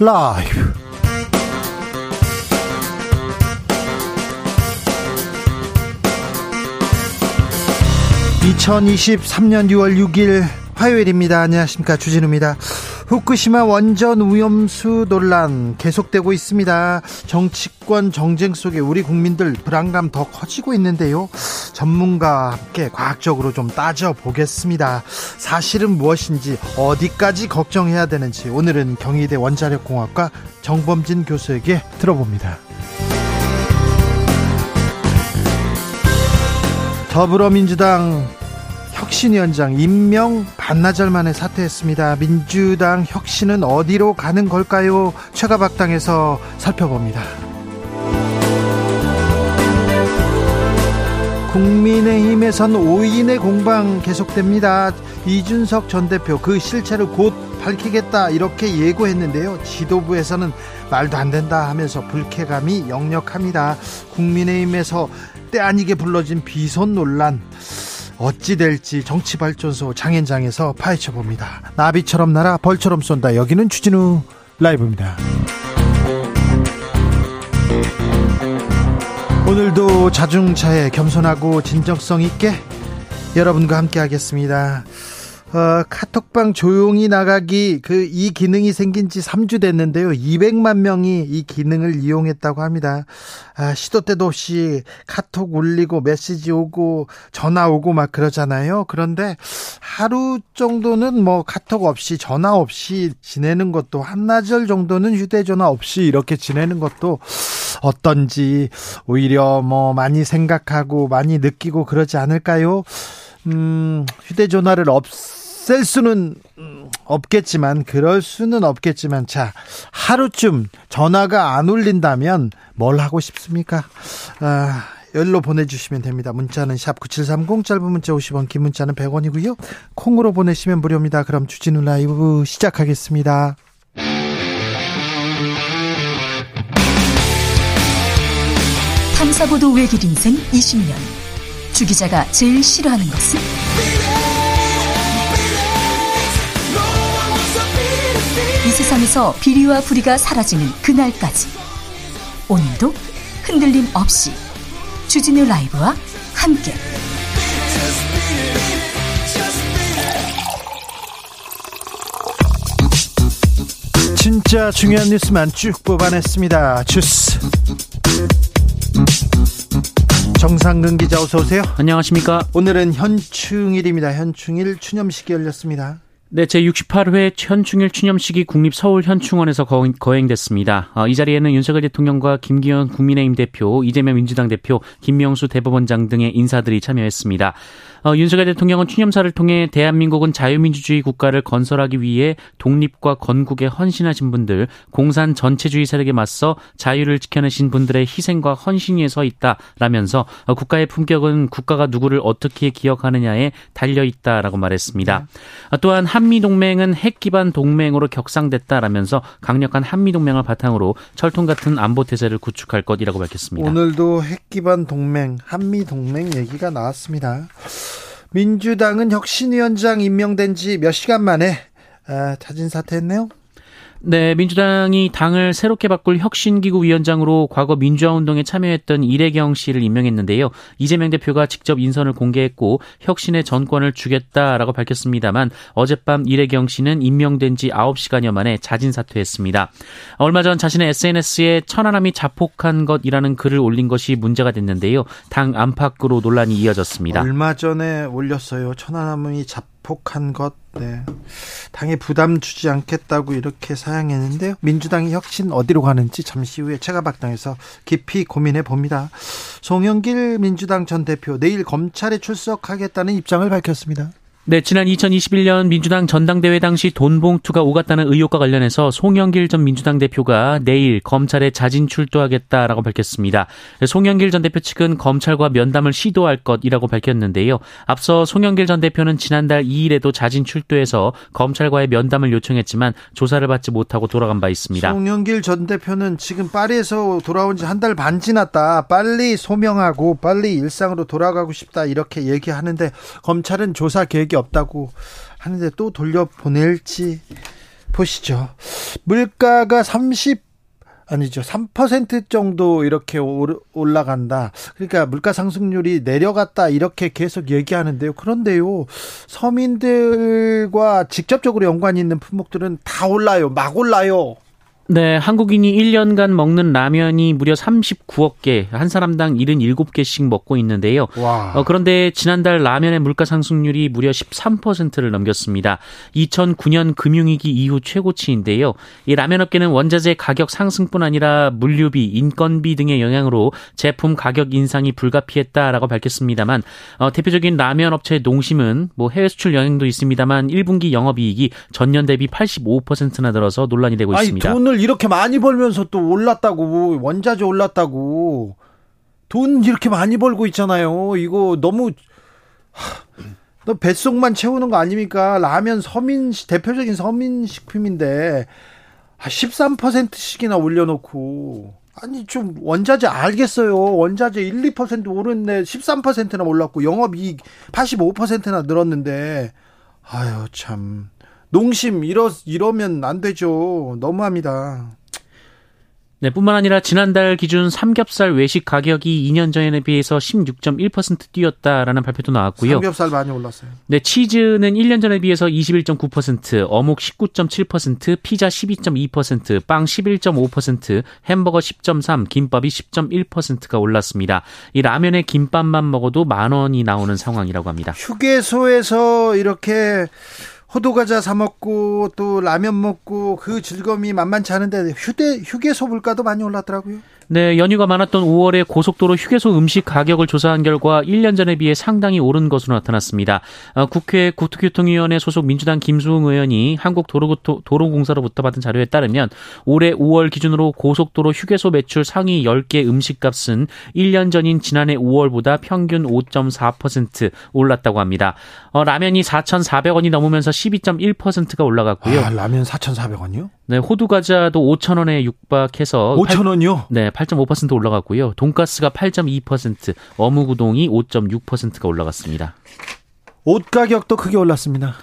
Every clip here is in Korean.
라이브. 2023년 6월 6일 화요일입니다. 안녕하십니까. 주진우입니다. 후쿠시마 원전 오염수 논란 계속되고 있습니다. 정치권 정쟁 속에 우리 국민들 불안감 더 커지고 있는데요. 전문가와 함께 과학적으로 좀 따져보겠습니다. 사실은 무엇인지 어디까지 걱정해야 되는지 오늘은 경희대 원자력공학과 정범진 교수에게 들어봅니다. 더불어민주당 혁신위원장 임명 반나절 만에 사퇴했습니다. 민주당 혁신은 어디로 가는 걸까요? 최가박당에서 살펴봅니다. 국민의힘에선 5인의 공방 계속됩니다. 이준석 전 대표 그 실체를 곧 밝히겠다 이렇게 예고했는데요. 지도부에서는 말도 안 된다 하면서 불쾌감이 역력합니다. 국민의힘에서 때 아니게 불러진 비선 논란 어찌 될지 정치발전소 장현장에서 파헤쳐 봅니다. 나비처럼 날아 벌처럼 쏜다. 여기는 추진우 라이브입니다. 오늘도 자중차에 겸손하고 진정성 있게 여러분과 함께 하겠습니다. 어, 카톡방 조용히 나가기 그 이 기능이 생긴 지 3주 됐는데요. 200만 명이 이 기능을 이용했다고 합니다. 아, 시도 때도 없이 카톡 올리고 메시지 오고 전화 오고 막 그러잖아요. 그런데 하루 정도는 뭐 카톡 없이 전화 없이 지내는 것도 한나절 정도는 휴대전화 없이 이렇게 지내는 것도 어떤지 오히려 뭐 많이 생각하고 많이 느끼고 그러지 않을까요? 음, 휴대전화를 없 앨 수는 음, 없겠지만, 그럴 수는 없겠지만, 자, 하루쯤 전화가 안 울린다면 뭘 하고 싶습니까? 아, 열로 보내주시면 됩니다. 문자는 샵 9730, 짧은 문자 50원, 긴 문자는 100원이고요. 콩으로 보내시면 무료입니다. 그럼 주진우 라이브 시작하겠습니다. 탐사보도 외길 인생 20년. 주 기자가 제일 싫어하는 것은? 이 세상에서 비리와 부리가 사라지는 그날까지. 오늘도 흔들림 없이 주진우 라이브와 함께. 진짜 중요한 뉴스만 쭉 뽑아냈습니다. 주스. 정상근 기자 어서 오세요. 안녕하십니까. 오늘은 현충일입니다. 현충일 추념식이 열렸습니다. 네, 제68회 현충일 추념식이 국립서울현충원에서 거행됐습니다. 어, 이 자리에는 윤석열 대통령과 김기현 국민의힘 대표, 이재명 민주당 대표, 김명수 대법원장 등의 인사들이 참여했습니다. 어, 윤석열 대통령은 추념사를 통해 대한민국은 자유민주주의 국가를 건설하기 위해 독립과 건국에 헌신하신 분들, 공산 전체주의 세력에 맞서 자유를 지켜내신 분들의 희생과 헌신에 서 있다라면서 어, 국가의 품격은 국가가 누구를 어떻게 기억하느냐에 달려 있다라고 말했습니다. 어, 또한 한미 동맹은 핵 기반 동맹으로 격상됐다라면서 강력한 한미 동맹을 바탕으로 철통 같은 안보 태세를 구축할 것이라고 밝혔습니다. 오늘도 핵 기반 동맹, 한미 동맹 얘기가 나왔습니다. 민주당은 혁신위원장 임명된 지 몇 시간 만에 아, 자진 사퇴했네요. 네, 민주당이 당을 새롭게 바꿀 혁신기구 위원장으로 과거 민주화 운동에 참여했던 이래경 씨를 임명했는데요. 이재명 대표가 직접 인선을 공개했고 혁신의 전권을 주겠다라고 밝혔습니다만 어젯밤 이래경 씨는 임명된 지 9시간여 만에 자진 사퇴했습니다. 얼마 전 자신의 SNS에 천안함이 자폭한 것이라는 글을 올린 것이 문제가 됐는데요. 당 안팎으로 논란이 이어졌습니다. 얼마 전에 올렸어요. 천안함이 자폭 극복한 것, 네. 당에 부담 주지 않겠다고 이렇게 사양했는데요. 민주당이 혁신 어디로 가는지 잠시 후에 체가박당에서 깊이 고민해 봅니다. 송영길 민주당 전 대표 내일 검찰에 출석하겠다는 입장을 밝혔습니다. 네, 지난 2021년 민주당 전당대회 당시 돈 봉투가 오갔다는 의혹과 관련해서 송영길 전 민주당 대표가 내일 검찰에 자진 출두하겠다라고 밝혔습니다. 송영길 전 대표 측은 검찰과 면담을 시도할 것이라고 밝혔는데요. 앞서 송영길 전 대표는 지난달 2일에도 자진 출두해서 검찰과의 면담을 요청했지만 조사를 받지 못하고 돌아간 바 있습니다. 송영길 전 대표는 지금 파리에서 돌아온 지 한 달 반 지났다. 빨리 소명하고 빨리 일상으로 돌아가고 싶다 이렇게 얘기하는데 검찰은 조사 계획이 없다고 하는데 또 돌려보낼지 보시죠. 물가가 30 아니죠. 3% 정도 이렇게 올라간다. 그러니까 물가 상승률이 내려갔다 이렇게 계속 얘기하는데요. 그런데요. 서민들과 직접적으로 연관이 있는 품목들은 다 올라요. 막 올라요. 네, 한국인이 1년간 먹는 라면이 무려 39억 개, 한 사람당 77개씩 먹고 있는데요. 어, 그런데 지난달 라면의 물가 상승률이 무려 13%를 넘겼습니다. 2009년 금융위기 이후 최고치인데요. 이 라면 업계는 원자재 가격 상승뿐 아니라 물류비, 인건비 등의 영향으로 제품 가격 인상이 불가피했다라고 밝혔습니다만 어, 대표적인 라면 업체 농심은 뭐 해외 수출 영향도 있습니다만 1분기 영업이익이 전년 대비 85%나 늘어서 논란이 되고 있습니다. 돈을 이렇게 많이 벌면서 또 올랐다고 원자재 올랐다고 돈 이렇게 많이 벌고 있잖아요. 이거 너무 너 뱃속만 채우는 거 아닙니까? 라면 서민 대표적인 서민 식품인데 13%씩이나 올려놓고 아니 좀 원자재 알겠어요. 원자재 1, 2% 오르는데 13%나 올랐고 영업이익 85%나 늘었는데 아유 참 농심 이러 이러면 안 되죠. 너무합니다. 네, 뿐만 아니라 지난달 기준 삼겹살 외식 가격이 2년 전에 비해서 16.1% 뛰었다라는 발표도 나왔고요. 삼겹살 많이 올랐어요. 네, 치즈는 1년 전에 비해서 21.9%, 어묵 19.7%, 피자 12.2%, 빵 11.5%, 햄버거 10.3, 김밥이 10.1%가 올랐습니다. 이 라면에 김밥만 먹어도 만 원이 나오는 상황이라고 합니다. 휴게소에서 이렇게 호두과자 사 먹고 또 라면 먹고 그 즐거움이 만만치 않은데 휴대 휴게소 물가도 많이 올랐더라고요. 네, 연휴가 많았던 5월에 고속도로 휴게소 음식 가격을 조사한 결과 1년 전에 비해 상당히 오른 것으로 나타났습니다. 어, 국회 국토교통위원회 소속 민주당 김수흥 의원이 한국도로공사로부터 받은 자료에 따르면 올해 5월 기준으로 고속도로 휴게소 매출 상위 10개 음식값은 1년 전인 지난해 5월보다 평균 5.4% 올랐다고 합니다. 어, 라면이 4,400원이 넘으면서 12.1%가 올라갔고요. 아, 라면 4,400원이요? 네, 호두 과자도 5,000원에 육박해서 5,000원이요? 네, 8.5% 올라갔고요. 돈가스가 8.2%, 어묵 우동이 5.6%가 올라갔습니다. 옷 가격도 크게 올랐습니다.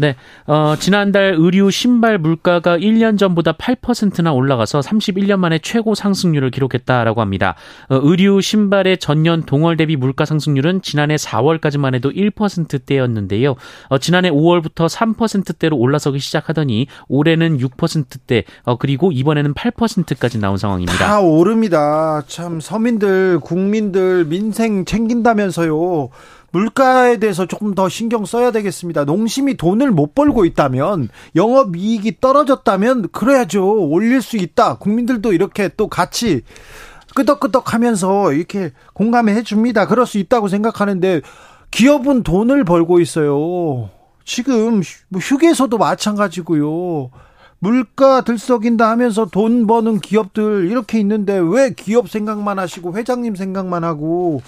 네, 어, 지난달 의류 신발 물가가 1년 전보다 8%나 올라가서 31년 만에 최고 상승률을 기록했다라고 합니다. 어, 의류 신발의 전년 동월 대비 물가 상승률은 지난해 4월까지만 해도 1%대였는데요. 어, 지난해 5월부터 3%대로 올라서기 시작하더니 올해는 6%대, 어, 그리고 이번에는 8%까지 나온 상황입니다. 다 오릅니다. 참 서민들, 국민들 민생 챙긴다면서요. 물가에 대해서 조금 더 신경 써야 되겠습니다. 농심이 돈을 못 벌고 있다면 영업 이익이 떨어졌다면 그래야죠. 올릴 수 있다. 국민들도 이렇게 또 같이 끄덕끄덕 하면서 이렇게 공감해 줍니다. 그럴 수 있다고 생각하는데 기업은 돈을 벌고 있어요. 지금 뭐 휴게소도 마찬가지고요. 물가 들썩인다 하면서 돈 버는 기업들 이렇게 있는데 왜 기업 생각만 하시고 회장님 생각만 하고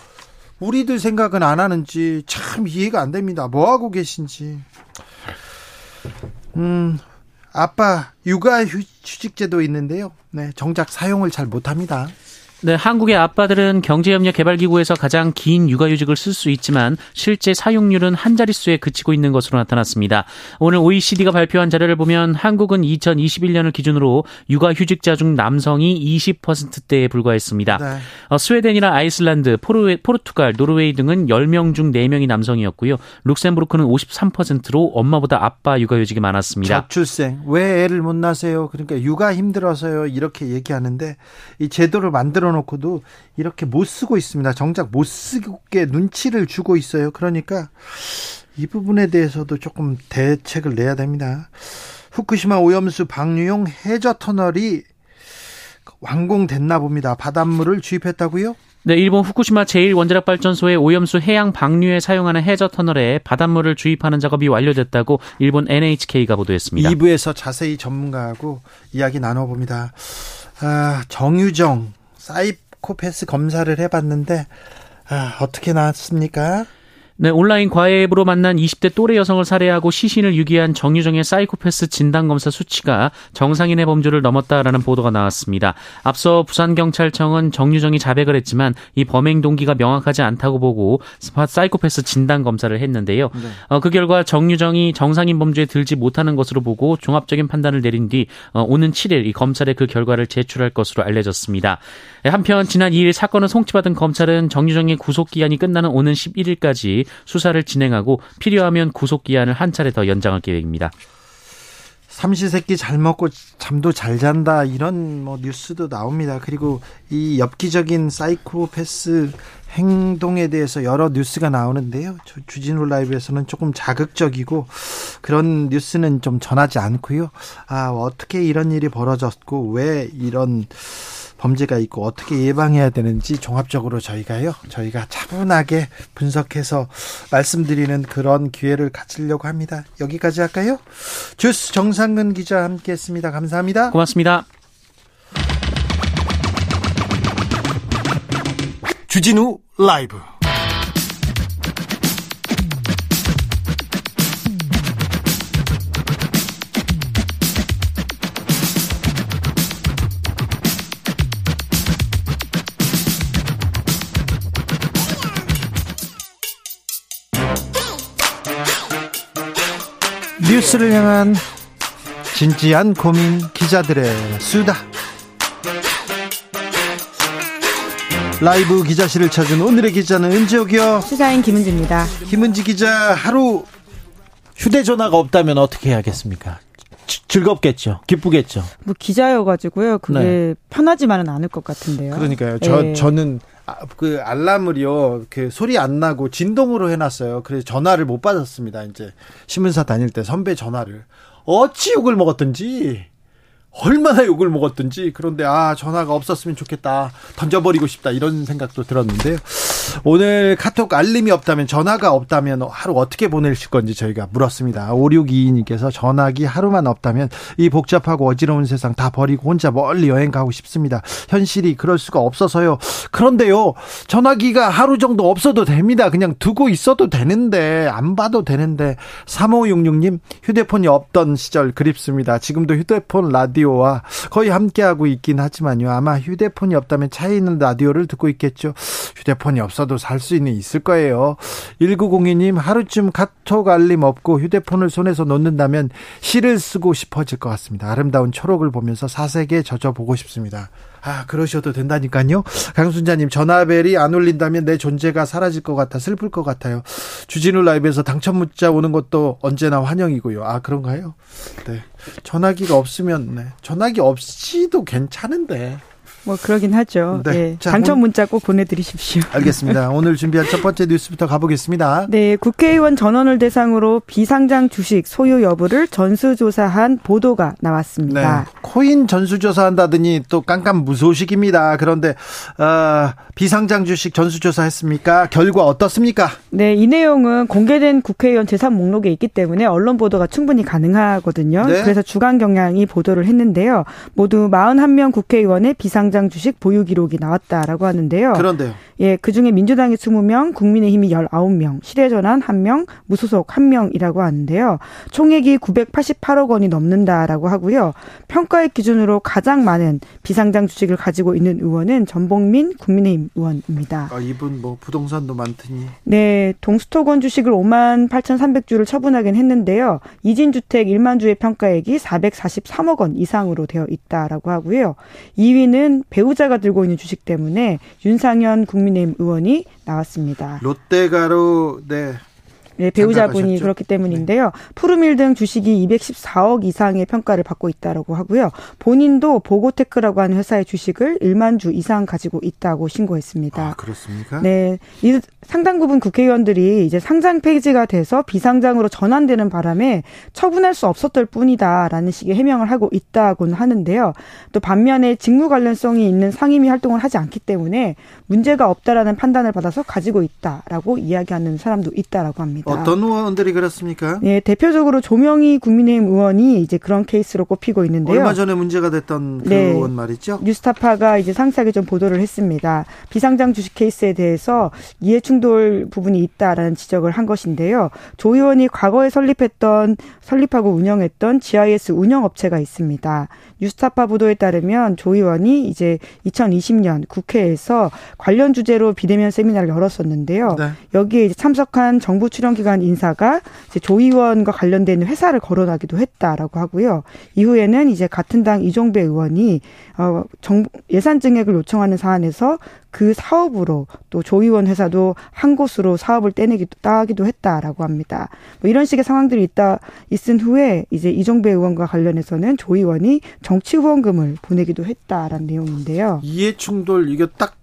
우리들 생각은 안 하는지 참 이해가 안 됩니다. 뭐 하고 계신지. 음, 아빠 육아 휴직제도 있는데요. 네, 정작 사용을 잘 못합니다. 네, 한국의 아빠들은 경제협력개발기구에서 가장 긴 육아휴직을 쓸 수 있지만 실제 사용률은 한 자릿수에 그치고 있는 것으로 나타났습니다. 오늘 OECD가 발표한 자료를 보면 한국은 2021년을 기준으로 육아휴직자 중 남성이 20%대에 불과했습니다. 네. 어, 스웨덴이나 아이슬란드, 포르, 포르투갈, 노르웨이 등은 10명 중 4명이 남성이었고요. 룩셈부르크는 53%로 엄마보다 아빠 육아휴직이 많았습니다. 저출생, 왜 애를 못 낳으세요? 그러니까 육아 힘들어서요. 이렇게 얘기하는데 이 제도를 만들어 놓고도 이렇게 못 쓰고 있습니다. 정작 못 쓰게 눈치를 주고 있어요. 그러니까 이 부분에 대해서도 조금 대책을 내야 됩니다. 후쿠시마 오염수 방류용 해저 터널이 완공됐나 봅니다. 바닷물을 주입했다고요? 네, 일본 후쿠시마 제1원자력발전소의 오염수 해양 방류에 사용하는 해저 터널에 바닷물을 주입하는 작업이 완료됐다고 일본 NHK가 보도했습니다. 2부에서 자세히 전문가하고 이야기 나눠봅니다. 아, 정유정 사이코패스 검사를 해봤는데 아, 어떻게 나왔습니까? 네, 온라인 과외 앱으로 만난 20대 또래 여성을 살해하고 시신을 유기한 정유정의 사이코패스 진단검사 수치가 정상인의 범주를 넘었다라는 보도가 나왔습니다. 앞서 부산경찰청은 정유정이 자백을 했지만 이 범행 동기가 명확하지 않다고 보고 사이코패스 진단검사를 했는데요. 네. 어, 그 결과 정유정이 정상인 범주에 들지 못하는 것으로 보고 종합적인 판단을 내린 뒤 어, 오는 7일 이 검찰에 그 결과를 제출할 것으로 알려졌습니다. 네, 한편 지난 2일 사건을 송치받은 검찰은 정유정의 구속기한이 끝나는 오는 11일까지 수사를 진행하고 필요하면 구속 기한을 한 차례 더 연장할 계획입니다. 삼시세끼 잘 먹고 잠도 잘 잔다 이런 뭐 뉴스도 나옵니다. 그리고 이 엽기적인 사이코패스 행동에 대해서 여러 뉴스가 나오는데요. 주진우 라이브에서는 조금 자극적이고 그런 뉴스는 좀 전하지 않고요. 아 어떻게 이런 일이 벌어졌고 왜 이런 범죄가 있고 어떻게 예방해야 되는지 종합적으로 저희가요, 저희가 차분하게 분석해서 말씀드리는 그런 기회를 가지려고 합니다. 여기까지 할까요? 주스 정상근 기자 함께 했습니다. 감사합니다. 고맙습니다. 주진우 라이브 뉴스를 향한 진지한 고민 기자들의 수다. 라이브 기자실을 찾은 오늘의 기자는 은지옥이요. 시사인 김은지입니다. 김은지 기자 하루 휴대전화가 없다면 어떻게 해야겠습니까? 즐겁겠죠. 기쁘겠죠. 뭐 기자여가지고요. 그게 네. 편하지만은 않을 것 같은데요. 그러니까요. 저 네. 저는 아, 그 알람을요, 그 소리 안 나고 진동으로 해놨어요. 그래서 전화를 못 받았습니다. 이제 신문사 다닐 때 선배 전화를 어찌 욕을 먹었던지 얼마나 욕을 먹었든지 그런데 아 전화가 없었으면 좋겠다. 던져버리고 싶다. 이런 생각도 들었는데요. 오늘 카톡 알림이 없다면 전화가 없다면 하루 어떻게 보내실 건지 저희가 물었습니다. 5622님께서 전화기 하루만 없다면 이 복잡하고 어지러운 세상 다 버리고 혼자 멀리 여행 가고 싶습니다. 현실이 그럴 수가 없어서요. 그런데요 전화기가 하루 정도 없어도 됩니다. 그냥 두고 있어도 되는데 안 봐도 되는데 3566님 휴대폰이 없던 시절 그립습니다. 지금도 휴대폰 라디오 라디오와 거의 함께하고 있긴 하지만요. 아마 휴대폰이 없다면 차에 있는 라디오를 듣고 있겠죠. 휴대폰이 없어도 살 수는 있을 거예요. 1902님 하루쯤 카톡 알림 없고 휴대폰을 손에서 놓는다면 시를 쓰고 싶어질 것 같습니다. 아름다운 초록을 보면서 사색에 젖어보고 싶습니다. 아, 그러셔도 된다니까요. 강순자님, 전화벨이 안 울린다면 내 존재가 사라질 것 같아 슬플 것 같아요. 주진우 라이브에서 당첨 문자 오는 것도 언제나 환영이고요. 아, 그런가요? 네. 전화기가 없으면, 네. 전화기 없이도 괜찮은데. 뭐 그러긴 하죠. 네. 네. 자, 당첨 문자 꼭 보내드리십시오. 알겠습니다. 오늘 준비한 첫 번째 뉴스부터 가보겠습니다. 네, 국회의원 전원을 대상으로 비상장 주식 소유 여부를 전수조사한 보도가 나왔습니다. 네. 코인 전수조사한다더니 또 깜깜 무소식입니다. 그런데 어, 비상장 주식 전수조사했습니까? 결과 어떻습니까? 네, 이 내용은 공개된 국회의원 재산 목록에 있기 때문에 언론 보도가 충분히 가능하거든요. 네. 그래서 주간 경향이 보도를 했는데요. 모두 41명 국회의원의 비상 당장 주식 보유 기록이 나왔다라고 하는데요. 그런데요. 예, 그중에 민주당이 20명, 국민의힘이 19명, 시대전환 1명, 무소속 1명이라고 하는데요. 총액이 988억 원이 넘는다라고 하고요. 평가액 기준으로 가장 많은 비상장 주식을 가지고 있는 의원은 전봉민 국민의힘 의원입니다. 아, 이분 뭐 부동산도 많더니. 네, 동수토건 주식을 5만 8,300주를 처분하긴 했는데요. 이진 주택 1만 주의 평가액이 443억 원 이상으로 되어 있다라고 하고요. 2위는 배우자가 들고 있는 주식 때문에 윤상현 국민 국민의힘 의원이 나왔습니다. 롯데가루 네 네, 배우자분이 그렇기 때문인데요. 네. 푸르밀 등 주식이 214억 이상의 평가를 받고 있다라고 하고요. 본인도 보고테크라고 하는 회사의 주식을 1만 주 이상 가지고 있다고 신고했습니다. 아, 그렇습니까? 네. 이 상당 부분 국회의원들이 이제 상장 폐지가 돼서 비상장으로 전환되는 바람에 처분할 수 없었을 뿐이다라는 식의 해명을 하고 있다고는 하는데요. 또 반면에 직무 관련성이 있는 상임위 활동을 하지 않기 때문에 문제가 없다라는 판단을 받아서 가지고 있다라고 이야기하는 사람도 있다라고 합니다. 어떤 의원들이 그렇습니까? 네, 대표적으로 조명희 국민의힘 의원이 이제 그런 케이스로 꼽히고 있는데요. 얼마 전에 문제가 됐던 그 네. 의원 말이죠. 뉴스타파가 이제 상세하게 좀 보도를 했습니다. 비상장 주식 케이스에 대해서 이해충돌 부분이 있다라는 지적을 한 것인데요. 조 의원이 과거에 설립했던 설립하고 운영했던 GIS 운영업체가 있습니다. 뉴스타파 보도에 따르면 조 의원이 이제 2020년 국회에서 관련 주제로 비대면 세미나를 열었었는데요. 네. 여기에 참석한 정부 출연 기관 인사가 이제 조 의원과 관련된 회사를 거론하기도 했다라고 하고요. 이후에는 이제 같은 당 이종배 의원이 어, 정, 예산 증액을 요청하는 사안에서 그 사업으로 또 조 의원 회사도 한 곳으로 사업을 떼내기도 따기도 했다라고 합니다. 뭐 이런 식의 상황들이 있다 있은 후에 이제 이종배 의원과 관련해서는 조 의원이 정치 후원금을 보내기도 했다라는 내용인데요. 이해 충돌 이게 딱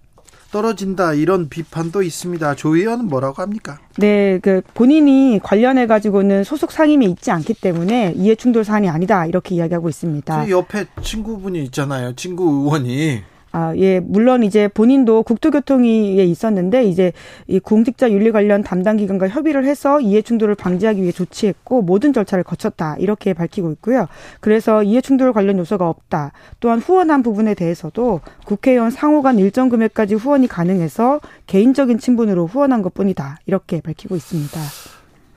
떨어진다 이런 비판도 있습니다. 조 의원은 뭐라고 합니까? 네, 그 본인이 관련해 가지고는 소속 상임이 있지 않기 때문에 이해 충돌 사안이 아니다 이렇게 이야기하고 있습니다. 저 옆에 친구분이 있잖아요. 친구 의원이 아, 예, 물론 이제 본인도 국토교통위에 있었는데 이제 이 공직자 윤리 관련 담당 기관과 협의를 해서 이해 충돌을 방지하기 위해 조치했고 모든 절차를 거쳤다 이렇게 밝히고 있고요. 그래서 이해 충돌 관련 요소가 없다. 또한 후원한 부분에 대해서도 국회의원 상호 간 일정 금액까지 후원이 가능해서 개인적인 친분으로 후원한 것뿐이다 이렇게 밝히고 있습니다.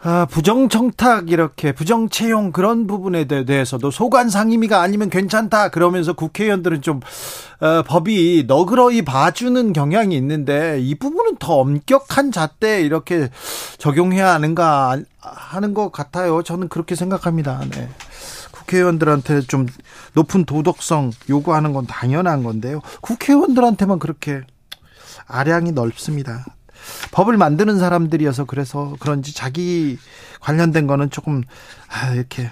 아, 부정청탁 이렇게 부정채용 그런 부분에 대- 대해서도 소관 상임위가 아니면 괜찮다 그러면서 국회의원들은 좀 어, 법이 너그러이 봐주는 경향이 있는데 이 부분은 더 엄격한 잣대 이렇게 적용해야 하는가 하는 것 같아요. 저는 그렇게 생각합니다. 네. 국회의원들한테 좀 높은 도덕성 요구하는 건 당연한 건데요. 국회의원들한테만 그렇게 아량이 넓습니다. 법을 만드는 사람들이어서 그래서 그런지 자기 관련된 거는 조금 아, 이렇게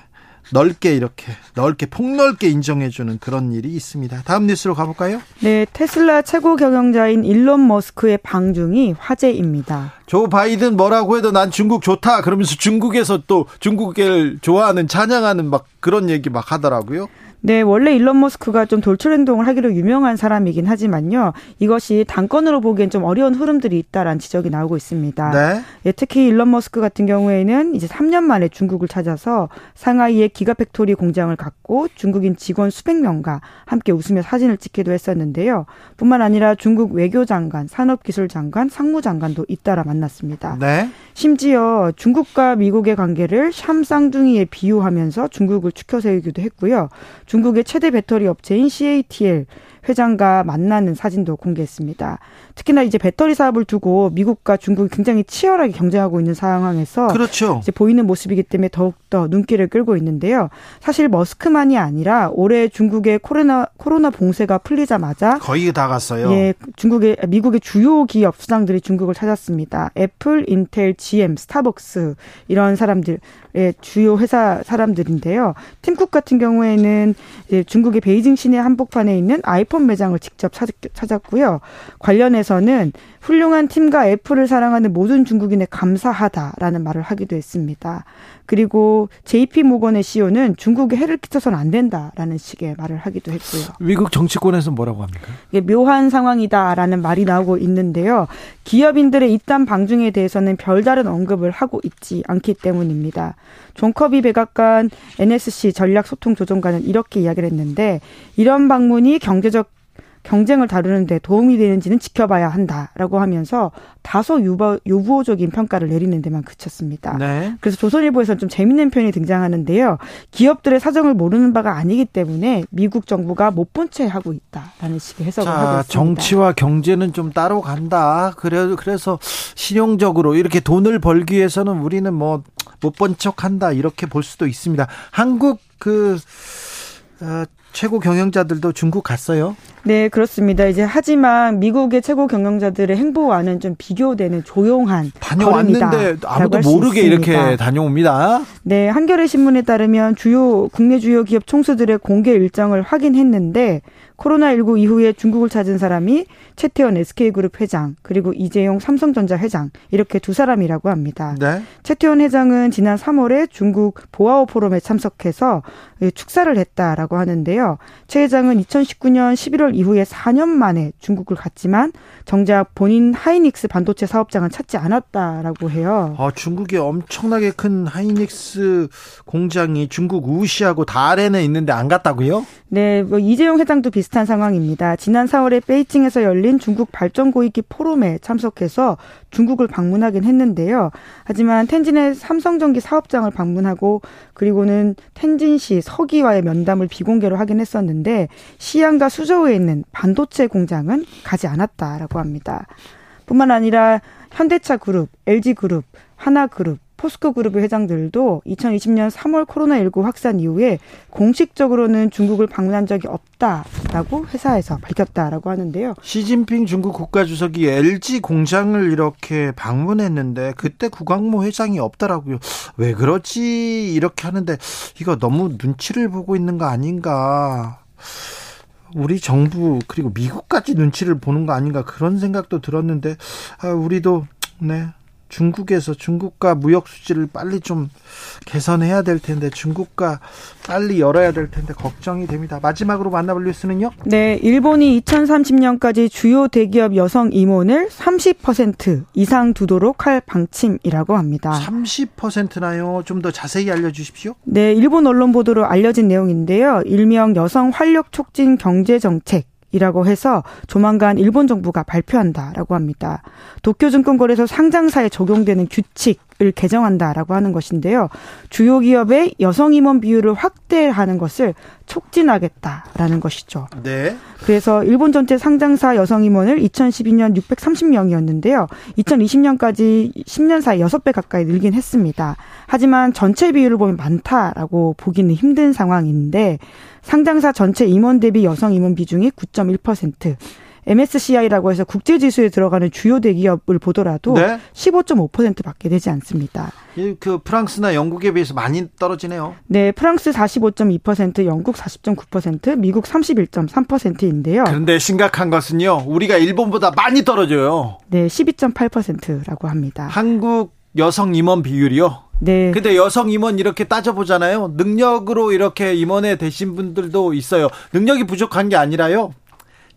넓게 이렇게 넓게 폭넓게 인정해주는 그런 일이 있습니다. 다음 뉴스로 가볼까요? 네, 테슬라 최고 경영자인 일론 머스크의 방중이 화제입니다. 조 바이든 뭐라고 해도 난 중국 좋다 그러면서 중국에서 또 중국을 좋아하는 찬양하는 막 그런 얘기 막 하더라고요. 네, 원래 일론 머스크가 좀 돌출 행동을 하기로 유명한 사람이긴 하지만요. 이것이 당권으로 보기엔 좀 어려운 흐름들이 있다라는 지적이 나오고 있습니다. 네. 예, 특히 일론 머스크 같은 경우에는 이제 3년 만에 중국을 찾아서 상하이에 Gigafactory 공장을 갖고 중국인 직원 수백 명과 함께 웃으며 사진을 찍기도 했었는데요. 뿐만 아니라 중국 외교장관, 산업기술장관, 상무장관도 잇따라 만났습니다. 네. 심지어 중국과 미국의 관계를 샴 쌍둥이에 비유하면서 중국을 추켜 세우기도 했고요. 중국의 최대 배터리 업체인 CATL 회장과 만나는 사진도 공개했습니다. 특히나 이제 배터리 사업을 두고 미국과 중국이 굉장히 치열하게 경쟁하고 있는 상황에서 그렇죠. 이제 보이는 모습이기 때문에 더욱 더 눈길을 끌고 있는데요. 사실 머스크만이 아니라 올해 중국의 코로나 코로나 봉쇄가 풀리자마자 거의 다 갔어요. 예, 중국의 미국의 주요 기업 수장들이 중국을 찾았습니다. 애플, 인텔, GM, 스타벅스 이런 사람들의 주요 회사 사람들인데요. 팀쿡 같은 경우에는 중국의 베이징 시내 한복판에 있는 아이폰 매장을 직접 찾, 찾았고요. 관련해서는 훌륭한 팀과 애플을 사랑하는 모든 중국인에 감사하다라는 말을 하기도 했습니다. 그리고 JP 모건의 CEO는 중국에 해를 끼쳐서는 안 된다라는 식의 말을 하기도 했고요. 미국 정치권에서 뭐라고 합니까? 이게 묘한 상황이다라는 말이 나오고 있는데요. 기업인들의 잇단 방중에 대해서는 별다른 언급을 하고 있지 않기 때문입니다. 존 커비 백악관 NSC 전략소통조정관은 이렇게 이야기를 했는데 이런 방문이 경제적 경쟁을 다루는 데 도움이 되는지는 지켜봐야 한다라고 하면서 다소 유보, 유보적인 평가를 내리는 데만 그쳤습니다. 네. 그래서 조선일보에서는 좀 재밌는 표현이 등장하는데요. 기업들의 사정을 모르는 바가 아니기 때문에 미국 정부가 못 본 체 하고 있다라는 식의 해석을 하고 자, 있습니다. 정치와 경제는 좀 따로 간다. 그래, 그래서 실용적으로 이렇게 돈을 벌기 위해서는 우리는 뭐 못 본 척 한다. 이렇게 볼 수도 있습니다. 한국 그, 어, 최고 경영자들도 중국 갔어요. 네, 그렇습니다. 이제 하지만 미국의 최고 경영자들의 행보와는 좀 비교되는 조용한 다녀왔는데 아무도 모르게 있습니다. 이렇게 다녀옵니다. 네, 한겨레 신문에 따르면 주요 국내 주요 기업 총수들의 공개 일정을 확인했는데 코로나19 이후에 중국을 찾은 사람이 최태원 SK그룹 회장 그리고 이재용 삼성전자 회장 이렇게 두 사람이라고 합니다. 네. 최태원 회장은 지난 3월에 중국 보아오 포럼에 참석해서 축사를 했다라고 하는데요. 최 회장은 2019년 11월 이후에 4년 만에 중국을 갔지만 정작 본인 하이닉스 반도체 사업장은 찾지 않았다라고 해요. 어, 중국에 엄청나게 큰 하이닉스 공장이 중국 우시하고 다롄에 있는데 안 갔다고요? 네, 뭐 이재용 회장도 비슷 한 상황입니다. 지난 4월에 베이징에서 열린 중국 발전 고위기 포럼에 참석해서 중국을 방문하긴 했는데요. 하지만 텐진의 삼성전기 사업장을 방문하고 그리고는 텐진시 서기와의 면담을 비공개로 하긴 했었는데 시안과 수저우에 있는 반도체 공장은 가지 않았다라고 합니다. 뿐만 아니라 현대차 그룹, LG 그룹, 하나 그룹, 포스코 그룹의 회장들도 2020년 3월 코로나19 확산 이후에 공식적으로는 중국을 방문한 적이 없다라고 회사에서 밝혔다라고 하는데요. 시진핑 중국 국가주석이 LG 공장을 이렇게 방문했는데 그때 구광모 회장이 없더라고요. 왜 그러지? 이렇게 하는데 이거 너무 눈치를 보고 있는 거 아닌가? 우리 정부 그리고 미국까지 눈치를 보는 거 아닌가 그런 생각도 들었는데 아, 우리도 네 중국에서 중국과 무역 수지를 빨리 좀 개선해야 될 텐데 중국과 빨리 열어야 될 텐데 걱정이 됩니다. 마지막으로 만나볼 뉴스는요? 네, 일본이 2030년까지 주요 대기업 여성 임원을 30% 이상 두도록 할 방침이라고 합니다. 30%나요? 좀 더 자세히 알려주십시오. 네, 일본 언론 보도로 알려진 내용인데요. 일명 여성 활력 촉진 경제 정책 이라고 해서 조만간 일본 정부가 발표한다라고 합니다. 도쿄증권거래소 상장사에 적용되는 규칙 을 개정한다라고 하는 것인데요. 주요 기업의 여성 임원 비율을 확대하는 것을 촉진하겠다라는 것이죠. 네. 그래서 일본 전체 상장사 여성 임원을 2012년 630명이었는데요. 2020년까지 10년 사이 6배 가까이 늘긴 했습니다. 하지만 전체 비율을 보면 많다라고 보기는 힘든 상황인데 상장사 전체 임원 대비 여성 임원 비중이 9.1%, MSCI라고 해서 국제 지수에 들어가는 주요 대기업을 보더라도 네. 15.5%밖에 되지 않습니다. 그 프랑스나 영국에 비해서 많이 떨어지네요. 네, 프랑스 45.2%, 영국 40.9%, 미국 31.3%인데요. 그런데 심각한 것은요. 우리가 일본보다 많이 떨어져요. 네, 12.8%라고 합니다. 한국 여성 임원 비율이요. 네. 근데 여성 임원 이렇게 따져보잖아요. 능력으로 이렇게 임원에 되신 분들도 있어요. 능력이 부족한 게 아니라요.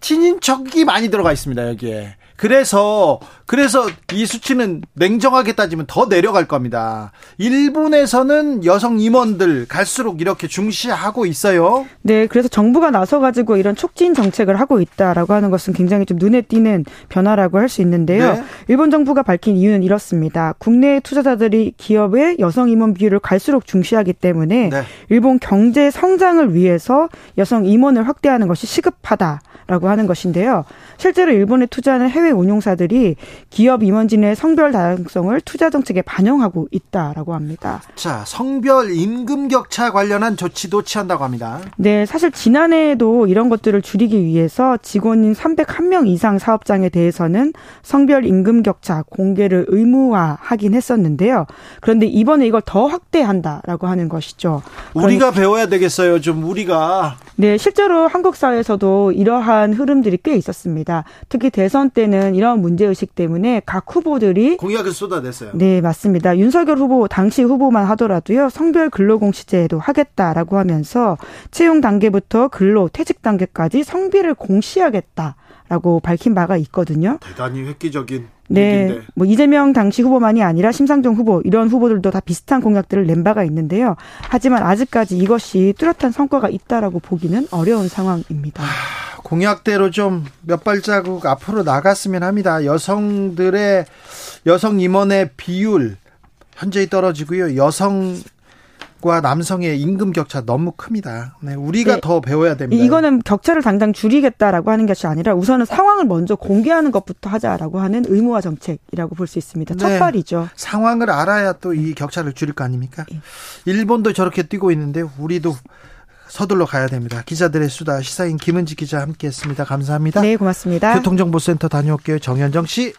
친인척이 많이 들어가 있습니다, 여기에. 그래서, 그래서 이 수치는 냉정하게 따지면 더 내려갈 겁니다. 일본에서는 여성 임원들 갈수록 이렇게 중시하고 있어요. 네, 그래서 정부가 나서 가지고 이런 촉진 정책을 하고 있다라고 하는 것은 굉장히 좀 눈에 띄는 변화라고 할 수 있는데요. 네. 일본 정부가 밝힌 이유는 이렇습니다. 국내 투자자들이 기업의 여성 임원 비율을 갈수록 중시하기 때문에 네. 일본 경제 성장을 위해서 여성 임원을 확대하는 것이 시급하다 라고 하는 것인데요. 실제로 일본에 투자하는 해외 운용사들이 기업 임원진의 성별 다양성을 투자 정책에 반영하고 있다라고 합니다. 자, 성별 임금 격차 관련한 조치도 취한다고 합니다. 네, 사실 지난해에도 이런 것들을 줄이기 위해서 직원인 301명 이상 사업장에 대해서는 성별 임금 격차 공개를 의무화하긴 했었는데요. 그런데 이번에 이걸 더 확대한다라고 하는 것이죠. 우리가 배워야 되겠어요. 좀 우리가 네, 실제로 한국 사회에서도 이러한 흐름들이 꽤 있었습니다. 특히 대선 때는 이런 문제 의식 때문에 각 후보들이 공약을 쏟아냈어요. 네, 맞습니다. 윤석열 후보, 당시 후보만 하더라도요, 성별 근로공시제도 하겠다라고 하면서 채용 단계부터 근로, 퇴직 단계까지 성비를 공시하겠다 라고 밝힌 바가 있거든요. 대단히 획기적인 네, 얘기인데. 뭐 이재명 당시 후보만이 아니라 심상정 후보 이런 후보들도 다 비슷한 공약들을 낸 바가 있는데요. 하지만 아직까지 이것이 뚜렷한 성과가 있다라고 보기는 어려운 상황입니다. 공약대로 좀 몇 발자국 앞으로 나갔으면 합니다. 여성들의 여성 임원의 비율 현저히 떨어지고요. 여성과 남성의 임금 격차 너무 큽니다. 네, 우리가 네. 더 배워야 됩니다. 이거는 격차를 당장 줄이겠다라고 하는 것이 아니라 우선은 상황을 먼저 공개하는 것부터 하자라고 하는 의무화 정책이라고 볼 수 있습니다. 첫 네. 발이죠. 상황을 알아야 또 이 격차를 줄일 거 아닙니까? 예. 일본도 저렇게 뛰고 있는데 우리도 서둘러 가야 됩니다. 기자들의 수다 시사인 김은지 기자 함께했습니다. 감사합니다. 네, 고맙습니다. 교통정보센터 다녀올게요. 정현정 씨.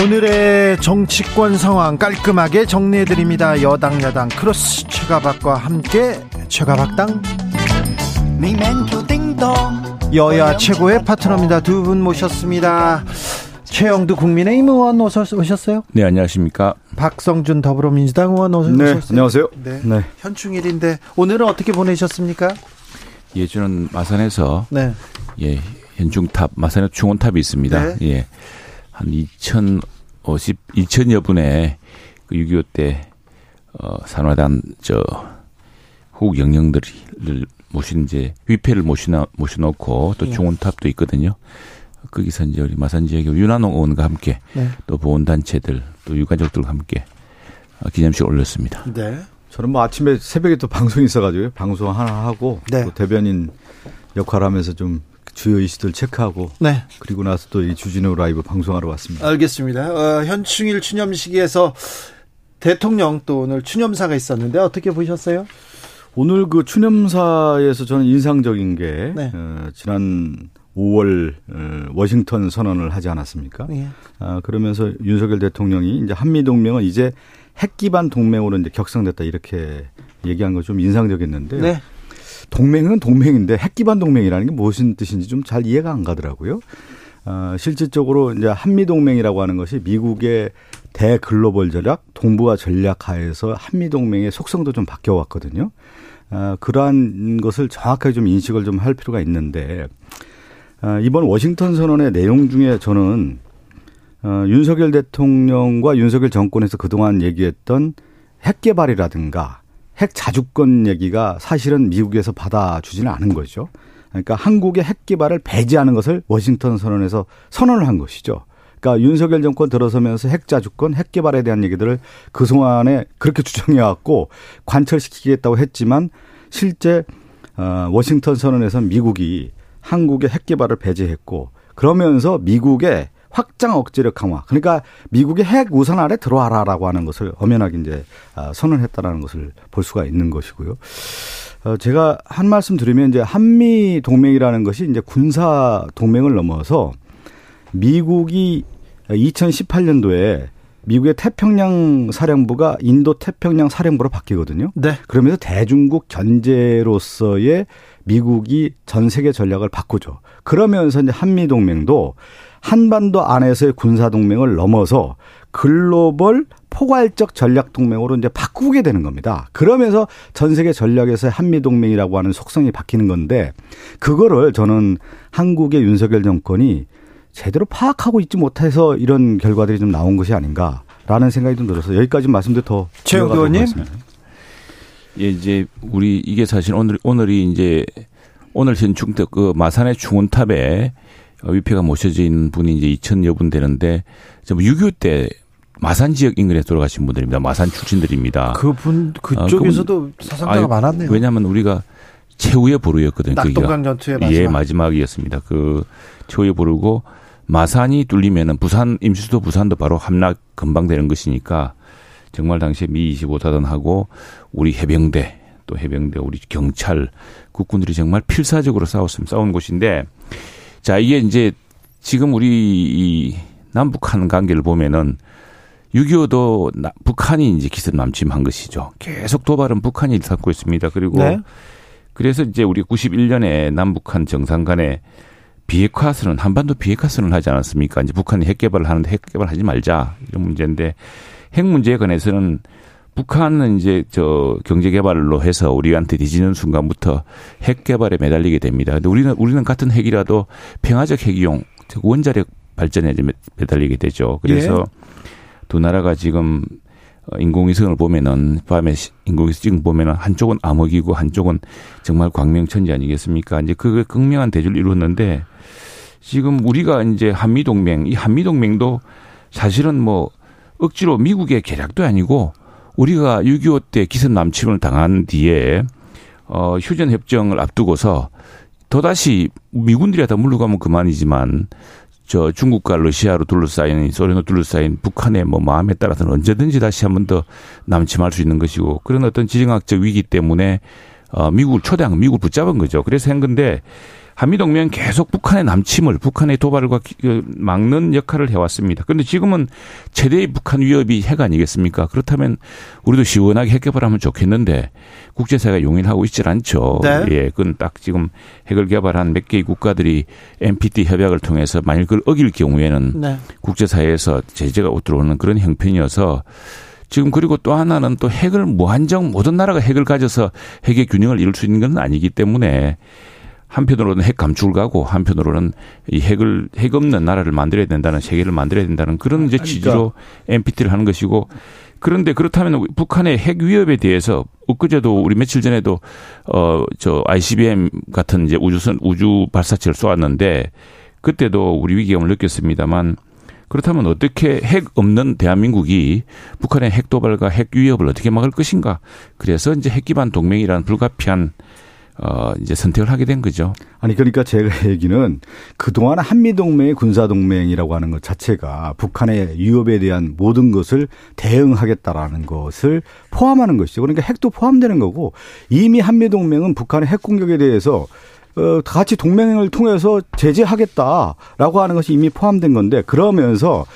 오늘의 정치권 상황 깔끔하게 정리해드립니다. 여당 야당 크로스 최가박과 함께 최가박당 여야 최고의 파트너입니다. 두 분 모셨습니다. 최영두 국민의힘 의원 오셨어요? 네, 안녕하십니까. 박성준 더불어민주당 의원 오셨어요? 네, 안녕하세요. 네. 네. 현충일인데 오늘은 어떻게 보내셨습니까? 예, 저는 마산에서 네. 예, 현충탑, 마산에 충원탑이 있습니다. 네. 예. 한 2050, 2000여 분의 그6.25 때, 어, 산화단, 저, 호국 영령들을 모신 이제 위패를 모시나, 모셔놓고 또 예. 충원탑도 있거든요. 거기서 이제 우리 마산 지역의 윤한홍 의원과 함께 네. 또 보훈단체들 또 유가족들과 함께 기념식 올렸습니다. 네. 저는 뭐 아침에 새벽에 또 방송이 있어가지고 방송 하나 하고 네. 또 대변인 역할 하면서 좀 주요 이슈들 체크하고 네. 그리고 나서 또 이 주진우 라이브 방송하러 왔습니다. 알겠습니다. 어, 현충일 추념식에서 대통령 또 오늘 추념사가 있었는데 어떻게 보셨어요? 오늘 그 추념사에서 저는 인상적인 게 네. 어, 지난 5월 어, 워싱턴 선언을 하지 않았습니까? 네. 아, 그러면서 윤석열 대통령이 이제 한미 동맹은 이제 핵 기반 동맹으로 이제 격상됐다 이렇게 얘기한 거 좀 인상적이었는데 네. 동맹은 동맹인데 핵 기반 동맹이라는 게 무슨 뜻인지 좀 잘 이해가 안 가더라고요. 어, 실질적으로 이제 한미 동맹이라고 하는 것이 미국의 대글로벌 전략, 동북아 전략 하에서 한미 동맹의 속성도 좀 바뀌어 왔거든요. 어, 그러한 것을 정확하게 좀 인식을 좀 할 필요가 있는데 어, 이번 워싱턴 선언의 내용 중에 저는 어, 윤석열 대통령과 윤석열 정권에서 그동안 얘기했던 핵 개발이라든가 핵 자주권 얘기가 사실은 미국에서 받아주지는 않은 거죠. 그러니까 한국의 핵 개발을 배제하는 것을 워싱턴 선언에서 선언을 한 것이죠. 그러니까 윤석열 정권 들어서면서 핵 자주권, 핵 개발에 대한 얘기들을 그동안에 그렇게 주장해 왔고 관철시키겠다고 했지만 실제 어 워싱턴 선언에서 미국이 한국의 핵 개발을 배제했고 그러면서 미국의 확장 억제력 강화. 그러니까 미국의 핵 우산 아래 들어와라라고 하는 것을 엄연하게 이제 아, 선언했다라는 것을 볼 수가 있는 것이고요. 어, 제가 한 말씀 드리면 이제 한미 동맹이라는 것이 이제 군사 동맹을 넘어서 미국이 2018년도에 미국의 태평양 사령부가 인도 태평양 사령부로 바뀌거든요. 네. 그러면서 대중국 견제로서의 미국이 전 세계 전략을 바꾸죠. 그러면서 이제 한미 동맹도 한반도 안에서의 군사 동맹을 넘어서 글로벌 포괄적 전략 동맹으로 이제 바꾸게 되는 겁니다. 그러면서 전 세계 전략에서 한미 동맹이라고 하는 속성이 바뀌는 건데 그거를 저는 한국의 윤석열 정권이 제대로 파악하고 있지 못해서 이런 결과들이 좀 나온 것이 아닌가라는 생각이 좀 들어서 여기까지 말씀드려 더 최영 의원님. 예, 이제 우리 이게 사실 오늘 오늘이 이제 오늘 현충 때그 마산의 중원탑에 어, 위패가 모셔져 있는 분이 이제 2천여 분 되는데 6.25때 마산 지역 인근에 돌아가신 분들입니다. 마산 출신들입니다. 그분 그쪽에서도 어, 사상자가 아, 많았네요. 왜냐하면 우리가 최후의 보루였거든요. 낙동강 전투의 마지막. 예, 마지막이었습니다. 그 최후의 보루고 마산이 뚫리면은 부산 임시수도 부산도 바로 함락 금방 되는 것이니까 정말 당시에 미 25사단하고 우리 해병대 또 해병대 우리 경찰 국군들이 정말 필사적으로 싸웠습니다. 싸운 곳인데 자, 이게 이제 지금 우리 이 남북한 관계를 보면은 6.25도 북한이 이제 기습 남침한 것이죠. 계속 도발은 북한이 일삼고 있습니다. 그리고 네. 그래서 이제 우리 91년에 남북한 정상 간에 비핵화 선언, 한반도 비핵화 선언을 하지 않았습니까? 이제 북한이 핵 개발을 하는데 핵 개발하지 말자. 이런 문제인데 핵 문제에 관해서는 북한은 이제 저 경제 개발로 해서 우리한테 뒤지는 순간부터 핵 개발에 매달리게 됩니다. 근데 우리는 우리는 같은 핵이라도 평화적 핵이용, 즉 원자력 발전에 매달리게 되죠. 그래서 예. 두 나라가 지금 어, 인공위성을 보면은 밤에 인공위성 지금 보면은 한쪽은 암흑이고 한쪽은 정말 광명천지 아니겠습니까? 이제 그 극명한 대조를 이루었는데 지금 우리가 이제 한미 동맹 이 한미 동맹도 사실은 뭐 억지로 미국의 계략도 아니고 우리가 6.25 때 기습 남침을 당한 뒤에 어 휴전 협정을 앞두고서 또다시 미군들이 다 물러가면 그만이지만 저 중국과 러시아로 둘러싸인 소련으로 둘러싸인 북한의 뭐 마음에 따라서는 언제든지 다시 한 번 더 남침할 수 있는 것이고 그런 어떤 지정학적 위기 때문에 어 미국을 초대한 미국을 붙잡은 거죠. 그래서 한 건데 한미동맹 계속 북한의 남침을 북한의 도발과 그 막는 역할을 해왔습니다. 그런데 지금은 최대의 북한 위협이 핵 아니겠습니까? 그렇다면 우리도 시원하게 핵 개발하면 좋겠는데 국제사회가 용인하고 있질 않죠. 네. 예, 그건 딱 지금 핵을 개발한 몇 개의 국가들이 NPT 협약을 통해서 만일 그걸 어길 경우에는 네. 국제사회에서 제재가 들어오는 그런 형편이어서 지금 그리고 또 하나는 또 핵을 무한정 모든 나라가 핵을 가져서 핵의 균형을 이룰 수 있는 건 아니기 때문에 한편으로는 핵 감축을 가고 한편으로는 이 핵을 핵 없는 나라를 만들어야 된다는 세계를 만들어야 된다는 그런 이제 취지로 그러니까. NPT를 하는 것이고 그런데 그렇다면 북한의 핵 위협에 대해서 엊그제도 우리 며칠 전에도 어 저 ICBM 같은 이제 우주선 우주 발사체를 쏘았는데 그때도 우리 위기감을 느꼈습니다만 그렇다면 어떻게 핵 없는 대한민국이 북한의 핵 도발과 핵 위협을 어떻게 막을 것인가? 그래서 이제 핵 기반 동맹이라는 불가피한 어, 이제 선택을 하게 된 거죠. 아니, 그러니까 제가 얘기는 그동안 한미동맹의 군사동맹이라고 하는 것 자체가 북한의 위협에 대한 모든 것을 대응하겠다라는 것을 포함하는 것이죠. 그러니까 핵도 포함되는 거고 이미 한미동맹은 북한의 핵 공격에 대해서 어, 같이 동맹을 통해서 제재하겠다라고 하는 것이 이미 포함된 건데 그러면서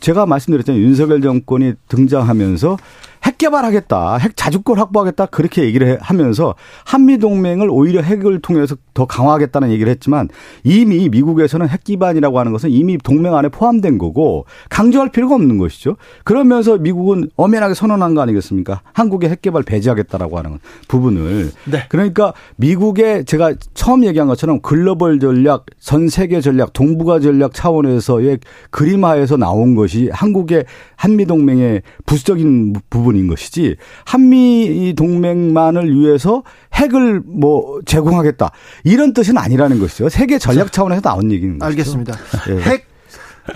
제가 말씀드렸잖아요. 윤석열 정권이 등장하면서 핵 개발하겠다, 핵 자주권 확보하겠다 그렇게 얘기를 하면서 한미 동맹을 오히려 핵을 통해서 더 강화하겠다는 얘기를 했지만 이미 미국에서는 핵 기반이라고 하는 것은 이미 동맹 안에 포함된 거고 강조할 필요가 없는 것이죠. 그러면서 미국은 엄연하게 선언한 거 아니겠습니까? 한국의 핵 개발 배제하겠다라고 하는 부분을. 네. 그러니까 미국의 제가 처음 얘기한 것처럼 글로벌 전략, 전 세계 전략, 동북아 전략 차원에서의 그림화에서 나온 것이 한국의 한미 동맹의 부수적인 부분 인 것이지 한미 동맹만을 위해서 핵을 뭐 제공하겠다 이런 뜻은 아니라는 것이죠. 세계 전략 차원에서 나온 얘기인 거죠. 알겠습니다. 네. 핵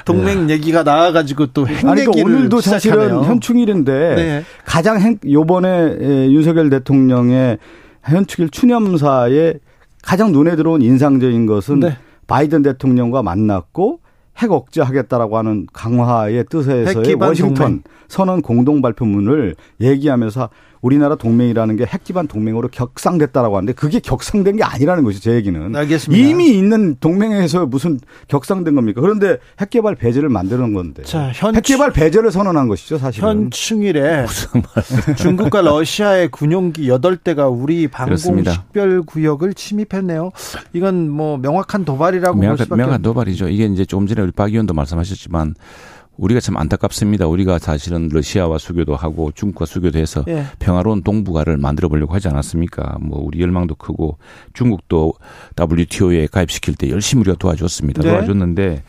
동맹 네. 얘기가 나와가지고 또핵 아니, 그러니까 오늘도 사실은 현충일인데 네. 가장 핵 요번에 윤석열 대통령의 현충일 추념사에 가장 눈에 들어온 인상적인 것은 네. 바이든 대통령과 만났고 핵 억제하겠다라고 하는 강화의 뜻에서의 워싱턴. 선언 공동 발표문을 얘기하면서 우리나라 동맹이라는 게핵 기반 동맹으로 격상됐다라고 하는데 그게 격상된 게 아니라는 거죠. 제 얘기는. 알겠습니다. 이미 있는 동맹에서 무슨 격상된 겁니까? 그런데 핵 개발 배제를 만드는 건데. 자, 현 핵 개발 배제를 선언한 것이죠, 사실은. 현충일에 중국과 러시아의 군용기 8대가 우리 방공 식별 구역을 침입했네요. 이건 뭐 명확한 도발이라고 명확한, 명확한 도발이죠. 이게 이제 조금 전에 우리 박 의원도 말씀하셨지만 우리가 참 안타깝습니다. 우리가 사실은 러시아와 수교도 하고 중국과 수교도 해서 예. 평화로운 동북아를 만들어 보려고 하지 않았습니까? 뭐 우리 열망도 크고 중국도 WTO에 가입시킬 때 열심히 우리가 도와줬습니다. 네. 도와줬는데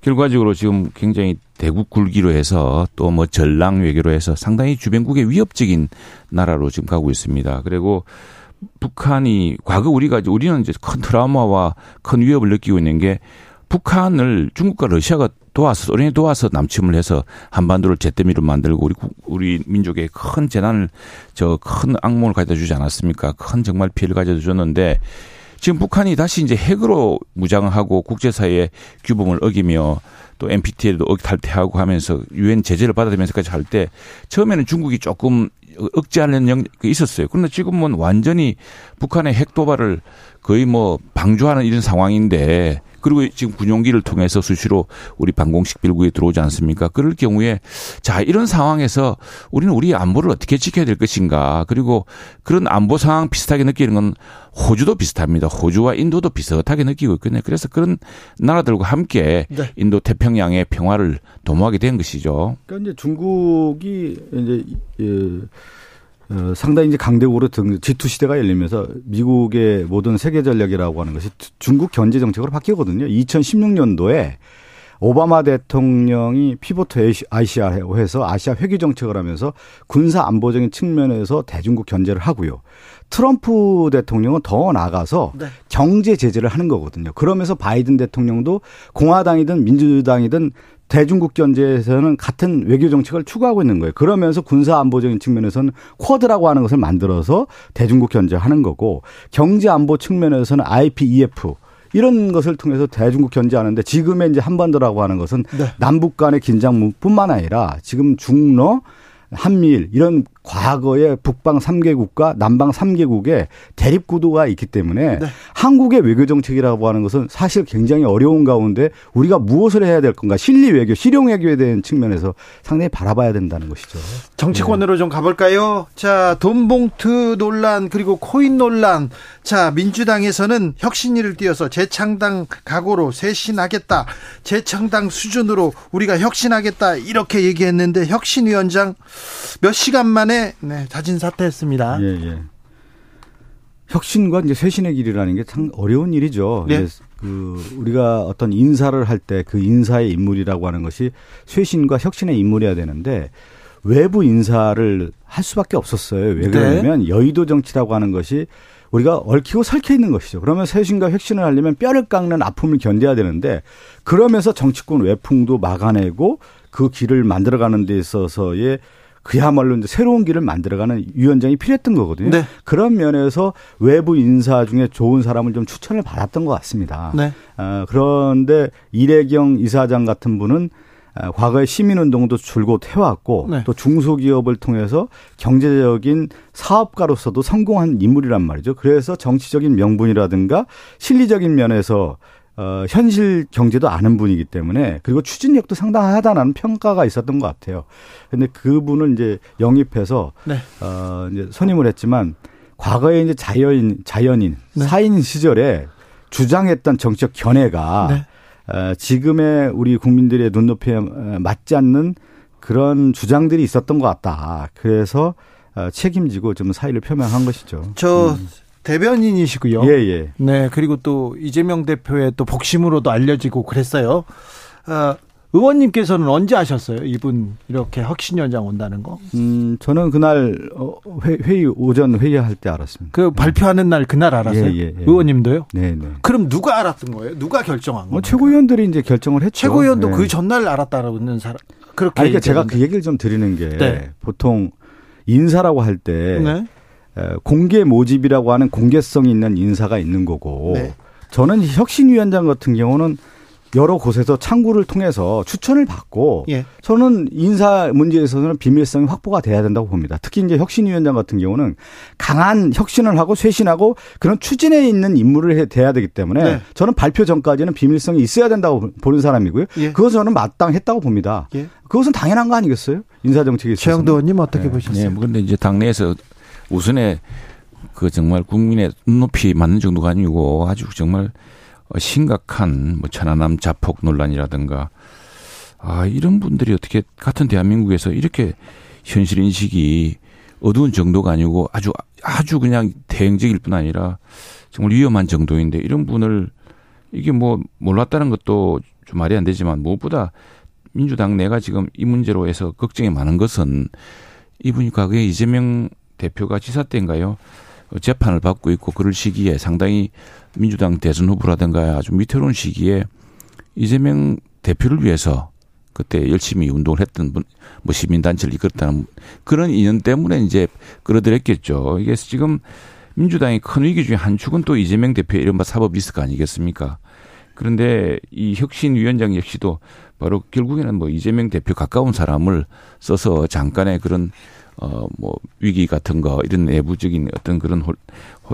결과적으로 지금 굉장히 대국 굴기로 해서 또 뭐 전랑 외교로 해서 상당히 주변국의 위협적인 나라로 지금 가고 있습니다. 그리고 북한이 과거 우리가 우리는 이제 큰 트라우마와 큰 위협을 느끼고 있는 게 북한을 중국과 러시아가 도와서 소련이 도와서 남침을 해서 한반도를 잿더미로 만들고 우리 우리 민족에 큰 재난을 저 큰 악몽을 가져다 주지 않았습니까? 큰 정말 피해를 가져다 줬는데 지금 북한이 다시 이제 핵으로 무장하고 국제사회의 규범을 어기며 또 NPT에도 탈퇴하고 하면서 유엔 제재를 받아들면서까지 할 때 처음에는 중국이 조금 억제하는 영 있었어요. 그런데 지금은 완전히 북한의 핵 도발을 거의 뭐 방조하는 이런 상황인데 그리고 지금 군용기를 통해서 수시로 우리 방공식 빌구에 들어오지 않습니까? 그럴 경우에 자 이런 상황에서 우리는 우리 안보를 어떻게 지켜야 될 것인가? 그리고 그런 안보 상황 비슷하게 느끼는 건 호주도 비슷합니다. 호주와 인도도 비슷하게 느끼고 있거든요. 그래서 그런 나라들과 함께 네. 인도 태평양의 평화를 도모하게 된 것이죠. 그러니까 이제 중국이 이제 예. 어, 상당히 이제 강대국으로 등 G2 시대가 열리면서 미국의 모든 세계 전략이라고 하는 것이 중국 견제 정책으로 바뀌거든요. 2016년도에 오바마 대통령이 피보트 해서 아시아 회귀 정책을 하면서 군사 안보적인 측면에서 대중국 견제를 하고요. 트럼프 대통령은 더 나가서 네. 경제 제재를 하는 거거든요. 그러면서 바이든 대통령도 공화당이든 민주당이든 대중국 견제에서는 같은 외교 정책을 추구하고 있는 거예요. 그러면서 군사 안보적인 측면에서는 쿼드라고 하는 것을 만들어서 대중국 견제하는 거고 경제 안보 측면에서는 IPEF 이런 것을 통해서 대중국 견제하는데 지금의 이제 한반도라고 하는 것은 네. 남북 간의 긴장뿐만 아니라 지금 중러 한미일 이런 과거의 북방 3개국과 남방 3개국의 대립 구도가 있기 때문에 네. 한국의 외교 정책이라고 하는 것은 사실 굉장히 어려운 가운데 우리가 무엇을 해야 될 건가 실리 외교, 실용 외교에 대한 측면에서 상당히 바라봐야 된다는 것이죠. 정치권으로 네. 좀 가볼까요? 자, 돈봉투 논란 그리고 코인 논란. 자, 민주당에서는 혁신위를 띄어서 재창당 각오로 쇄신하겠다. 재창당 수준으로 우리가 혁신하겠다. 이렇게 얘기했는데 혁신위원장 몇 시간 만에 네, 자진 사퇴했습니다. 예, 예. 혁신과 이제 쇄신의 길이라는 게 참 어려운 일이죠. 네. 그 우리가 어떤 인사를 할 때 그 인사의 인물이라고 하는 것이 쇄신과 혁신의 인물이어야 되는데 외부 인사를 할 수밖에 없었어요. 왜 네. 그러냐면 네. 여의도 정치라고 하는 것이 우리가 얽히고 설켜 있는 것이죠. 그러면 쇄신과 혁신을 하려면 뼈를 깎는 아픔을 견뎌야 되는데 그러면서 정치권 외풍도 막아내고 그 길을 만들어가는 데 있어서의 그야말로 이제 새로운 길을 만들어가는 위원장이 필요했던 거거든요. 네. 그런 면에서 외부 인사 중에 좋은 사람을 좀 추천을 받았던 것 같습니다. 네. 어, 그런데 이래경 이사장 같은 분은 어, 과거에 시민운동도 줄곧 해왔고 네. 또 중소기업을 통해서 경제적인 사업가로서도 성공한 인물이란 말이죠. 그래서 정치적인 명분이라든가 실리적인 면에서 어, 현실 경제도 아는 분이기 때문에 그리고 추진력도 상당하다는 평가가 있었던 것 같아요. 근데 그분을 이제 영입해서 네. 어, 이제 선임을 했지만 과거에 이제 자연인, 자연인, 네. 사인 시절에 주장했던 정치적 견해가 네. 어, 지금의 우리 국민들의 눈높이에 맞지 않는 그런 주장들이 있었던 것 같다. 그래서 어, 책임지고 좀 사의를 표명한 것이죠. 저 음. 대변인이시고요. 예, 예. 네, 그리고 또 이재명 대표의 또 복심으로도 알려지고 그랬어요. 어, 의원님께서는 언제 아셨어요? 이분 이렇게 혁신위원장 온다는 거? 음, 저는 그날 어, 회, 의 오전 회의할 때 알았습니다. 그 발표하는 날 그날 알았어요? 예, 예, 예. 의원님도요? 네, 네. 그럼 누가 알았던 거예요? 누가 결정한 거예요? 뭐 최고위원들이 이제 결정을 했죠. 최고위원도 네. 그 전날 알았다는 사람 그렇게. 아니, 그러니까 제가 그 얘기를 좀 드리는 게 네. 보통 인사라고 할때 네. 공개 모집이라고 하는 공개성 있는 인사가 있는 거고 네. 저는 혁신위원장 같은 경우는 여러 곳에서 창구를 통해서 추천을 받고 예. 저는 인사 문제에서는 비밀성이 확보가 돼야 된다고 봅니다. 특히 이제 혁신위원장 같은 경우는 강한 혁신을 하고 쇄신하고 그런 추진에 있는 임무를 해 돼야 되기 때문에 네. 저는 발표 전까지는 비밀성이 있어야 된다고 보는 사람이고요. 예. 그것은 저는 마땅했다고 봅니다. 예. 그것은 당연한 거 아니겠어요? 인사 정책에 있어서. 최영도 의원님 어떻게 네. 보셨어요? 네, 뭐 근데 이제 당내에서 우선에 그 정말 국민의 눈높이 맞는 정도가 아니고 아주 정말 심각한 뭐 천안함 자폭 논란이라든가 아 이런 분들이 어떻게 같은 대한민국에서 이렇게 현실 인식이 어두운 정도가 아니고 아주 아주 그냥 대행적일 뿐 아니라 정말 위험한 정도인데 이런 분을 이게 뭐 몰랐다는 것도 좀 말이 안 되지만 무엇보다 민주당 내가 지금 이 문제로 해서 걱정이 많은 것은 이분이 과거에 이재명 대표가 지사 때인가요? 재판을 받고 있고 그럴 시기에 상당히 민주당 대선 후보라든가 아주 위태로운 시기에 이재명 대표를 위해서 그때 열심히 운동을 했던 분, 뭐 시민단체를 이끌었다는 그런 인연 때문에 이제 끌어들였겠죠. 이게 지금 민주당의 큰 위기 중에 한 축은 또 이재명 대표의 이른바 사법 리스크 아니겠습니까? 그런데 이 혁신위원장 역시도 바로 결국에는 뭐 이재명 대표 가까운 사람을 써서 잠깐의 그런 어 뭐 위기 같은 거 이런 내부적인 어떤 그런 홀,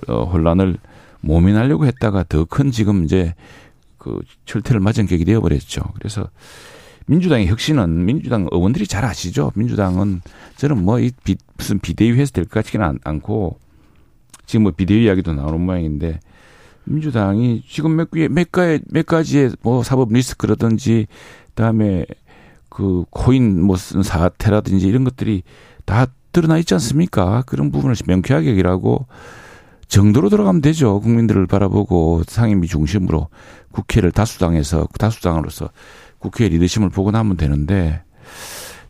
어, 혼란을 모면하려고 했다가 더 큰 지금 이제 그 철퇴를 맞은 격이 되어버렸죠. 그래서 민주당의 혁신은 민주당 의원들이 잘 아시죠. 민주당은 저는 뭐 이 무슨 비대위 해서 될 것 같지는 않고 지금 뭐 비대위 이야기도 나오는 모양인데 민주당이 지금 몇, 몇, 가지, 몇 가지의 뭐 사법 리스크라든지 그다음에 그 코인 뭐쓴 사태라든지 이런 것들이 다 드러나 있지 않습니까? 그런 부분을 명쾌하게 얘기하고 정도로 들어가면 되죠. 국민들을 바라보고 상임위 중심으로 국회를 다수당해서 다수당으로서 국회 리더십을 보고 나면 되는데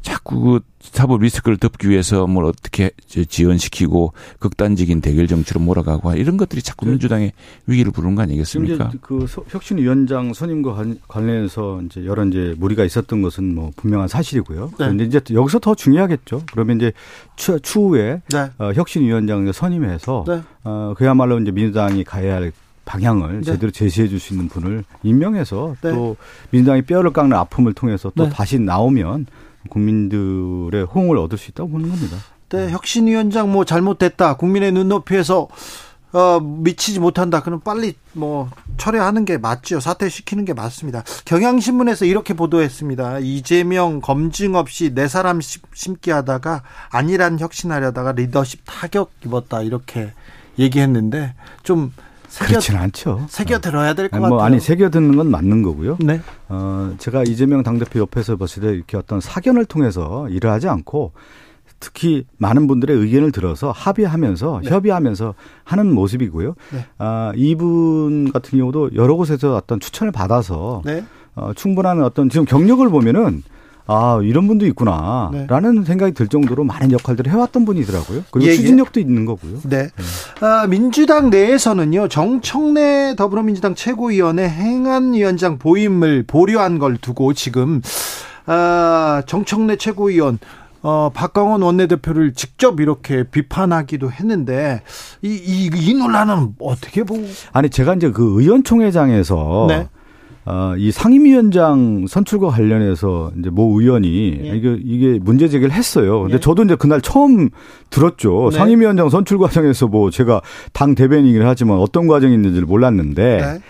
자꾸 그 사법 리스크를 덮기 위해서 뭘 어떻게 지연시키고 극단적인 대결 정치로 몰아가고 이런 것들이 자꾸 네. 민주당의 위기를 부르는 거 아니겠습니까? 그 혁신위원장 선임과 관련해서 이제 여러 이제 무리가 있었던 것은 뭐 분명한 사실이고요. 네. 그런데 이제 여기서 더 중요하겠죠. 그러면 이제 추, 후에 네. 어, 혁신위원장 선임해서 네. 어, 그야말로 이제 민주당이 가야 할 방향을 네. 제대로 제시해 줄 수 있는 분을 임명해서 네. 또 민주당이 뼈를 깎는 아픔을 통해서 또 네. 다시 나오면 국민들의 호응을 얻을 수 있다고 보는 겁니다. 네, 혁신위원장 뭐 잘못됐다. 국민의 눈높이에서 어, 미치지 못한다. 그럼 빨리 뭐 철회하는 게 맞죠. 사퇴시키는 게 맞습니다. 경향신문에서 이렇게 보도했습니다. 이재명 검증 없이 네 사람 심기 하다가 아니란 혁신하려다가 리더십 타격 입었다. 이렇게 얘기했는데 좀 새겨, 그렇지는 않죠. 새겨 들어야 될것 뭐, 같아요. 아니 새겨 듣는 건 맞는 거고요. 네. 어, 제가 이재명 당대표 옆에서 봤을 때 이렇게 어떤 사견을 통해서 일을 하지 않고 특히 많은 분들의 의견을 들어서 합의하면서 네. 협의하면서 하는 모습이고요. 네. 아, 이분 같은 경우도 여러 곳에서 어떤 추천을 받아서 네. 어, 충분한 어떤 지금 경력을 보면은 아 이런 분도 있구나라는 네. 생각이 들 정도로 많은 역할들을 해왔던 분이더라고요. 그리고 예, 예. 추진력도 예. 있는 거고요. 네. 네. 아, 민주당 내에서는요 정청래 더불어민주당 최고위원회 행안위원장 보임을 보류한 걸 두고 지금 아, 정청래 최고위원 어, 박광원 원내대표를 직접 이렇게 비판하기도 했는데 이, 이, 이 논란은 어떻게 보고? 아니 제가 이제 그 의원총회장에서 네. 어, 이 상임위원장 선출과 관련해서 이제 모 의원이 예. 이게 이게 문제 제기를 했어요. 근데 예. 저도 이제 그날 처음 들었죠. 네. 상임위원장 선출 과정에서 뭐 제가 당 대변인이긴 하지만 어떤 과정이 있는지를 몰랐는데 네.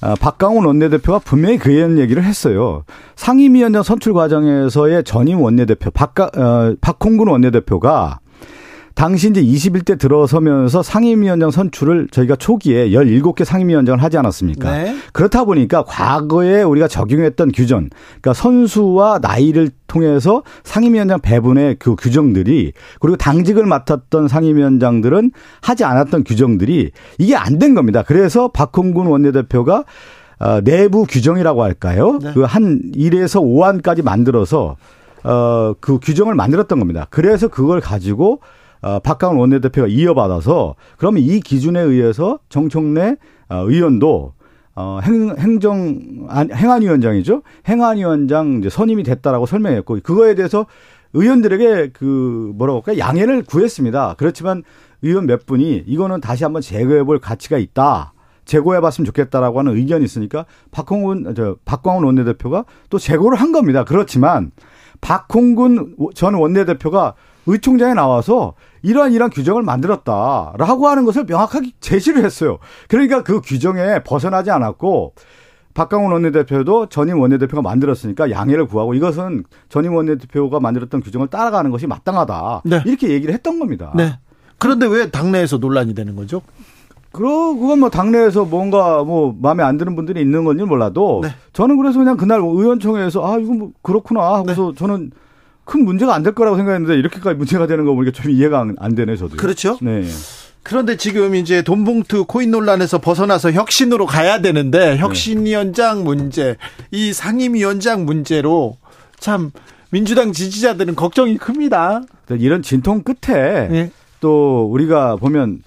아, 박강훈 원내대표가 분명히 그런 얘기를 했어요. 상임위원장 선출 과정에서의 전임 원내대표 박가, 어, 박홍근 원내대표가 당시 이제 21대 들어서면서 상임위원장 선출을 저희가 초기에 17개 상임위원장을 하지 않았습니까? 네. 그렇다 보니까 과거에 우리가 적용했던 규정, 그러니까 선수와 나이를 통해서 상임위원장 배분의 그 규정들이 그리고 당직을 맡았던 상임위원장들은 하지 않았던 규정들이 이게 안 된 겁니다. 그래서 박홍근 원내대표가 어, 내부 규정이라고 할까요? 네. 그한 1에서 5안까지 만들어서 어, 그 규정을 만들었던 겁니다. 그래서 그걸 가지고 어, 박강원 원내대표가 이어받아서 그러면 이 기준에 의해서 정청래 어, 의원도 어, 행, 행정, 행안위원장이죠. 행안위원장 이제 선임이 됐다라고 설명했고, 그거에 대해서 의원들에게 그, 뭐라고 할까, 양해를 구했습니다. 그렇지만 의원 몇 분이 이거는 다시 한번 제거해 볼 가치가 있다. 제고해 봤으면 좋겠다라고 하는 의견이 있으니까 박홍근, 저, 박광훈 원내대표가 또 제고를 한 겁니다. 그렇지만 박홍근 전 원내대표가 의총장에 나와서 이러한 이러한 규정을 만들었다라고 하는 것을 명확하게 제시를 했어요. 그러니까 그 규정에 벗어나지 않았고 박강원 원내대표도 전임 원내대표가 만들었으니까 양해를 구하고 이것은 전임 원내대표가 만들었던 규정을 따라가는 것이 마땅하다. 네. 이렇게 얘기를 했던 겁니다. 네. 그런데 왜 당내에서 논란이 되는 거죠? 그러 그건 뭐 당내에서 뭔가 뭐 마음에 안 드는 분들이 있는 건지 몰라도 네. 저는 그래서 그냥 그날 의원총회에서 아 이거 뭐 그렇구나 하고서 네. 저는 큰 문제가 안 될 거라고 생각했는데 이렇게까지 문제가 되는 거 보니까 좀 이해가 안, 안 되네 저도. 그렇죠. 네. 그런데 지금 이제 돈봉투 코인 논란에서 벗어나서 혁신으로 가야 되는데 네. 혁신위원장 문제, 이 상임위원장 문제로 참 민주당 지지자들은 걱정이 큽니다. 이런 진통 끝에 네. 또 우리가 보면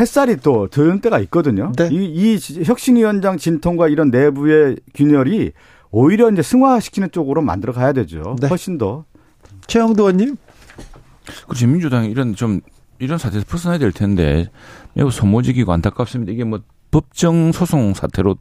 햇살이 또 드는 때가 있거든요. 네. 이, 이 혁신위원장 진통과 이런 내부의 균열이 오히려 이제 승화시키는 쪽으로 만들어 가야 되죠. 네. 훨씬 더. 최영도 의원님. 그렇지 민주당이 이런 좀 이런 사태에서 벗어나야 될 텐데 매우 소모직이고 안타깝습니다. 이게 뭐 법정 소송 사태로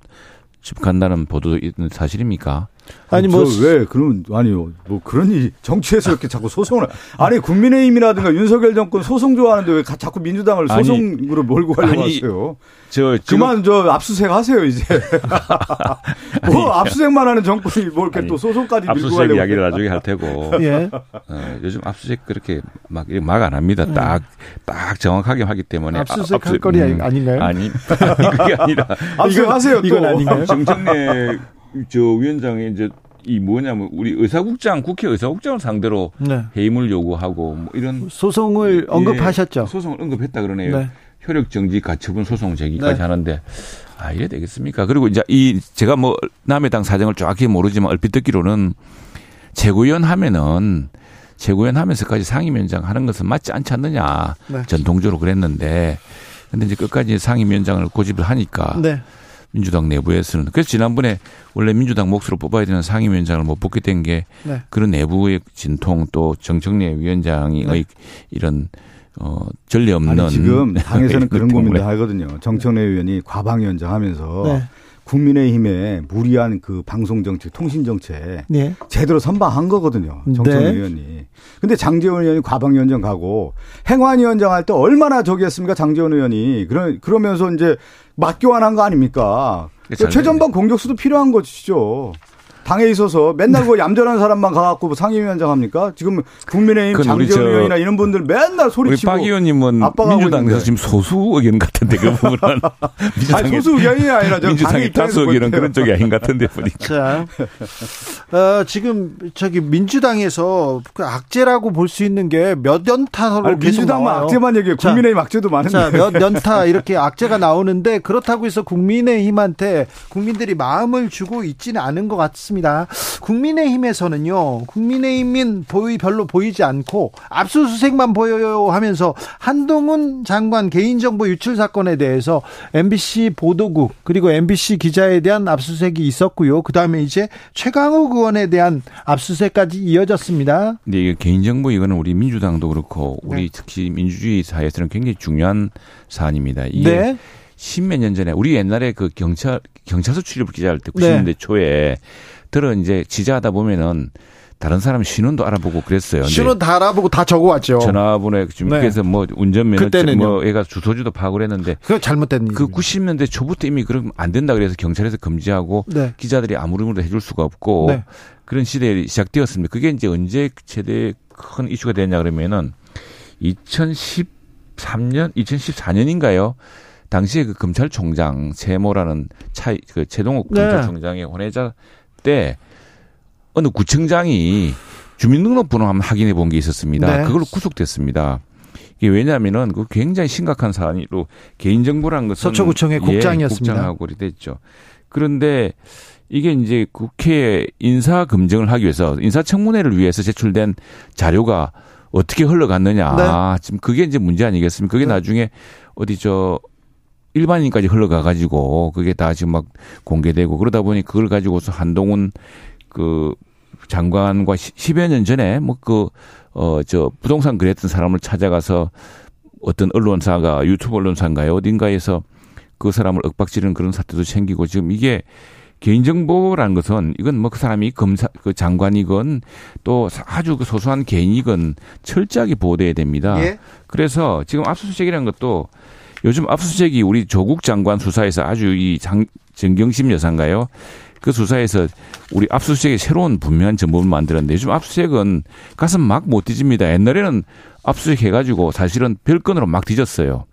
집 간다는 보도 있는 사실입니까? 아니 뭐 왜 그런 아니요 뭐 그런 일 정치에서 이렇게 자꾸 소송을 아니 국민의힘이라든가 윤석열 정권 소송 좋아하는데 왜 자꾸 민주당을 소송으로 아니, 몰고 가려고 아니, 하세요? 저 그만 저 압수수색 하세요 이제. 뭐 압수수색만 하는 정권이 뭐 이렇게 아니, 또 소송까지 밀고 가려고 이야기를 나중에 할 테고. 예. 어, 요즘 압수수색 그렇게 막 막 안 합니다. 딱딱 음. 딱 정확하게 하기 때문에 압수수색 아, 할 거리 음, 아닌가요? 아니 그게 아니라 압수하세요 이건 아닌가요? 정청래 저 위원장이 이제 이 뭐냐면 우리 의사국장 국회 의사국장을 상대로 네. 해임을 요구하고 뭐 이런 소송을 예, 언급하셨죠. 소송을 언급했다 그러네요. 네. 효력 정지 가처분 소송 제기까지 네. 하는데 아 이래 되겠습니까? 그리고 이제 이 제가 뭐 남의 당 사정을 정확히 모르지만 얼핏 듣기로는 최고위원 하면은 최고위원 하면서까지 상임위원장 하는 것은 맞지 않지 않느냐 네. 전통적으로 그랬는데 근데 이제 끝까지 상임위원장을 고집을 하니까 네. 민주당 내부에서는 그래서 지난번에 원래 민주당 몫으로 뽑아야 되는 상임위원장을 못 뽑게 된게 네. 그런 내부의 진통 또 정청래 위원장의 네. 이런 어 전례 없는 아니, 지금 당에서는 그런 고민을 하거든요. 정청래 의원이 과방위원장 하면서 네. 국민의힘의 무리한 그 방송 정책, 통신 정책 네. 제대로 선방한 거거든요. 정청 네. 의원이. 근데 장재원 의원이 과방위원장 가고 행안위원장 할 때 얼마나 저기 했습니까? 장재원 의원이. 그러, 그러면서 이제 맞교환한 거 아닙니까? 최전방 공격수도 필요한 것이죠. 당에 있어서 맨날 그 얌전한 사람만 가갖고 뭐 상임위원장 합니까? 지금 국민의힘 장재원 의원이나 이런 분들 맨날 소리치고. 우리 박 의원님은 민주당에서 지금 소수 의견 같은데 그 부분은. 아니, 소수 의견이 아니라 민주당이 다수 의견은 그런 쪽이 아닌 것 같은데 보니까. 자, 어, 지금 저기 민주당에서 그 악재라고 볼 수 있는 게 몇 연타로 아니, 계속 민주당만 나와요. 악재만 얘기해. 국민의힘 악재도 많은데. 자, 몇 연타 이렇게 악재가 나오는데 그렇다고 해서 국민의힘한테 국민들이 마음을 주고 있지는 않은 것 같습니다. 있습니다. 국민의힘에서는요, 국민의힘인 보이 별로 보이지 않고 압수수색만 보여요 하면서 한동훈 장관 개인정보 유출 사건에 대해서 MBC 보도국 그리고 MBC 기자에 대한 압수수색이 있었고요. 그 다음에 이제 최강욱 의원에 대한 압수수색까지 이어졌습니다. 네, 이게 개인정보 이거는 우리 민주당도 그렇고 우리 네. 특히 민주주의 사회에서는 굉장히 중요한 사안입니다. 이게 네. 십몇 년 전에 우리 옛날에 그 경찰 경찰서 출입 기자할 때 90년대 네. 초에 들어 이제 지자하다 보면은 다른 사람 신원도 알아보고 그랬어요. 신원 다 알아보고 다 적어왔죠. 전화번호에 주민께서 네. 뭐 운전면허증 뭐 애가 주소지도 파악을 했는데 그 잘못된 그 90년대 초부터 이미 그러면 안 된다 그래서 경찰에서 금지하고 네. 기자들이 아무리도 해줄 수가 없고 네. 그런 시대에 시작되었습니다. 그게 이제 언제 최대 큰 이슈가 됐냐 그러면은 2013년, 2014년인가요? 당시에 그 검찰총장 세모라는 차이 그 최동욱 네. 검찰총장의 혼외자 때 어느 구청장이 주민등록번호 한번 확인해 본 게 있었습니다. 네. 그걸로 구속됐습니다. 이게 왜냐하면은 그 굉장히 심각한 사안으로 개인정보라는 것은 서초구청의 국장이었습니다. 예, 국장하고 됐죠. 그런데 이게 이제 국회 인사 검증을 하기 위해서 인사청문회를 위해서 제출된 자료가 어떻게 흘러갔느냐. 네. 지금 그게 이제 문제 아니겠습니까? 그게 네. 나중에 어디 저 일반인까지 흘러가 가지고 그게 다 지금 막 공개되고 그러다 보니 그걸 가지고서 한동훈 그 장관과 10여 년 전에 뭐 그 어 저 부동산 그랬던 사람을 찾아가서 어떤 언론사가 유튜브 언론사인가요 어딘가에서 그 사람을 윽박지르는 그런 사태도 생기고 지금 이게 개인정보라는 것은 이건 뭐 그 사람이 검사 그 장관이건 또 아주 그 소소한 개인이건 철저하게 보호돼야 됩니다. 예? 그래서 지금 압수수색이라는 것도 요즘 압수수색이 우리 조국 장관 수사에서 아주 이 장, 정경심 여사인가요? 그 수사에서 우리 압수수색에 새로운 분명한 정보를 만들었는데 요즘 압수수색은 가슴 막 못 뒤집니다. 옛날에는 압수수색 해가지고 사실은 별건으로 막 뒤졌어요.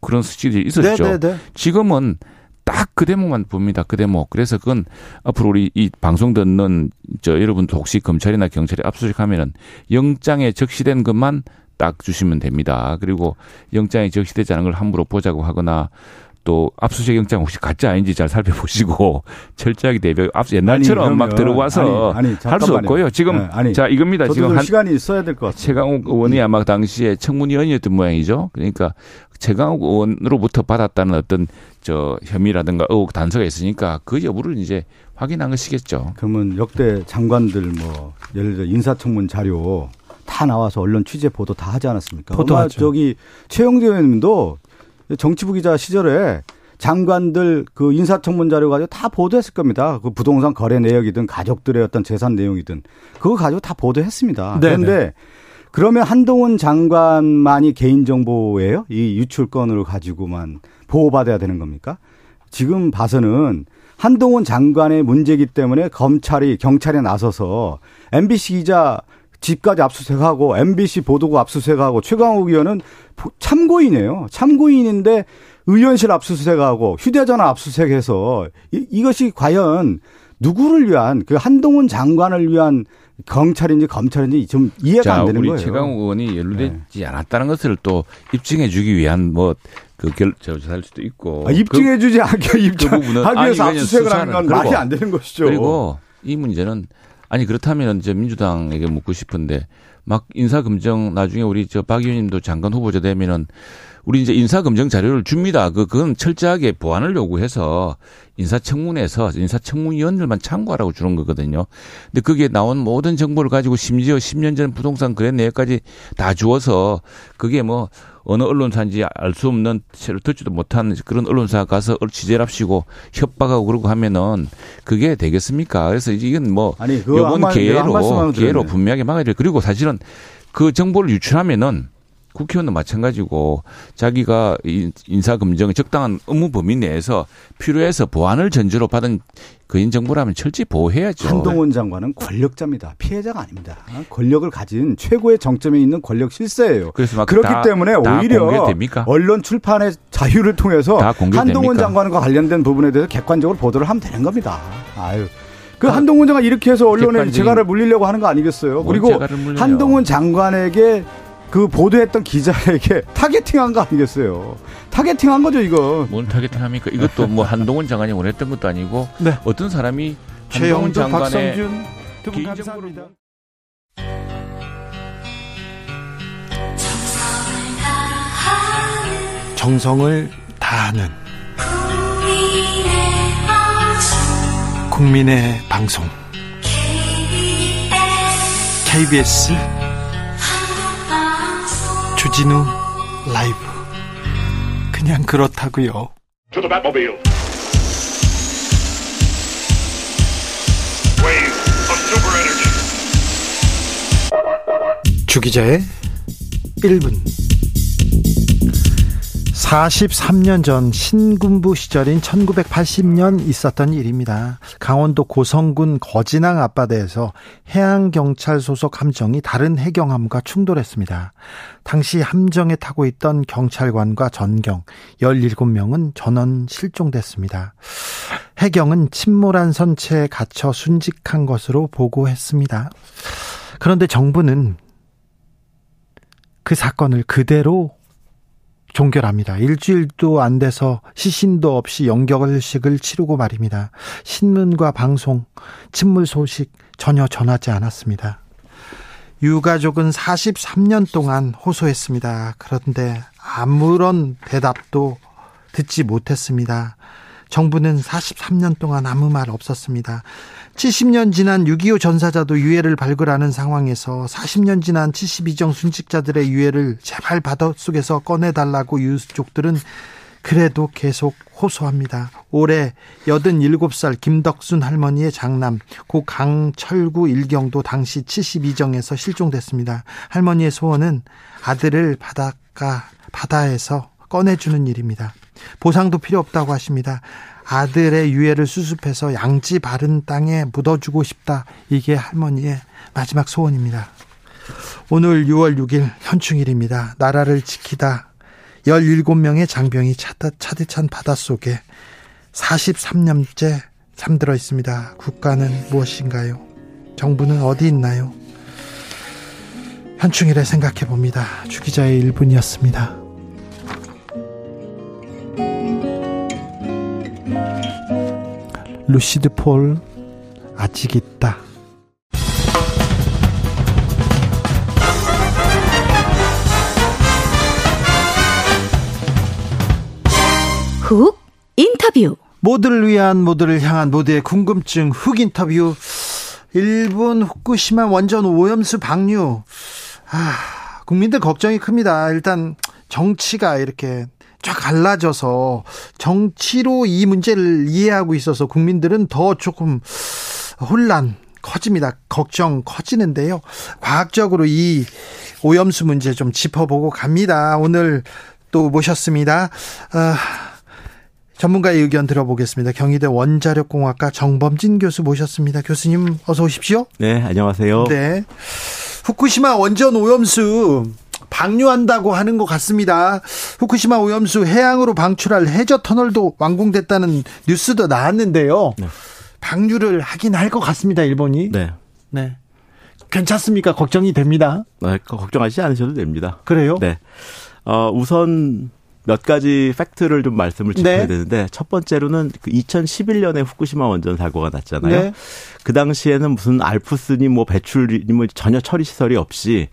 그런 수치들이 있었죠. 네네네. 네, 네. 지금은 딱 그 대목만 봅니다. 그 대목. 그래서 그건 앞으로 우리 이 방송 듣는 저 여러분도 혹시 검찰이나 경찰이 압수수색하면은 영장에 적시된 것만 딱 주시면 됩니다. 그리고 영장이 적시되지 않은 걸 함부로 보자고 하거나 또 압수수색 영장 혹시 가짜 아닌지 잘 살펴보시고 철저하게 대비 압수 옛날처럼 아니, 막 들어와서 할 수 없고요. 지금 네, 아니, 자 이겁니다. 지금 한 시간이 있어야 될 것 같아요. 최강욱 의원이 아마 당시에 청문위원이었던 모양이죠. 그러니까 최강욱 의원으로부터 받았다는 어떤 저 혐의라든가 의혹 단서가 있으니까 그 여부를 이제 확인한 것이겠죠. 그러면 역대 장관들 뭐 예를 들어 인사청문 자료 다 나와서 언론 취재 보도 다 하지 않았습니까? 보도하죠. 저기 최영대 의원님도 정치부 기자 시절에 장관들 그 인사청문 자료 가지고 다 보도했을 겁니다. 그 부동산 거래 내역이든 가족들의 어떤 재산 내용이든 그거 가지고 다 보도했습니다. 네네. 그런데 그러면 한동훈 장관만이 개인정보예요? 이 유출건을 가지고만 보호받아야 되는 겁니까? 지금 봐서는 한동훈 장관의 문제이기 때문에 검찰이 경찰에 나서서 MBC 기자 집까지 압수수색하고 MBC 보도국 압수수색하고 최강욱 의원은 참고인이에요. 참고인인데 의원실 압수수색하고 휴대전화 압수수색해서 이, 이것이 과연 누구를 위한 그 한동훈 장관을 위한 경찰인지 검찰인지 좀 이해가 자, 안 되는 우리 거예요. 최강욱 의원이 연루되지 네. 않았다는 것을 또 입증해주기 위한 뭐 그 결 조사할 수도 있고 아, 입증해주지 그, 않게 입증하기 그 위해서 압수수색을 하는 건 말이 안 되는 것이죠. 그리고 이 문제는 아니 그렇다면 이제 민주당에게 묻고 싶은데 막 인사 검증 나중에 우리 저 박 의원님도 장관 후보자 되면은 우리 이제 인사 검증 자료를 줍니다. 그 그건 철저하게 보완을 요구해서 인사청문회에서 인사청문위원들만 참고하라고 주는 거거든요. 근데 그게 나온 모든 정보를 가지고 심지어 10년 전 부동산 거래 내역까지 다 주어서 그게 뭐 어느 언론사인지 알 수 없는 새로 듣지도 못한 그런 언론사 가서 취재를 합시고 협박하고 그러고 하면은 그게 되겠습니까? 그래서 이건 뭐 아니, 이번 기회로 기회로 분명하게 막아야 돼. 그리고 사실은 그 정보를 유출하면은 국회의원도 마찬가지고 자기가 인사 검증에 적당한 의무 범위 내에서 필요해서 보안을 전제로 받은 그인 정보라면 철저히 보호해야죠. 한동훈 장관은 권력자입니다. 피해자가 아닙니다. 권력을 가진 최고의 정점에 있는 권력 실세예요. 그래서 그렇기 다, 때문에 다 오히려 공개됩니까? 언론 출판의 자유를 통해서 한동훈 장관과 관련된 부분에 대해서 객관적으로 보도를 하면 되는 겁니다. 아유. 그 아, 한동훈 장관 이렇게 해서 언론에 재갈을 물리려고 하는 거 아니겠어요? 그리고 한동훈 장관에게 그 보도했던 기자에게 targeting한 거 아니겠어요? targeting한 거죠 이거. 뭔 targeting합니까? 이것도 뭐 한동훈 장관이 원했던 것도 아니고 네. 어떤 사람이 최영도 박성준 두분 감사합니다. 정성을 다하는 국민의 방송 KBS 주진우 라이브. 그냥 그렇다고요. 주 기자의 1분 43년 전 신군부 시절인 1980년 있었던 일입니다. 강원도 고성군 거진항 앞바다에서 해양경찰 소속 함정이 다른 해경함과 충돌했습니다. 당시 함정에 타고 있던 경찰관과 전경 17명은 전원 실종됐습니다. 해경은 침몰한 선체에 갇혀 순직한 것으로 보고했습니다. 그런데 정부는 그 사건을 그대로 종결합니다. 일주일도 안 돼서 시신도 없이 영격을식을 치르고 말입니다. 신문과 방송, 침몰 소식 전혀 전하지 않았습니다. 유가족은 43년 동안 호소했습니다. 그런데 아무런 대답도 듣지 못했습니다. 정부는 43년 동안 아무 말 없었습니다. 70년 지난 6.25 전사자도 유해를 발굴하는 상황에서 40년 지난 72정 순직자들의 유해를 제발 바닷속에서 꺼내달라고 유족들은 그래도 계속 호소합니다. 올해 87살 김덕순 할머니의 장남 고 강철구 일경도 당시 72정에서 실종됐습니다. 할머니의 소원은 아들을 바닷가 바다에서 꺼내주는 일입니다. 보상도 필요 없다고 하십니다. 아들의 유해를 수습해서 양지 바른 땅에 묻어주고 싶다. 이게 할머니의 마지막 소원입니다. 오늘 6월 6일 현충일입니다. 나라를 지키다 17명의 장병이 차디, 찬 바닷속에 43년째 잠들어 있습니다. 국가는 무엇인가요? 정부는 어디 있나요? 현충일에 생각해 봅니다. 주기자의 1분이었습니다. 루시드 폴 아직 있다. 훅 인터뷰 모두를 위한 모두를 향한 모두의 궁금증 훅 인터뷰 일본 후쿠시마 원전 오염수 방류 아, 국민들 걱정이 큽니다. 일단 정치가 이렇게 쫙 갈라져서 정치로 이 문제를 이해하고 있어서 국민들은 더 조금 혼란 커집니다. 걱정 커지는데요. 과학적으로 이 오염수 문제 좀 짚어보고 갑니다. 오늘 또 모셨습니다. 아, 전문가의 의견 들어보겠습니다. 경희대 원자력공학과 정범진 교수 모셨습니다. 교수님 어서 오십시오. 네, 안녕하세요. 네. 후쿠시마 원전 오염수 방류한다고 하는 것 같습니다. 후쿠시마 오염수 해양으로 방출할 해저 터널도 완공됐다는 뉴스도 나왔는데요. 네. 방류를 하긴 할 것 같습니다. 일본이. 네. 네. 괜찮습니까? 걱정이 됩니다. 네, 걱정하지 않으셔도 됩니다. 그래요? 네. 어, 우선 몇 가지 팩트를 좀 말씀을 짚어야 네. 되는데 첫 번째로는 그 2011년에 후쿠시마 원전 사고가 났잖아요. 네. 그 당시에는 무슨 알프스니 뭐 배출이 뭐 전혀 처리 시설이 없이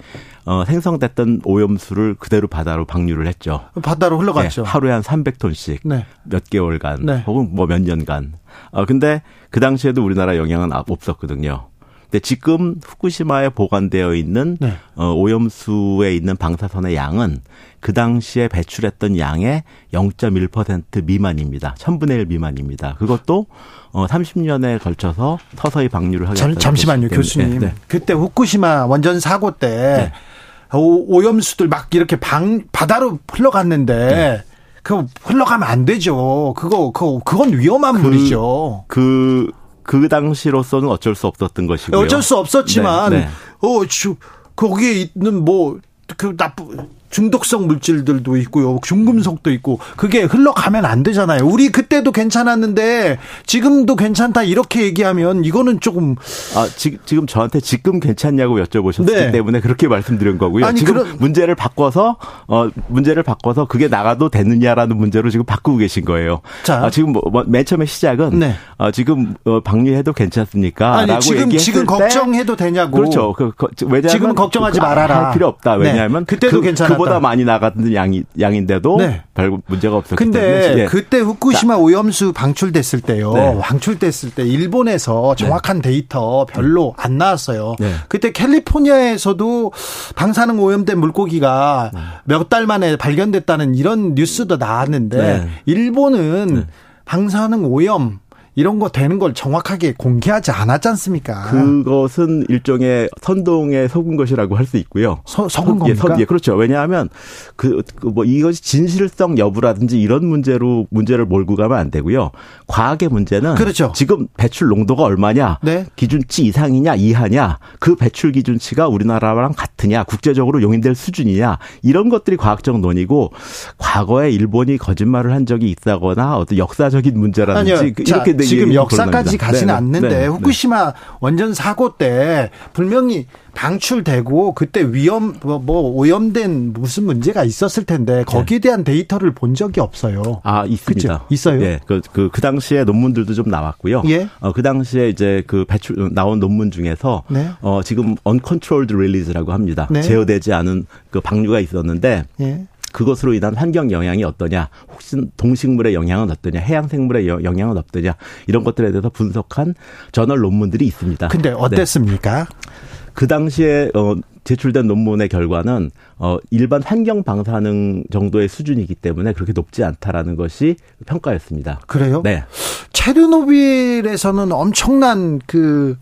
어, 생성됐던 오염수를 그대로 바다로 방류를 했죠. 바다로 흘러갔죠. 네, 하루에 한 300톤씩 몇 개월간 네. 혹은 뭐 몇 년간. 어, 근데 그 당시에도 우리나라 영향은 없었거든요. 근데 지금 후쿠시마에 보관되어 있는 네. 어, 오염수에 있는 방사선의 양은 그 당시에 배출했던 양의 0.1% 미만입니다. 1000분의 1 미만입니다. 그것도 어 30년에 걸쳐서 서서히 방류를 하게 됐 잠시만요, 교수님. 네. 그때 후쿠시마 원전 사고 때 네. 오, 염수들막 이렇게 방 바다로 흘러갔는데 네. 그 흘러가면 안 되죠. 그거 그거 그건 위험한 그, 물이죠. 그, 그 당시로서는 어쩔 수 없었던 것이고요. 어쩔 수 없었지만 네, 네. 어, 주, 거기에 있는 뭐 그 나쁜 중독성 물질들도 있고요. 중금속도 있고 그게 흘러가면 안 되잖아요. 우리 그때도 괜찮았는데 지금도 괜찮다 이렇게 얘기하면 이거는 조금 아 지, 금 저한테 지금 괜찮냐고 여쭤보셨기 네. 때문에 그렇게 말씀드린 거고요. 아니, 지금 그런... 문제를 바꿔서 어 문제를 바꿔서 그게 나가도 되느냐라는 문제로 지금 바꾸고 계신 거예요. 자, 아, 지금 뭐, 뭐맨 처음에 시작은 네. 아, 지금 어, 방류해도 괜찮습니까? 아니 지금 지금 걱정해도 되냐고. 그렇죠. 그, 그, 왜냐하면 지금 걱정하지 말아라. 할 필요 없다. 네. 왜냐하면 네. 그때도 그, 괜찮았다. 그보다 많이 나갔던 양이 양인데도 네. 별 문제가 없었기 근데 때문에. 근데 그때 후쿠시마 자. 오염수 방출됐을 때요. 네. 방출됐을 때 일본에서 네. 정확한 네. 데이터 별로 안 나왔어요. 네. 그때 캘리포니아에서도 방사능 오염된 물고기가 네. 몇달 만에 발견됐다는 이런 뉴스도 나왔는데 일본은 방사능 오염 이런 거 되는 걸 정확하게 공개하지 않았지 않습니까? 그것은 일종의 선동에 속은 것이라고 할 수 있고요. 서, 속은 겁니까? 예, 선, 예, 그렇죠. 왜냐하면 그, 그뭐 이것이 진실성 여부라든지 이런 문제로 문제를 몰고 가면 안 되고요. 과학의 문제는 그렇죠. 지금 배출 농도가 얼마냐, 네. 기준치 이상이냐 이하냐, 그 배출 기준치가 우리나라랑 같으냐, 국제적으로 용인될 수준이냐 이런 것들이 과학적 논의고 과거에 일본이 거짓말을 한 적이 있다거나 어떤 역사적인 문제라든지 아니요. 이렇게 자, 지금 역사까지 가지는 네, 네. 않는데 네, 후쿠시마 원전 사고 때 분명히 방출되고 그때 위험 뭐, 뭐 오염된 무슨 문제가 있었을 텐데 거기에 대한 데이터를 본 적이 없어요. 아 있습니다. 그쵸? 있어요. 예, 그, 그, 그 당시에 논문들도 좀 나왔고요. 예. 어, 그 당시에 이제 그 배출 나온 논문 중에서 네. 어, 지금 uncontrolled release라고 합니다. 네. 제어되지 않은 그 방류가 있었는데. 예. 그것으로 인한 환경 영향이 어떠냐, 혹시 동식물의 영향은 어떠냐, 해양 생물의 영향은 어떠냐 이런 것들에 대해서 분석한 저널 논문들이 있습니다. 근데 어땠습니까? 네. 그 당시에 어 제출된 논문의 결과는 어 일반 환경 방사능 정도의 수준이기 때문에 그렇게 높지 않다라는 것이 평가였습니다. 그래요? 네. 체르노빌에서는 엄청난 그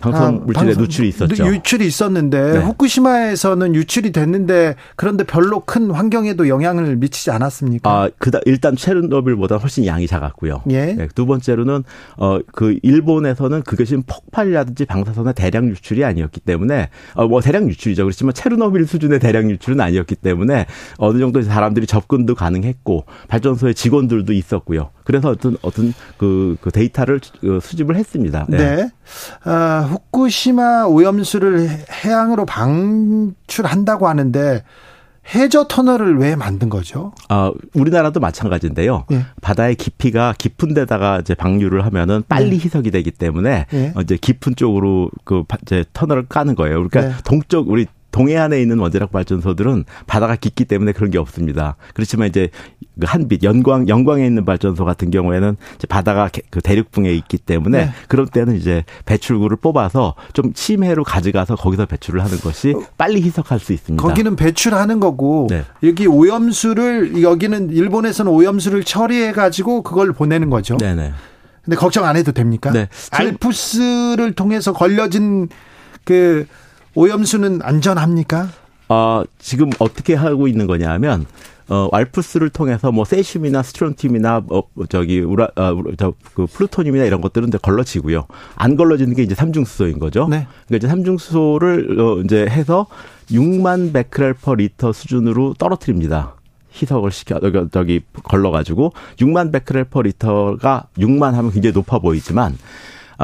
방사능 아, 물질의 방송, 누출이 있었죠. 유출이 있었는데 네. 후쿠시마에서는 유출이 됐는데 그런데 별로 큰 환경에도 영향을 미치지 않았습니까? 아, 그다 일단 체르노빌보다 훨씬 양이 작았고요. 예. 네, 두 번째로는 어 그 일본에서는 그것이 폭발이라든지 방사선의 대량 유출이 아니었기 때문에 어 뭐 대량 유출이죠. 그렇지만 체르노빌 수준의 대량 유출은 아니었기 때문에 어느 정도 사람들이 접근도 가능했고 발전소의 직원들도 있었고요. 그래서 어떤 어떤 그, 그 데이터를 그 수집을 했습니다. 네. 네. 아, 후쿠시마 오염수를 해양으로 방출한다고 하는데 해저 터널을 왜 만든 거죠? 아, 우리나라도 마찬가지인데요. 예. 바다의 깊이가 깊은 데다가 이제 방류를 하면은 빨리 네. 희석이 되기 때문에 예. 이제 깊은 쪽으로 그 이제 터널을 까는 거예요. 그러니까 네. 동쪽 우리 동해안에 있는 원자력 발전소들은 바다가 깊기 때문에 그런 게 없습니다. 그렇지만 이제 그 한빛 연광 영광에 있는 발전소 같은 경우에는 이제 바다가 그 대륙붕에 있기 때문에 네. 그럴 때는 이제 배출구를 뽑아서 좀 심해로 가져가서 거기서 배출을 하는 것이 어, 빨리 희석할 수 있습니다. 거기는 배출하는 거고 네. 여기 오염수를 여기는 일본에서는 오염수를 처리해 가지고 그걸 보내는 거죠. 네네. 근데 걱정 안 해도 됩니까? 네. 알프스를 통해서 걸려진 그 오염수는 안전합니까? 어, 지금 어떻게 하고 있는 거냐면 어, 알프스를 통해서 뭐 세슘이나 스트론튬이나 어, 저기 우라 어, 저그 플루토늄이나 이런 것들은 이제 걸러지고요. 안 걸러지는 게 이제 삼중수소인 거죠. 네. 그러니까 이제 삼중수소를 어, 이제 해서 6만 베크렐 per 리터 수준으로 떨어뜨립니다. 희석을 시켜 저기 걸러 가지고 6만 베크렐 per 리터가 6만 하면 굉장히 높아 보이지만 아,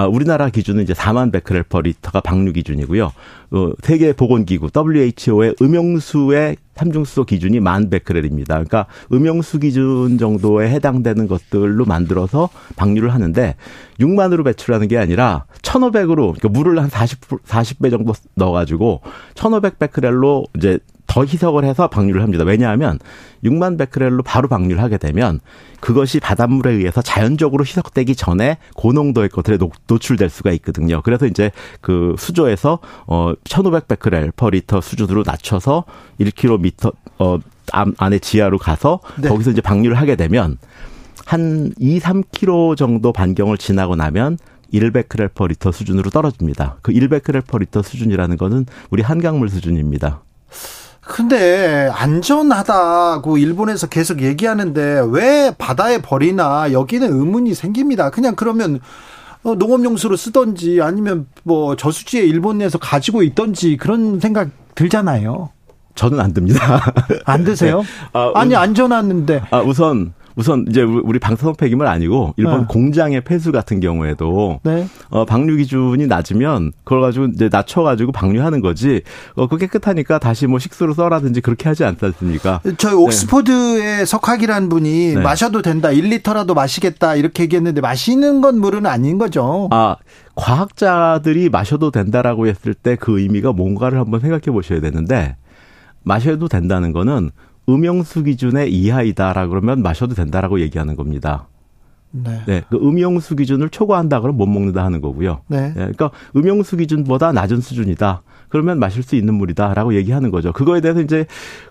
우리나라 기준은 이제 4만 베크렐 per 리터가 방류 기준이고요. 어, 세계 보건기구 WHO의 음용수의 삼중수소 기준이 만 베크렐입니다. 그러니까 음용수 기준 정도에 해당되는 것들로 만들어서 방류를 하는데 6만으로 배출하는 게 아니라 1,500으로 그러니까 물을 한 40, 40배 정도 넣어가지고 1,500 베크렐로 이제 더 희석을 해서 방류를 합니다. 왜냐하면 6만 베크렐로 바로 방류를 하게 되면 그것이 바닷물에 의해서 자연적으로 희석되기 전에 고농도의 것들에 노출될 수가 있거든요. 그래서 이제 그 수조에서 어 1,500 베크렐 per 리터 수준으로 낮춰서 1km 어 안에 지하로 가서 네. 거기서 이제 방류를 하게 되면 한 2, 3km 정도 반경을 지나고 나면 1베크렐 per 리터 수준으로 떨어집니다. 그 1베크렐 per 리터 수준이라는 거는 우리 한강물 수준입니다. 근데 안전하다고 일본에서 계속 얘기하는데 왜 바다에 버리나 여기는 의문이 생깁니다. 그냥 그러면 어, 농업용수로 쓰던지 아니면 뭐 저수지에 일본 내에서 가지고 있던지 그런 생각 들잖아요. 저는 안 듭니다. 안 드세요? 네. 아, 니 안전하는데. 아, 우선 우선 이제 우리 방사선 폐기물 아니고 일본 네. 공장의 폐수 같은 경우에도 네. 어, 방류 기준이 낮으면 그걸 가지고 이제 낮춰가지고 방류하는 거지. 어, 그 깨끗하니까 다시 뭐 식수로 써라든지 그렇게 하지 않지 않습니까? 저희 옥스퍼드의 네. 석학이라는 분이 네. 마셔도 된다, 1리터라도 마시겠다 이렇게 얘기했는데 마시는 건 물은 아닌 거죠. 아 과학자들이 마셔도 된다라고 했을 때 그 의미가 뭔가를 한번 생각해 보셔야 되는데 마셔도 된다는 거는 음용수 기준의 이하이다라 그러면 마셔도 된다라고 얘기하는 겁니다. 네. 네. 그 음용수 기준을 초과한다 그러면 못 먹는다 하는 거고요. 네. 네. 그러니까 음용수 기준보다 낮은 수준이다. 그러면 마실 수 있는 물이다라고 얘기하는 거죠. 그거에 대해서 이제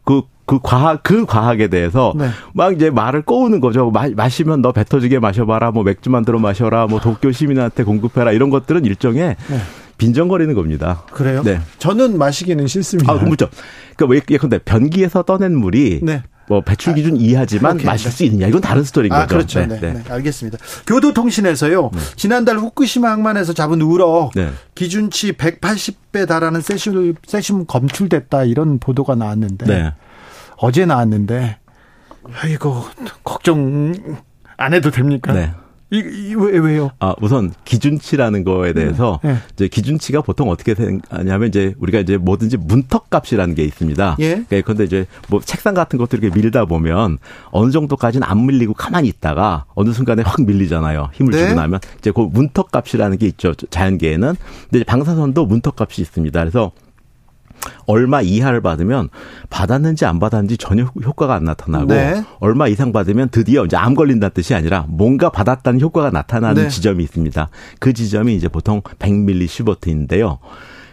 그, 그 과학, 그 과학에 대해서 네. 막 이제 말을 꼬우는 거죠. 마, 마시면 너 배 터지게 마셔봐라. 뭐 맥주 만들어 마셔라. 뭐 도쿄 시민한테 공급해라. 이런 것들은 일종의 네. 빈정거리는 겁니다. 그래요? 네. 저는 마시기는 싫습니다. 아, 그렇죠. 그러니까 왜 예컨대 변기에서 떠낸 물이 네. 뭐 배출 기준 아, 이하지만 그 마실 수 있느냐 이건 다른 스토리인 아, 거죠. 그렇죠. 네, 네, 네. 알겠습니다. 교도통신에서요. 네. 지난달 후쿠시마 항만에서 잡은 우럭 네. 기준치 180배 달하는 세슘 세슘 검출됐다 이런 보도가 나왔는데 네. 어제 나왔는데 이거 걱정 안 해도 됩니까? 네. 이, 이 왜, 왜요? 아, 우선 기준치라는 거에 대해서 네. 이제 기준치가 보통 어떻게 생각하냐면 이제 우리가 이제 뭐든지 문턱 값이라는 게 있습니다. 예. 그러니까 근데 이제 뭐 책상 같은 것들 이렇게 밀다 보면 어느 정도까지는 안 밀리고 가만히 있다가 어느 순간에 확 밀리잖아요. 힘을 네. 주고 나면 이제 그 문턱 값이라는 게 있죠. 자연계에는. 근데 방사선도 문턱 값이 있습니다. 그래서 얼마 이하를 받으면 받았는지 안 받았는지 전혀 효과가 안 나타나고 네. 얼마 이상 받으면 드디어 이제 암 걸린다는 뜻이 아니라 뭔가 받았다는 효과가 나타나는 네. 지점이 있습니다. 그 지점이 이제 보통 100밀리 시버트인데요.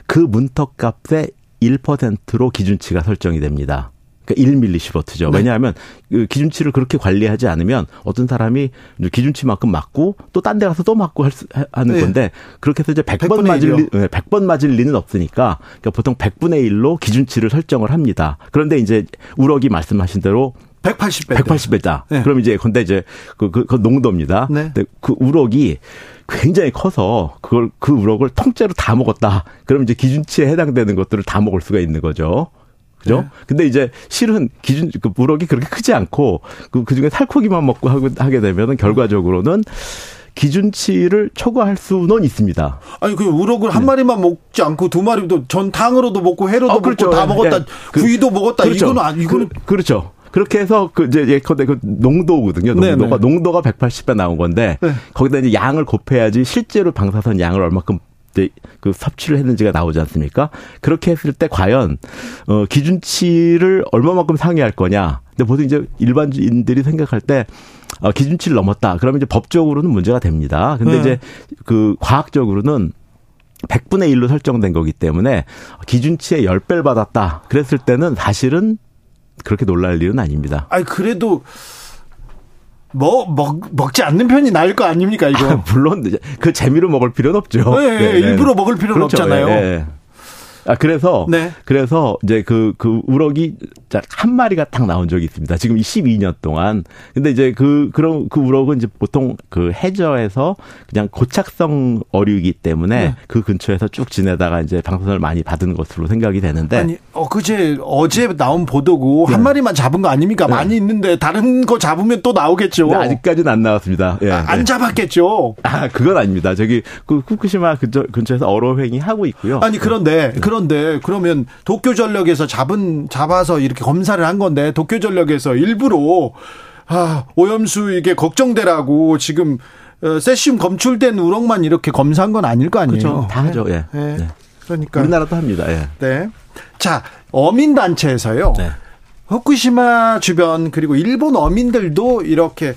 그 문턱 값의 1%로 기준치가 설정이 됩니다. 그러니까 1밀리시버트죠. 네. 왜냐하면 그 기준치를 그렇게 관리하지 않으면 어떤 사람이 기준치만큼 맞고 또 딴 데 가서 또 맞고 할 수, 하는 네. 건데 그렇게 해서 이제 100번 맞을 리, 100번 맞을 리는 없으니까 그러니까 보통 100분의 1로 기준치를 설정을 합니다. 그런데 이제 우럭이 말씀하신 대로 180배. 180배다. 네. 그럼 이제 근데 이제 그, 그, 그 농도입니다. 네. 근데 그 우럭이 굉장히 커서 그걸 그 우럭을 통째로 다 먹었다. 그럼 이제 기준치에 해당되는 것들을 다 먹을 수가 있는 거죠. 그죠? 네. 근데 이제 실은 기준 그 무럭이 그렇게 크지 않고 그 그 중에 살코기만 먹고 하고 하게 되면은 결과적으로는 기준치를 초과할 수는 있습니다. 아니 그 우럭을 한 네. 마리만 먹지 않고 두 마리도 전탕으로도 먹고 회로도 아, 그렇죠. 먹고 다 먹었다. 네. 구이도 먹었다. 그렇죠. 이거는 아, 이거는 그, 그렇죠. 그렇게 해서 그 이제 예컨대 그 농도거든요. 농도가 네네. 농도가 180배 나온 건데 네. 거기다 이제 양을 곱해야지 실제로 방사선 양을 얼마큼 그 섭취를 했는지가 나오지 않습니까? 그렇게 했을 때 과연 어 기준치를 얼마만큼 상회할 거냐? 근데 보통 이제 일반인들이 생각할 때 어, 기준치를 넘었다. 그러면 이제 법적으로는 문제가 됩니다. 근데 네. 이제 그 과학적으로는 100분의 1로 설정된 거기 때문에 기준치의 10배를 받았다. 그랬을 때는 사실은 그렇게 놀랄 일은 아닙니다. 아니 그래도 뭐, 먹, 먹지 않는 편이 나을 거 아닙니까, 이거? 아, 물론, 그 재미로 먹을 필요는 없죠. 네, 네, 네. 일부러 먹을 필요는 그렇죠. 없잖아요. 네. 아, 그래서, 네. 그래서 이제 그, 그 우럭이 한 마리가 딱 나온 적이 있습니다. 지금 12년 동안. 근데 이제 그, 그런, 그 우럭은 이제 보통 그 해저에서 그냥 고착성 어류이기 때문에 네. 그 근처에서 쭉 지내다가 이제 방사선을 많이 받은 것으로 생각이 되는데. 아니, 어, 그제 어제 나온 보도고 네. 한 마리만 잡은 거 아닙니까? 네. 많이 있는데 다른 거 잡으면 또 나오겠죠. 아직까지는 안 나왔습니다. 예. 아, 안 네. 잡았겠죠. 아, 그건 아닙니다. 저기 그 후쿠시마 근처, 근처에서 어로횡이 하고 있고요. 아니, 그런데, 네. 그런데 그러면 도쿄 전력에서 잡은, 잡아서 이렇게 검사를 한 건데 도쿄 전력에서 일부러 아, 오염수 이게 걱정되라고 지금 어, 세슘 검출된 우럭만 이렇게 검사한 건 아닐 거 아니에요. 그렇죠. 다 하죠. 예. 네. 네. 그러니까 우리나라도 합니다. 예. 네. 자, 어민 단체에서요. 네. 후쿠시마 주변 그리고 일본 어민들도 이렇게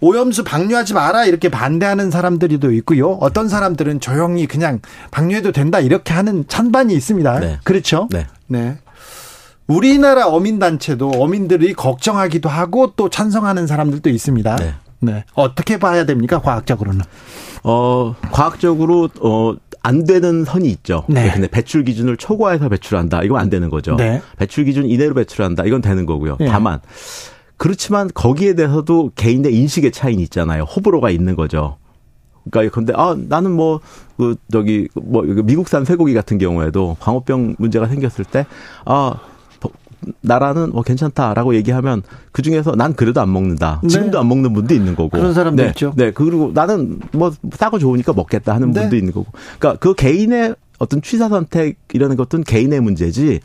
오염수 방류하지 마라 이렇게 반대하는 사람들이도 있고요. 어떤 사람들은 조용히 그냥 방류해도 된다 이렇게 하는 찬반이 있습니다. 네. 그렇죠? 네. 네. 우리나라 어민 단체도 어민들이 걱정하기도 하고 또 찬성하는 사람들도 있습니다. 네. 네. 어떻게 봐야 됩니까? 과학적으로는? 어, 과학적으로 어, 안 되는 선이 있죠. 네. 근데 배출 기준을 초과해서 배출한다. 이건 안 되는 거죠. 네. 배출 기준 이내로 배출한다. 이건 되는 거고요. 네. 다만 그렇지만 거기에 대해서도 개인의 인식의 차이는 있잖아요. 호불호가 있는 거죠. 그러니까 근데 아 나는 뭐 그 저기 뭐 미국산 쇠고기 같은 경우에도 광우병 문제가 생겼을 때아 나라는 뭐 괜찮다라고 얘기하면 그 중에서 난 그래도 안 먹는다. 네. 지금도 안 먹는 분도 있는 거고. 그런 사람도 네. 있죠. 네. 그리고 나는 뭐 싸고 좋으니까 먹겠다 하는 네. 분도 있는 거고. 그러니까 그 개인의 어떤 취사 선택이라는 것은 개인의 문제지.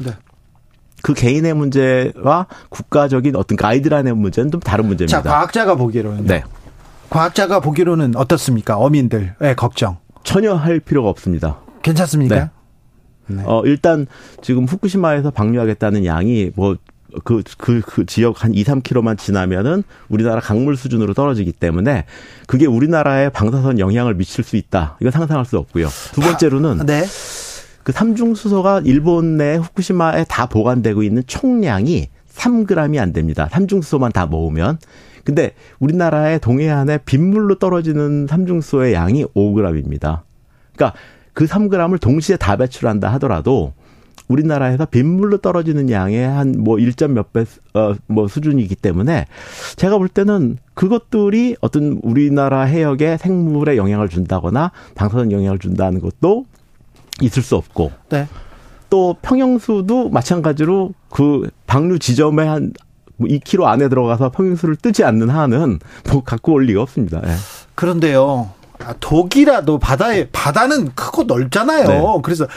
네. 그 개인의 문제와 국가적인 어떤 가이드라인의 문제는 좀 다른 문제입니다. 자, 과학자가 보기로는 네. 과학자가 보기로는 어떻습니까? 어민들의 걱정. 전혀 할 필요가 없습니다. 괜찮습니까? 네. 네. 어, 일단 지금 후쿠시마에서 방류하겠다는 양이 뭐 그, 그, 그 지역 한 2, 3km만 지나면은 우리나라 강물 수준으로 떨어지기 때문에 그게 우리나라에 방사선 영향을 미칠 수 있다. 이거 상상할 수 없고요. 두 번째로는 아, 네. 그 삼중 수소가 일본 내 후쿠시마에 다 보관되고 있는 총량이 3g이 안 됩니다. 삼중 수소만 다 모으면. 근데 우리나라의 동해안에 빗물로 떨어지는 삼중 수소의 양이 5g입니다. 그러니까 그 3g을 동시에 다 배출한다 하더라도 우리나라에서 빗물로 떨어지는 양의 한 뭐 1점 몇 배, 어, 뭐 수준이기 때문에 제가 볼 때는 그것들이 어떤 우리나라 해역에 생물에 영향을 준다거나 방사선 영향을 준다는 것도 있을 수 없고. 네. 또 평형수도 마찬가지로 그 방류 지점에 한 2km 뭐 안에 들어가서 평형수를 뜨지 않는 한은 뭐 갖고 올 리가 없습니다. 네. 그런데요. 아, 독이라도 바다에 바다는 크고 넓잖아요. 네. 그래서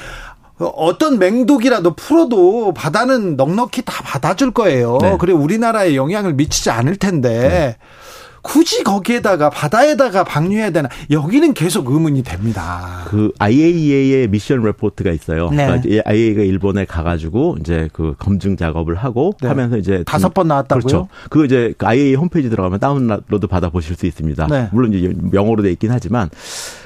어떤 맹독이라도 풀어도 바다는 넉넉히 다 받아줄 거예요. 네. 그래 우리나라에 영향을 미치지 않을 텐데 네. 굳이 거기에다가 바다에다가 방류해야 되나 여기는 계속 의문이 됩니다. 그 IAEA의 mission report가 있어요. 네. 그러니까 IAEA가 일본에 가가지고 이제 그 검증 작업을 하고 네. 하면서 이제 다섯 번 나왔다고요? 그렇죠. 그 이제 그 IAEA 홈페이지 들어가면 다운로드 받아 보실 수 있습니다. 네. 물론 이제 영어로 돼 있긴 하지만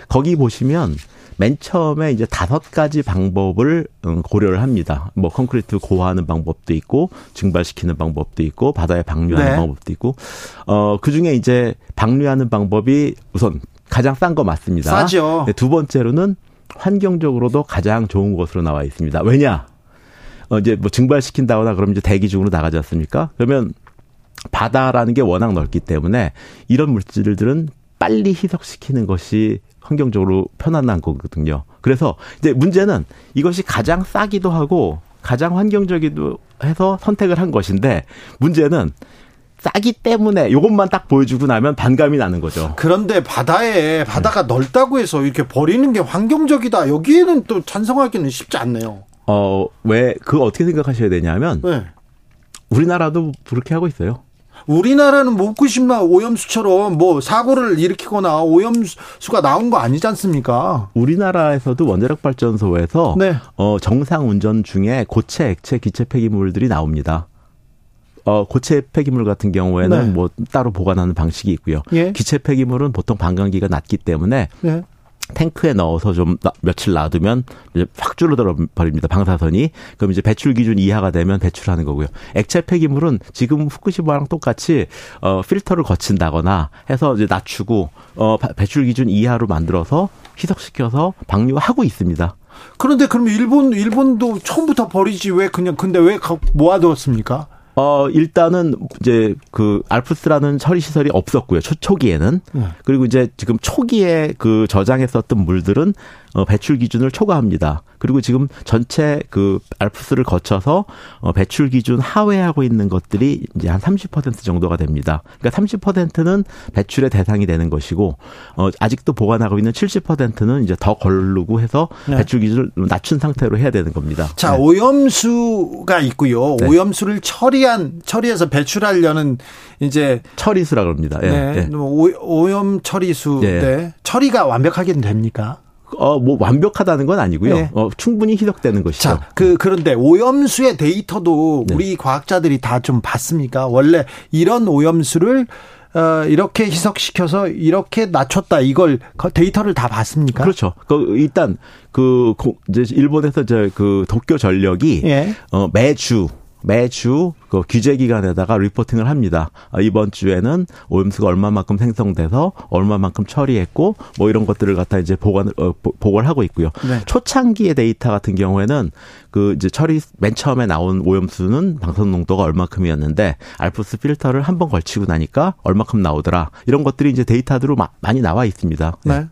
거기 보시면 맨 처음에 이제 다섯 가지 방법을 음, 고려를 합니다. 뭐 콘크리트 고화하는 방법도 있고 증발시키는 방법도 있고 바다에 방류하는 네. 방법도 있고 어그 중에 이제 방류하는 방법이 우선 가장 싼 거 맞습니다. 싸죠. 네, 두 번째로는 환경적으로도 가장 좋은 것으로 나와 있습니다. 왜냐? 어 이제 뭐 증발시킨다거나 그러면 이제 대기 중으로 나가지 않습니까? 그러면 바다라는 게 워낙 넓기 때문에 이런 물질들은 빨리 희석시키는 것이 환경적으로 편안한 거거든요. 그래서 이제 문제는 이것이 가장 싸기도 하고 가장 환경적이기도 해서 선택을 한 것인데 문제는 싸기 때문에 이것만 딱 보여주고 나면 반감이 나는 거죠. 그런데 바다에 바다가 네. 넓다고 해서 이렇게 버리는 게 환경적이다. 여기에는 또 찬성하기는 쉽지 않네요. 어, 왜, 그거 어떻게 생각하셔야 되냐면, 네. 우리나라도 그렇게 하고 있어요. 우리나라는 모쿠시마 오염수처럼 뭐 사고를 일으키거나 오염수가 나온 거 아니지 않습니까? 우리나라에서도 원자력 발전소에서 네. 어, 정상 운전 중에 고체, 액체, 기체 폐기물들이 나옵니다. 어, 고체 폐기물 같은 경우에는 네. 뭐 따로 보관하는 방식이 있고요. 예. 기체 폐기물은 보통 방광기가 낮기 때문에 예. 탱크에 넣어서 좀 며칠 놔두면 이제 확 줄어들어 버립니다. 방사선이. 그럼 이제 배출 기준 이하가 되면 배출하는 거고요. 액체 폐기물은 지금 후쿠시마랑 똑같이 어 필터를 거친다거나 해서 이제 낮추고 어 배출 기준 이하로 만들어서 희석시켜서 방류하고 있습니다. 그런데 그럼 일본 일본도 처음부터 버리지 왜 그냥 근데 왜 모아두었습니까? 어, 일단은 이제 그 알프스라는 처리 시설이 없었고요. 초, 초기에는. 네. 그리고 이제 지금 초기에 그 저장했었던 물들은 어, 배출 기준을 초과합니다. 그리고 지금 전체 그 알프스를 거쳐서 어, 배출 기준 하회하고 있는 것들이 이제 한 30% 정도가 됩니다. 그러니까 30%는 배출의 대상이 되는 것이고 어, 아직도 보관하고 있는 70%는 이제 더 걸르고 해서 네. 배출 기준을 낮춘 상태로 해야 되는 겁니다. 자, 네. 오염수가 있고요. 네. 오염수를 처리한 처리해서 배출하려는 이제 처리수라 그럽니다. 예. 네. 네. 오, 오염 처리수. 네. 네. 처리가 완벽하게 됩니까? 어, 뭐 완벽하다는 건 아니고요. 네. 어, 충분히 희석되는 것이죠. 자, 그 그런데 오염수의 데이터도 네. 우리 과학자들이 다 좀 봤습니까? 원래 이런 오염수를 어, 이렇게 희석시켜서 이렇게 낮췄다 이걸 데이터를 다 봤습니까? 그렇죠. 그 일단 그 이제 일본에서 저그 도쿄 전력이 예. 어 매주 매주 그 규제 기간에다가 리포팅을 합니다. 아, 이번 주에는 오염수가 얼마만큼 생성돼서 얼마만큼 처리했고 뭐 이런 것들을 갖다 이제 보관을 어, 보고를 하고 있고요. 네. 초창기의 데이터 같은 경우에는 그 이제 처리 맨 처음에 나온 오염수는 방사능 농도가 얼마큼이었는데 알프스 필터를 한 번 걸치고 나니까 얼마큼 나오더라. 이런 것들이 이제 데이터로 많이 나와 있습니다. 네. 네.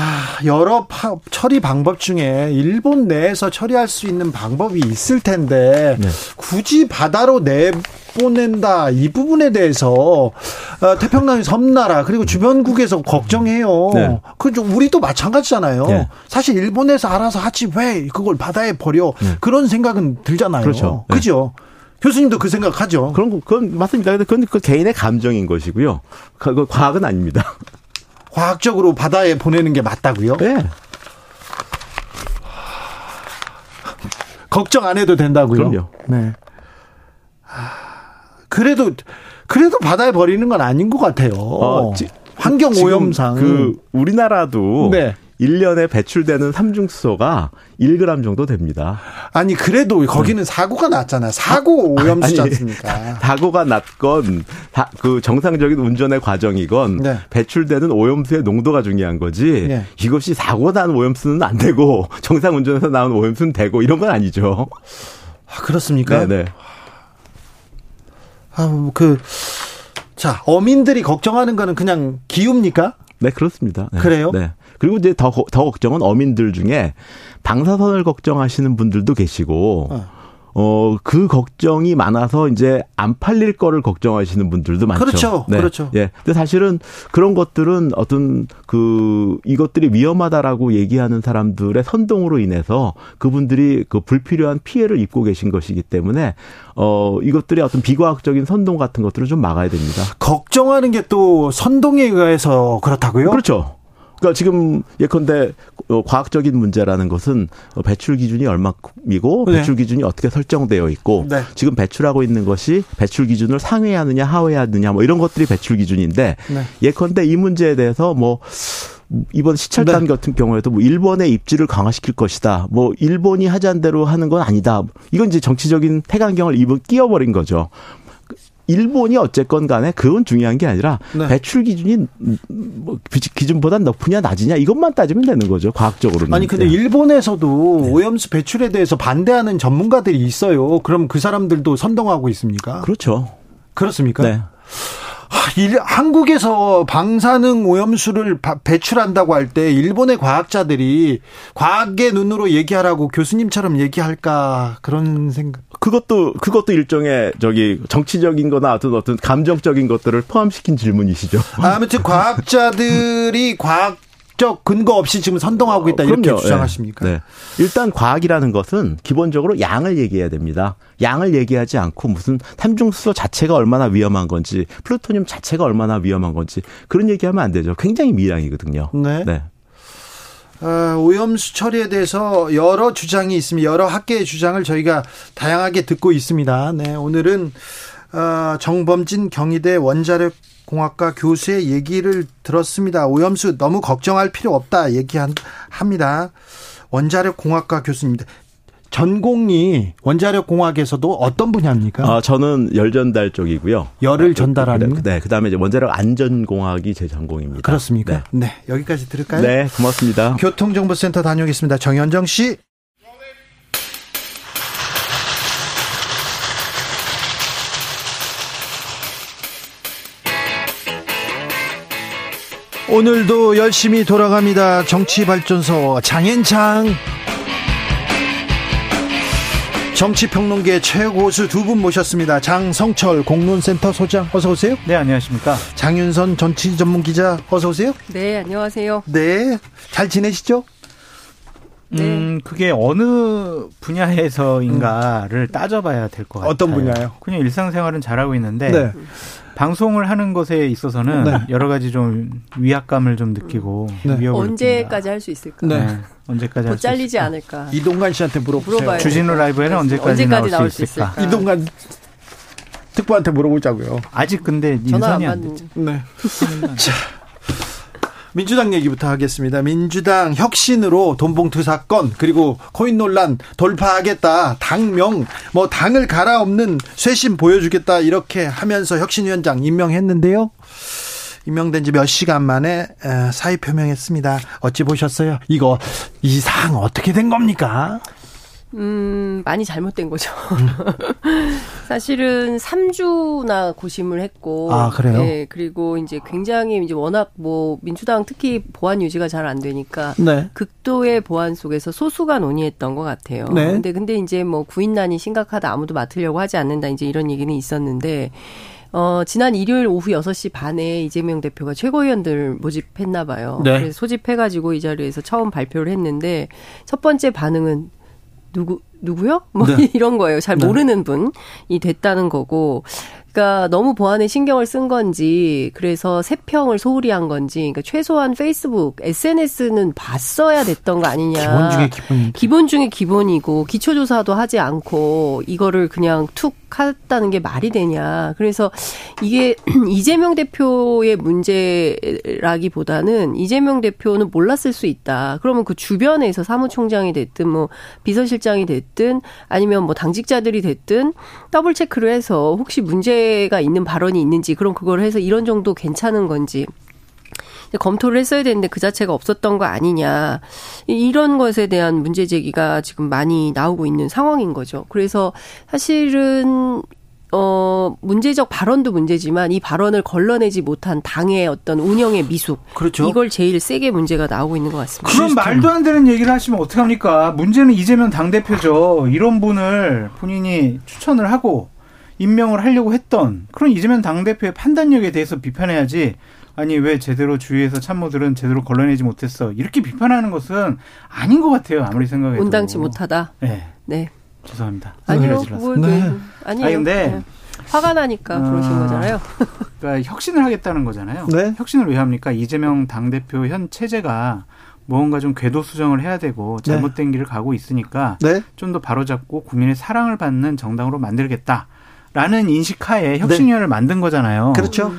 아, 여러 파, 처리 방법 중에 일본 내에서 처리할 수 있는 방법이 있을 텐데 네. 굳이 바다로 내보낸다 이 부분에 대해서 어, 태평양의 섬나라 그리고 주변국에서 걱정해요. 네. 그 우리도 마찬가지잖아요. 네. 사실 일본에서 알아서 하지 왜 그걸 바다에 버려 네. 그런 생각은 들잖아요. 그렇죠. 네. 그죠? 교수님도 그 생각하죠. 그런 그건 맞습니다. 그건 그 개인의 감정인 것이고요. 그 과학은 아닙니다. 과학적으로 바다에 보내는 게 맞다고요? 네. 걱정 안 해도 된다고요? 그럼요. 네. 그래도 그래도 바다에 버리는 건 아닌 것 같아요. 어, 환경 오염상 그 우리나라도 네. 1년에 배출되는 삼중수소가 1g 정도 됩니다. 아니 그래도 거기는 네. 사고가 났잖아요. 사고 아, 오염수지 않습니까? 사고가 났건 그 정상적인 운전의 과정이건 네. 배출되는 오염수의 농도가 중요한 거지. 네. 이것이 사고 난 오염수는 안 되고 정상 운전에서 나온 오염수는 되고 이런 건 아니죠. 아, 그렇습니까? 네, 네. 아, 그 자, 어민들이 걱정하는 거는 그냥 기후입니까? 네, 그렇습니다. 네. 그래요? 네. 그리고 이제 더, 더 걱정은 어민들 중에 방사선을 걱정하시는 분들도 계시고, 어. 어, 그 걱정이 많아서 이제 안 팔릴 거를 걱정하시는 분들도 많죠. 그렇죠. 네. 그렇죠. 예. 근데 사실은 그런 것들은 어떤 그 이것들이 위험하다라고 얘기하는 사람들의 선동으로 인해서 그분들이 그 불필요한 피해를 입고 계신 것이기 때문에 어, 이것들이 어떤 비과학적인 선동 같은 것들을 좀 막아야 됩니다. 걱정하는 게 또 선동에 의해서 그렇다고요? 그렇죠. 그러니까 지금 예컨대 어, 과학적인 문제라는 것은 배출 기준이 얼마이고 네. 배출 기준이 어떻게 설정되어 있고 네. 지금 배출하고 있는 것이 배출 기준을 상회하느냐 하회하느냐 뭐 이런 것들이 배출 기준인데 네. 예컨대 이 문제에 대해서 뭐 이번 시찰단 네. 같은 경우에도 뭐 일본의 입지를 강화시킬 것이다. 뭐 일본이 하자는 대로 하는 건 아니다. 이건 이제 정치적인 태강경을 입은 끼워버린 거죠. 일본이 어쨌건 간에 그건 중요한 게 아니라 네. 배출 기준이 뭐 기준보다 높으냐 낮으냐 이것만 따지면 되는 거죠 과학적으로는. 아니 근데 네. 일본에서도 네. 오염수 배출에 대해서 반대하는 전문가들이 있어요. 그럼 그 사람들도 선동하고 있습니까? 그렇죠. 그렇습니까? 네. 한국에서 방사능 오염수를 배출한다고 할 때 일본의 과학자들이 과학의 눈으로 얘기하라고 교수님처럼 얘기할까 그런 생각. 그것도 그것도 일종의 저기 정치적인 거나 어떤 어떤 감정적인 것들을 포함시킨 질문이시죠. 아무튼 과학자들이 과학 과학적 근거 없이 지금 선동하고 있다 이렇게 그럼요. 주장하십니까? 네. 네. 일단 과학이라는 것은 기본적으로 양을 얘기해야 됩니다. 양을 얘기하지 않고 무슨 삼중수소 자체가 얼마나 위험한 건지 플루토늄 자체가 얼마나 위험한 건지 그런 얘기하면 안 되죠. 굉장히 미량이거든요. 네. 네. 어, 오염수 처리에 대해서 여러 주장이 있습니다. 여러 학계의 주장을 저희가 다양하게 듣고 있습니다. 네, 오늘은 어, 정범진 경희대 원자력 공학과 교수의 얘기를 들었습니다. 오염수 너무 걱정할 필요 없다 얘기합니다. 원자력 공학과 교수입니다. 전공이 원자력 공학에서도 어떤 분야입니까? 아, 저는 열 전달 쪽이고요. 열을 전달하는. 네, 그다음에 이제 원자력 안전 공학이 제 전공입니다. 그렇습니까? 네. 네, 여기까지 들을까요? 네, 고맙습니다. 교통정보센터 다녀오겠습니다. 정현정 씨. 오늘도 열심히 돌아갑니다. 정치발전소 장현창. 정치평론계 최고수 두 분 모셨습니다. 장성철 공론센터 소장 어서 오세요. 네 안녕하십니까. 장윤선 정치 전문 기자 어서 오세요. 네 안녕하세요. 네 잘 지내시죠? 네. 음, 그게 어느 분야에서인가를 음. 따져봐야 될 것 같아요. 어떤 분야요? 그냥 일상생활은 잘하고 있는데 네. 방송을 하는 것에 있어서는 네. 여러 가지 좀 위압감을 좀 느끼고 네. 언제까지 할 수 있을까? 네. 언제까지 못 잘리지 않을까? 이동관 씨한테 물어보세요. 주진우 라이브에는 언제까지, 언제까지 나올, 수 있을까? 있을까? 이동관 특보한테 물어보자고요. 아직 근데 인선이 안 됐죠. 네. 자. 민주당 얘기부터 하겠습니다. 민주당 혁신으로 돈봉투 사건 그리고 코인 논란 돌파하겠다. 당명 뭐 당을 갈아엎는 쇄신 보여주겠다 이렇게 하면서 혁신위원장 임명했는데요. 임명된 지 몇 시간 만에 사의 표명했습니다. 어찌 보셨어요? 이거 이 사항 어떻게 된 겁니까? 음, 많이 잘못된 거죠. 사실은 3주나 고심을 했고. 아, 그래요? 네, 그리고 이제 굉장히 이제 워낙 뭐 민주당 특히 보안 유지가 잘 안 되니까. 네. 극도의 보안 속에서 소수가 논의했던 것 같아요. 네. 근데, 근데 이제 뭐 구인난이 심각하다 아무도 맡으려고 하지 않는다 이제 이런 얘기는 있었는데. 어, 지난 일요일 오후 6시 반에 이재명 대표가 최고위원들 모집했나 봐요. 네. 그래서 소집해가지고 이 자리에서 처음 발표를 했는데 첫 번째 반응은 누구 누구요? 뭐 네. 이런 거예요. 잘 네. 모르는 네. 분이 됐다는 거고. 그러니까 너무 보안에 신경을 쓴 건지 그래서 세평을 소홀히 한 건지 그러니까 최소한 페이스북, SNS는 봤어야 됐던 거 아니냐. 기본 중에 기본. 기본 중에 기본이고 기초 조사도 하지 않고 이거를 그냥 툭 했다는 게 말이 되냐. 그래서 이게 이재명 대표의 문제라기보다는 이재명 대표는 몰랐을 수 있다. 그러면 그 주변에서 사무총장이 됐든 뭐 비서실장이 됐든 아니면 뭐 당직자들이 됐든 더블 체크를 해서 혹시 문제 가 있는 발언이 있는지 그럼 그걸 해서 이런 정도 괜찮은 건지 검토를 했어야 되는데 그 자체가 없었던 거 아니냐. 이런 것에 대한 문제 제기가 지금 많이 나오고 있는 상황인 거죠. 그래서 사실은 어, 문제적 발언도 문제지만 이 발언을 걸러내지 못한 당의 어떤 운영의 미숙. 그렇죠. 이걸 제일 세게 문제가 나오고 있는 것 같습니다. 그럼 말도 안 되는 얘기를 하시면 어떡합니까? 문제는 이재명 당대표죠. 이런 분을 본인이 추천을 하고 임명을 하려고 했던 그런 이재명 당대표의 판단력에 대해서 비판해야지 아니 왜 제대로 주위에서 참모들은 제대로 걸러내지 못했어 이렇게 비판하는 것은 아닌 것 같아요 아무리 생각해도 온당치 못하다. 네. 네. 죄송합니다. 아니요, 뭘 네. 아니에요. 아니 근데 네. 화가 나니까 그러신 아, 거잖아요. 그러니까 혁신을 하겠다는 거잖아요. 네? 혁신을 왜 합니까? 이재명 당 대표 현 체제가 무언가 좀 궤도 수정을 해야 되고 네. 잘못된 네. 길을 가고 있으니까 네. 좀더 바로잡고 국민의 사랑을 받는 정당으로 만들겠다 라는 인식하에 혁신위원회를 만든 거잖아요. 그렇죠.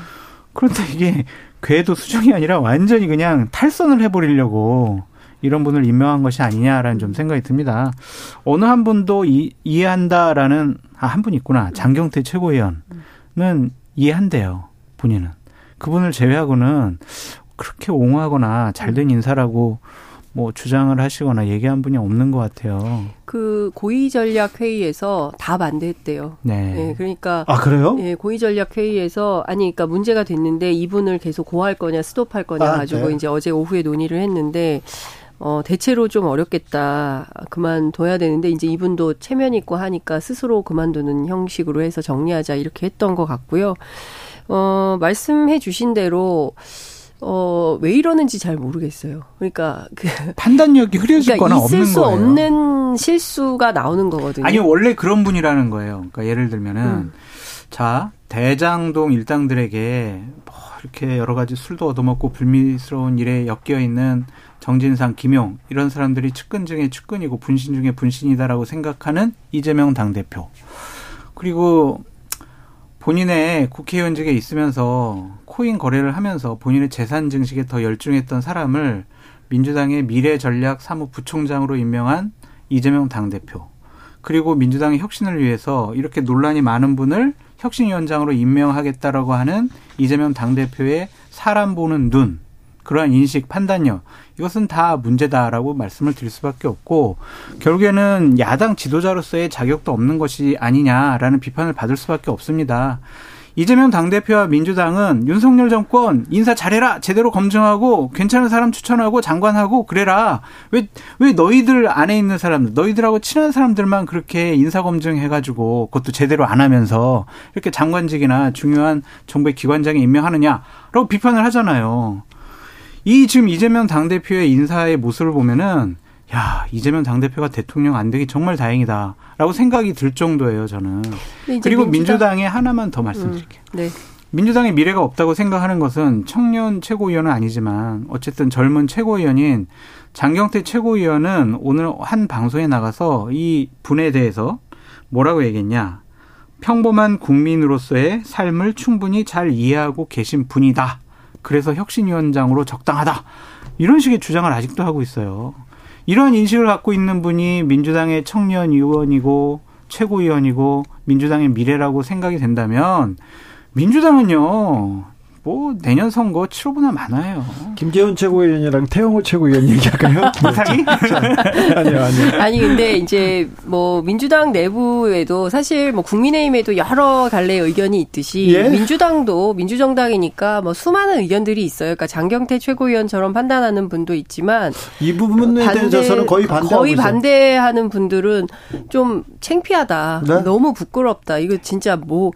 그런데 이게 궤도 수정이 아니라 완전히 그냥 탈선을 해버리려고 이런 분을 임명한 것이 아니냐라는 좀 생각이 듭니다. 어느 한 분도 이, 이해한다라는 아, 한 분 있구나. 장경태 최고위원은 이해한대요. 본인은. 그분을 제외하고는 그렇게 옹호하거나 잘된 인사라고 뭐 주장을 하시거나 얘기한 분이 없는 것 같아요. 그 고위 전략 회의에서 다 반대했대요. 네. 네. 그러니까 아 그래요? 예, 고위 전략 회의에서 아니 그러니까 문제가 됐는데 이분을 계속 고할 거냐 스톱할 거냐 아, 가지고 네. 이제 어제 오후에 논의를 했는데 어, 대체로 좀 어렵겠다. 그만둬야 되는데, 이제 이분도 체면 있고 하니까 스스로 그만두는 형식으로 해서 정리하자, 이렇게 했던 것 같고요. 어, 말씀해 주신 대로, 어, 왜 이러는지 잘 모르겠어요. 그러니까 그 판단력이 흐려질 그러니까 거나 수 거예요. 없는 실수가 나오는 거거든요. 아니 원래 그런 분이라는 거예요. 그러니까 예를 들면은 음. 자 대장동 일당들에게 뭐 이렇게 여러 가지 술도 얻어먹고 불미스러운 일에 엮여 있는 정진상, 김용 이런 사람들이 측근 중에 측근이고 분신 중에 분신이다라고 생각하는 이재명 당 대표. 그리고 본인의 국회의원직에 있으면서 코인 거래를 하면서 본인의 재산 증식에 더 열중했던 사람을 민주당의 미래 전략 사무부총장으로 임명한 이재명 당대표. 그리고 민주당의 혁신을 위해서 이렇게 논란이 많은 분을 혁신위원장으로 임명하겠다라고 하는 이재명 당대표의 사람 보는 눈, 그러한 인식, 판단력, 이것은 다 문제다라고 말씀을 드릴 수밖에 없고 결국에는 야당 지도자로서의 자격도 없는 것이 아니냐라는 비판을 받을 수밖에 없습니다. 이재명 당대표와 민주당은 윤석열 정권 인사 잘해라 제대로 검증하고 괜찮은 사람 추천하고 장관하고 그래라 왜 왜 너희들 안에 있는 사람들 너희들하고 친한 사람들만 그렇게 인사 검증해가지고 그것도 제대로 안 하면서 이렇게 장관직이나 중요한 정부의 기관장에 임명하느냐라고 비판을 하잖아요. 이 지금 이재명 당대표의 인사의 모습을 보면은 야 이재명 당대표가 대통령 안 되기 정말 다행이다라고 생각이 들 정도예요 저는. 그리고 민주당... 민주당에 하나만 더 말씀드릴게요. 음, 네. 민주당의 미래가 없다고 생각하는 것은 청년 최고위원은 아니지만 어쨌든 젊은 최고위원인 장경태 최고위원은 오늘 한 방송에 나가서 이 분에 대해서 뭐라고 얘기했냐. 평범한 국민으로서의 삶을 충분히 잘 이해하고 계신 분이다. 그래서 혁신위원장으로 적당하다. 이런 식의 주장을 아직도 하고 있어요. 이런 인식을 갖고 있는 분이 민주당의 청년 의원이고 최고위원이고 민주당의 미래라고 생각이 된다면 민주당은요 뭐 내년 선거 치러보나 많아요. 김재원 최고위원이랑 태영호 최고위원 얘기할까요? 사기? 아니요, 아니요. 아니 근데 이제 뭐 민주당 내부에도 사실 뭐 국민의힘에도 여러 갈래의 의견이 있듯이 예? 민주당도 민주정당이니까 뭐 수많은 의견들이 있어요. 그러니까 장경태 최고위원처럼 판단하는 분도 있지만 이 부분에 반대, 대해서는 거의 반대 거의 반대하는 분들은 좀 창피하다. 네? 너무 부끄럽다. 이거 진짜 뭐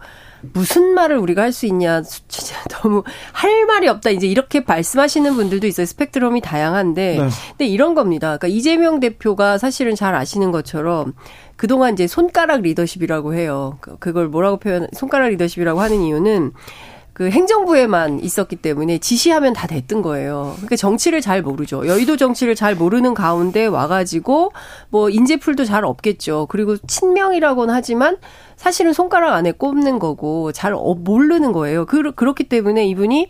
무슨 말을 우리가 할 수 있냐. 진짜 너무 할 말이 없다. 이제 이렇게 말씀하시는 분들도 있어요. 스펙트럼이 다양한데. 네. 근데 이런 겁니다. 그러니까 이재명 대표가 사실은 잘 아시는 것처럼 그동안 이제 손가락 리더십이라고 해요. 그, 그걸 뭐라고 표현, 손가락 리더십이라고 하는 이유는 그 행정부에만 있었기 때문에 지시하면 다 됐던 거예요. 그러니까 정치를 잘 모르죠. 여의도 정치를 잘 모르는 가운데 와가지고 뭐 인재풀도 잘 없겠죠. 그리고 친명이라고는 하지만 사실은 손가락 안에 꼽는 거고 잘 어, 모르는 거예요. 그, 그렇기 때문에 이분이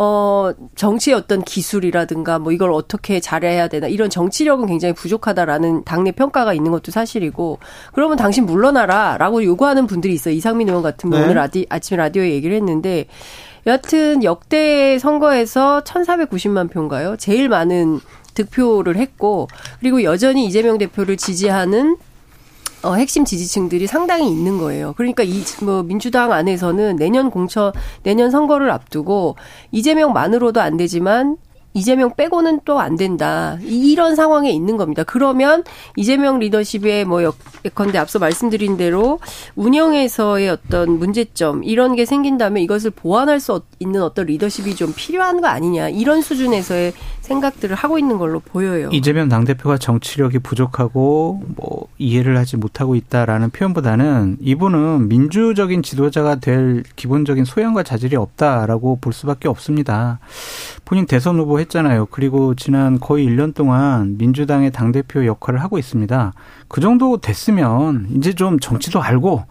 어, 정치의 어떤 기술이라든가 뭐 이걸 어떻게 잘해야 되나 이런 정치력은 굉장히 부족하다라는 당내 평가가 있는 것도 사실이고 그러면 당신 물러나라 라고 요구하는 분들이 있어요. 이상민 의원 같은 분 네. 오늘 라디, 아침에 라디오에 얘기를 했는데 여하튼 역대 선거에서 1490만 표인가요? 제일 많은 득표를 했고 그리고 여전히 이재명 대표를 지지하는 어, 핵심 지지층들이 상당히 있는 거예요. 그러니까 이 뭐 민주당 안에서는 내년 공천 내년 선거를 앞두고 이재명만으로도 안 되지만 이재명 빼고는 또 안 된다. 이런 상황에 있는 겁니다. 그러면 이재명 리더십의 뭐 예컨대 앞서 말씀드린 대로 운영에서의 어떤 문제점 이런 게 생긴다면 이것을 보완할 수 있는 어떤 리더십이 좀 필요한 거 아니냐. 이런 수준에서의 생각들을 하고 있는 걸로 보여요. 이재명 당대표가 정치력이 부족하고 뭐 이해를 하지 못하고 있다라는 표현보다는 이분은 민주적인 지도자가 될 기본적인 소양과 자질이 없다라고 볼 수밖에 없습니다. 본인 대선 후보 했잖아요. 그리고 지난 거의 1년 동안 민주당의 당대표 역할을 하고 있습니다. 그 정도 됐으면 이제 좀 정치도 알고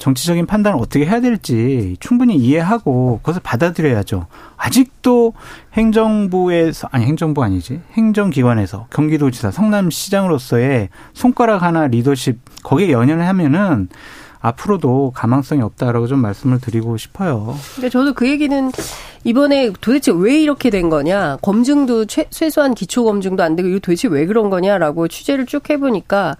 정치적인 판단을 어떻게 해야 될지 충분히 이해하고 그것을 받아들여야죠. 아직도 행정부에서 아니 행정부 아니지 행정기관에서 경기도지사 성남시장으로서의 손가락 하나 리더십 거기에 연연을 하면은 앞으로도 가망성이 없다라고 좀 말씀을 드리고 싶어요. 근데 저도 그 얘기는 이번에 도대체 왜 이렇게 된 거냐 검증도 최, 최소한 기초 검증도 안 되고 이거 도대체 왜 그런 거냐라고 취재를 쭉 해보니까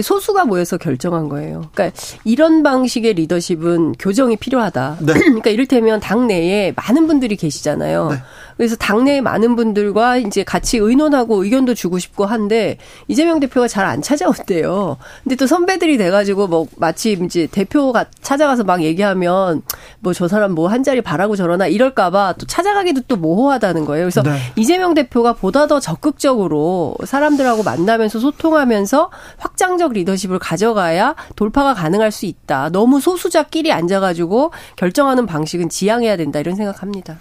소수가 모여서 결정한 거예요. 그러니까 이런 방식의 리더십은 교정이 필요하다. 네. 그러니까 이를테면 당 내에 많은 분들이 계시잖아요. 네. 그래서 당내에 많은 분들과 이제 같이 의논하고 의견도 주고 싶고 한데 이재명 대표가 잘 안 찾아온대요. 근데 또 선배들이 돼가지고 뭐 마치 이제 대표가 찾아가서 막 얘기하면 뭐 저 사람 뭐 한 자리 바라고 저러나 이럴까봐 또 찾아가기도 또 모호하다는 거예요. 그래서 네. 이재명 대표가 보다 더 적극적으로 사람들하고 만나면서 소통하면서 확장적 리더십을 가져가야 돌파가 가능할 수 있다. 너무 소수자끼리 앉아가지고 결정하는 방식은 지양해야 된다 이런 생각합니다.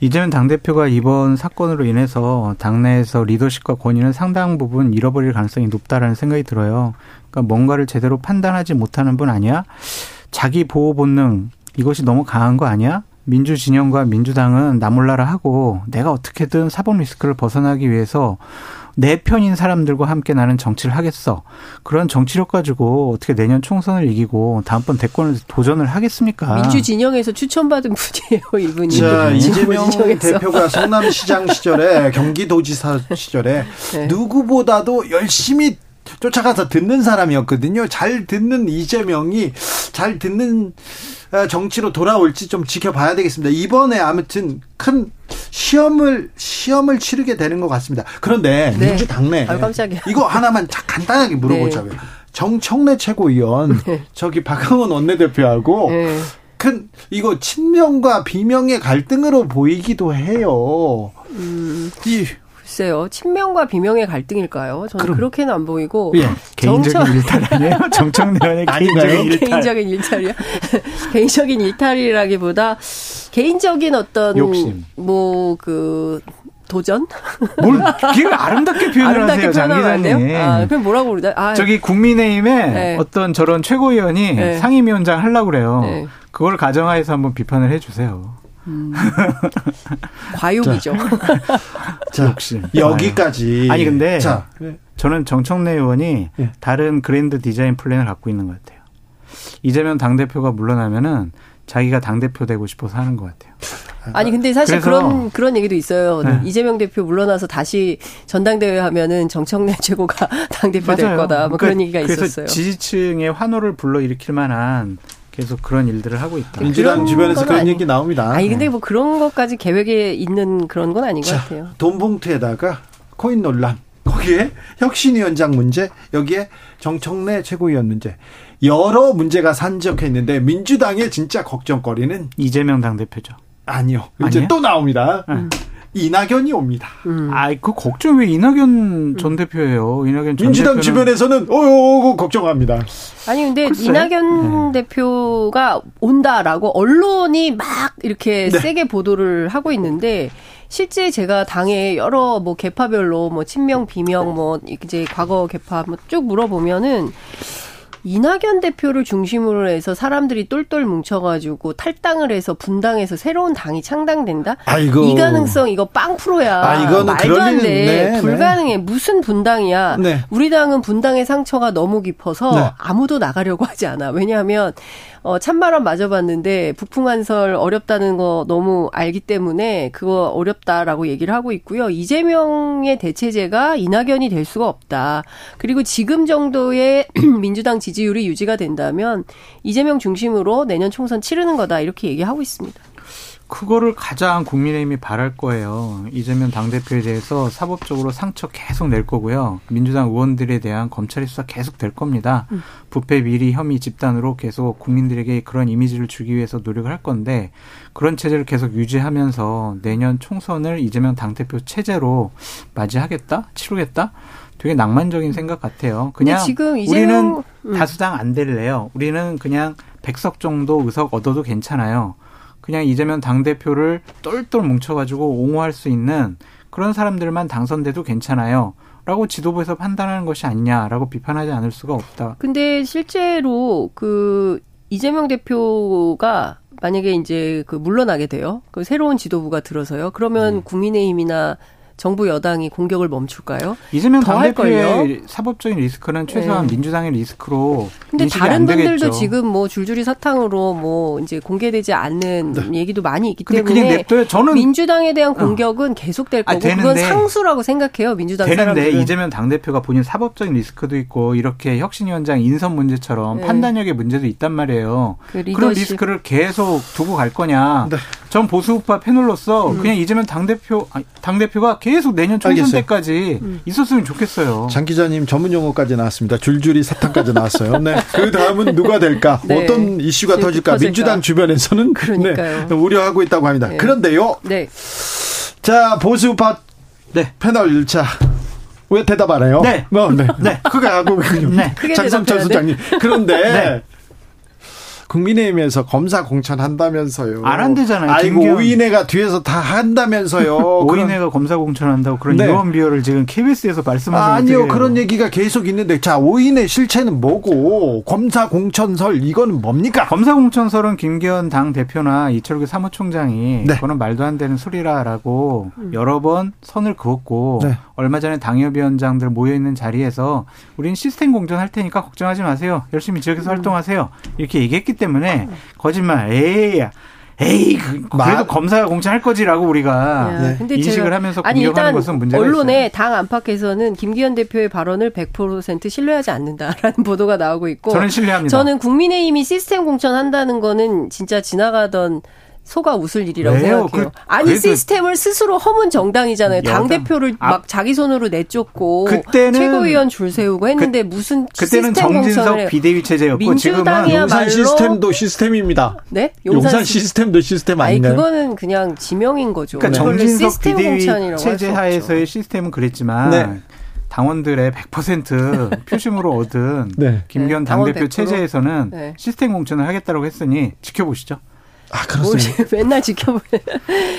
이재명 당 대표 대표가 이번 사건으로 인해서 당내에서 리더십과 권위는 상당 부분 잃어버릴 가능성이 높다라는 생각이 들어요. 그러니까 뭔가를 제대로 판단하지 못하는 분 아니야? 자기 보호 본능 이것이 너무 강한 거 아니야? 민주 진영과 민주당은 나몰라라 하고 내가 어떻게든 사법 리스크를 벗어나기 위해서 내 편인 사람들과 함께 나는 정치를 하겠어. 그런 정치력 가지고 어떻게 내년 총선을 이기고 다음번 대권을 도전을 하겠습니까? 민주 진영에서 추천받은 분이에요, 이분이. 자, 이재명 대표가 성남시장 시절에 경기도지사 시절에 네. 누구보다도 열심히 쫓아가서 듣는 사람이었거든요. 잘 듣는 이재명이 잘 듣는 어, 정치로 돌아올지 좀 지켜봐야 되겠습니다. 이번에 아무튼 큰 시험을 시험을 치르게 되는 것 같습니다. 그런데 네. 민주당 내 아, 깜짝이야. 이거 하나만 간단하게 물어보자고요. 네. 정청래 최고위원 네. 저기 박항원 원내대표하고 네. 큰 이거 친명과 비명의 갈등으로 보이기도 해요. 음. 이 글쎄요. 친명과 비명의 갈등일까요? 저는 그럼, 그렇게는 안 보이고. 예. 개인적인 정청... 일탈 아니에요? 정청래 의원의 개인적인 일탈. 개인적인 일탈이요? 개인적인 일탈이라기보다 개인적인 어떤 욕심. 뭐그 도전? 뭘 그게 아름답게 표현을 아름답게 하세요, 장 기자님. 아, 그럼 뭐라고 그러죠? 아, 저기 국민의힘에 네. 어떤 저런 최고위원이 네. 상임위원장 하려고 그래요. 네. 그걸 가정하에서 한번 비판을 해 주세요. 음. 과욕이죠. 자, 역시 여기까지. 아니 근데 자, 저는 정청래 의원이 네. 다른 그랜드 디자인 플랜을 갖고 있는 것 같아요. 이재명 당 대표가 물러나면은 자기가 당 대표 되고 싶어서 하는 것 같아요. 아니 근데 사실 그런 그런 얘기도 있어요. 네. 이재명 대표 물러나서 다시 전당대회 하면은 정청래 최고가 당 대표 될 거다. 뭐 그러니까 그런 얘기가 그래서 있었어요. 지지층의 환호를 불러 일으킬 만한 계속 그런 일들을 하고 있다. 민주당 주변에서 그런 아니, 얘기 나옵니다. 아니 근데 뭐 그런 것까지 계획에 있는 그런 건 아닌 자, 것 같아요. 돈 봉투에다가 코인 논란. 거기에 혁신위원장 문제, 여기에 정청래 최고위원 문제. 여러 문제가 산적해 있는데 민주당의 진짜 걱정거리는 이재명 당대표죠. 아니요. 이제 아니에요? 또 나옵니다. 음. 이낙연이 옵니다. 음. 아이, 그 걱정 왜 이낙연 전 대표예요? 이낙연 전 민주당 대표는. 주변에서는 어유 걱정합니다. 아니 근데 글쎄? 이낙연 네. 대표가 온다라고 언론이 막 이렇게 네. 세게 보도를 하고 있는데 실제 제가 당에 여러 뭐 개파별로 뭐 친명 비명 뭐 이제 과거 개파 뭐 쭉 물어보면은 이낙연 대표를 중심으로 해서 사람들이 똘똘 뭉쳐가지고 탈당을 해서 분당해서 새로운 당이 창당된다? 아이고. 이 가능성 이거 빵 프로야. 아, 이거는 말도 안 돼. 네, 네, 불가능해. 무슨 분당이야. 네. 우리 당은 분당의 상처가 너무 깊어서 네. 아무도 나가려고 하지 않아. 왜냐하면 어, 찬바람 맞아봤는데 북풍한설 어렵다는 거 너무 알기 때문에 그거 어렵다라고 얘기를 하고 있고요. 이재명의 대체제가 이낙연이 될 수가 없다. 그리고 지금 정도의 민주당 지지율이 유지가 된다면 이재명 중심으로 내년 총선 치르는 거다 이렇게 얘기하고 있습니다. 그거를 가장 국민의힘이 바랄 거예요. 이재명 당대표에 대해서 사법적으로 상처 계속 낼 거고요. 민주당 의원들에 대한 검찰의 수사 계속 될 겁니다. 음. 부패 비리 혐의 집단으로 계속 국민들에게 그런 이미지를 주기 위해서 노력을 할 건데 그런 체제를 계속 유지하면서 내년 총선을 이재명 당대표 체제로 맞이하겠다? 치르겠다? 되게 낭만적인 생각 같아요. 그냥 우리는 음. 다수당 안 될래요. 우리는 그냥 백석 정도 의석 얻어도 괜찮아요. 그냥 이재명 당대표를 똘똘 뭉쳐가지고 옹호할 수 있는 그런 사람들만 당선돼도 괜찮아요. 라고 지도부에서 판단하는 것이 아니냐라고 비판하지 않을 수가 없다. 근데 실제로 그 이재명 대표가 만약에 이제 그 물러나게 돼요. 그 새로운 지도부가 들어서요. 그러면 네. 국민의힘이나 정부 여당이 공격을 멈출까요? 이재명 당대표의 사법적인 리스크는 최소한 네. 민주당의 리스크로 근데 다른 분들도 지금 뭐 줄줄이 사탕으로 뭐 이제 공개되지 않는 네. 얘기도 많이 있기 때문에 저는 민주당에 대한 어. 공격은 어. 계속될 거고 아, 그건 상수라고 생각해요. 민주당 되는데 사람들은. 이재명 당대표가 본인 사법적인 리스크도 있고 이렇게 혁신위원장 인선 문제처럼 네. 판단력의 문제도 있단 말이에요. 그 그런 리스크를 계속 두고 갈 거냐? 네. 전 보수우파 패널로서 음. 그냥 이재명 당대표 당대표가 계속 내년 총선 알겠어요. 때까지 음. 있었으면 좋겠어요. 장 기자님 전문 용어까지 나왔습니다. 줄줄이 사탕까지 나왔어요. 네. 그 다음은 누가 될까? 네. 어떤 이슈가 터질까? 터질까? 민주당 주변에서는 네, 우려하고 있다고 합니다. 네. 그런데요. 네. 자 보수파 네. 패널 1차 왜 대답 안 해요? 네. 뭐, 네. 네. 그거 하고 네. 장성철 소장님. 그런데 네. 국민의힘에서 검사 공천한다면서요. 안 한대잖아요. 아이고 오인혜가 뒤에서 다 한다면서요. 오인혜가 검사 공천한다고 그런 네. 유언 비어를 지금 KBS에서 말씀하시는 아니요 그런 얘기가 계속 있는데 자 오인혜 실체는 뭐고 검사 공천설 이거는 뭡니까? 검사 공천설은 김기현 당 대표나 이철규 사무총장이 네. 그거는 말도 안 되는 소리라라고 음. 여러 번 선을 그었고 네. 얼마 전에 당협위원장들 모여 있는 자리에서 우리는 시스템 공전할 테니까 걱정하지 마세요. 열심히 지역에서 음. 활동하세요. 이렇게 얘기했기 때문에 거짓말. 에이. 에이, 그, 그래도 검사가 공천할 거지라고 우리가 네. 근데 인식을 제가, 하면서 아니, 공격하는 것은 문제가 언론에 있어요. 당 안팎에서는 김기현 대표의 발언을 100% 신뢰하지 않는다라는 보도가 나오고 있고 저는 신뢰합니다. 저는 국민의힘이 시스템 공천한다는 거는 진짜 지나가던 소가 웃을 일이라고 왜요? 생각해요. 그, 아니 시스템을 스스로 허문 정당이잖아요. 당 대표를 아, 막 자기 손으로 내쫓고 그때는, 최고위원 줄 세우고 했는데 그, 무슨 그때는 정진석 비대위 체제였고 지금은 용산 시스템도 시스템입니다. 네? 용산, 용산 시스템도 시스템 아닌가요? 아니 그거는 그냥 지명인 거죠. 그러니까 정진석 비대위 체제 하에서의 시스템은 그랬지만 네. 당원들의 100% 표심으로 얻은 네. 김기현 네, 당대표 체제에서는 네. 시스템 공천을 하겠다고 했으니 지켜보시죠. 아, 그렇습니다. 맨날 지켜보는.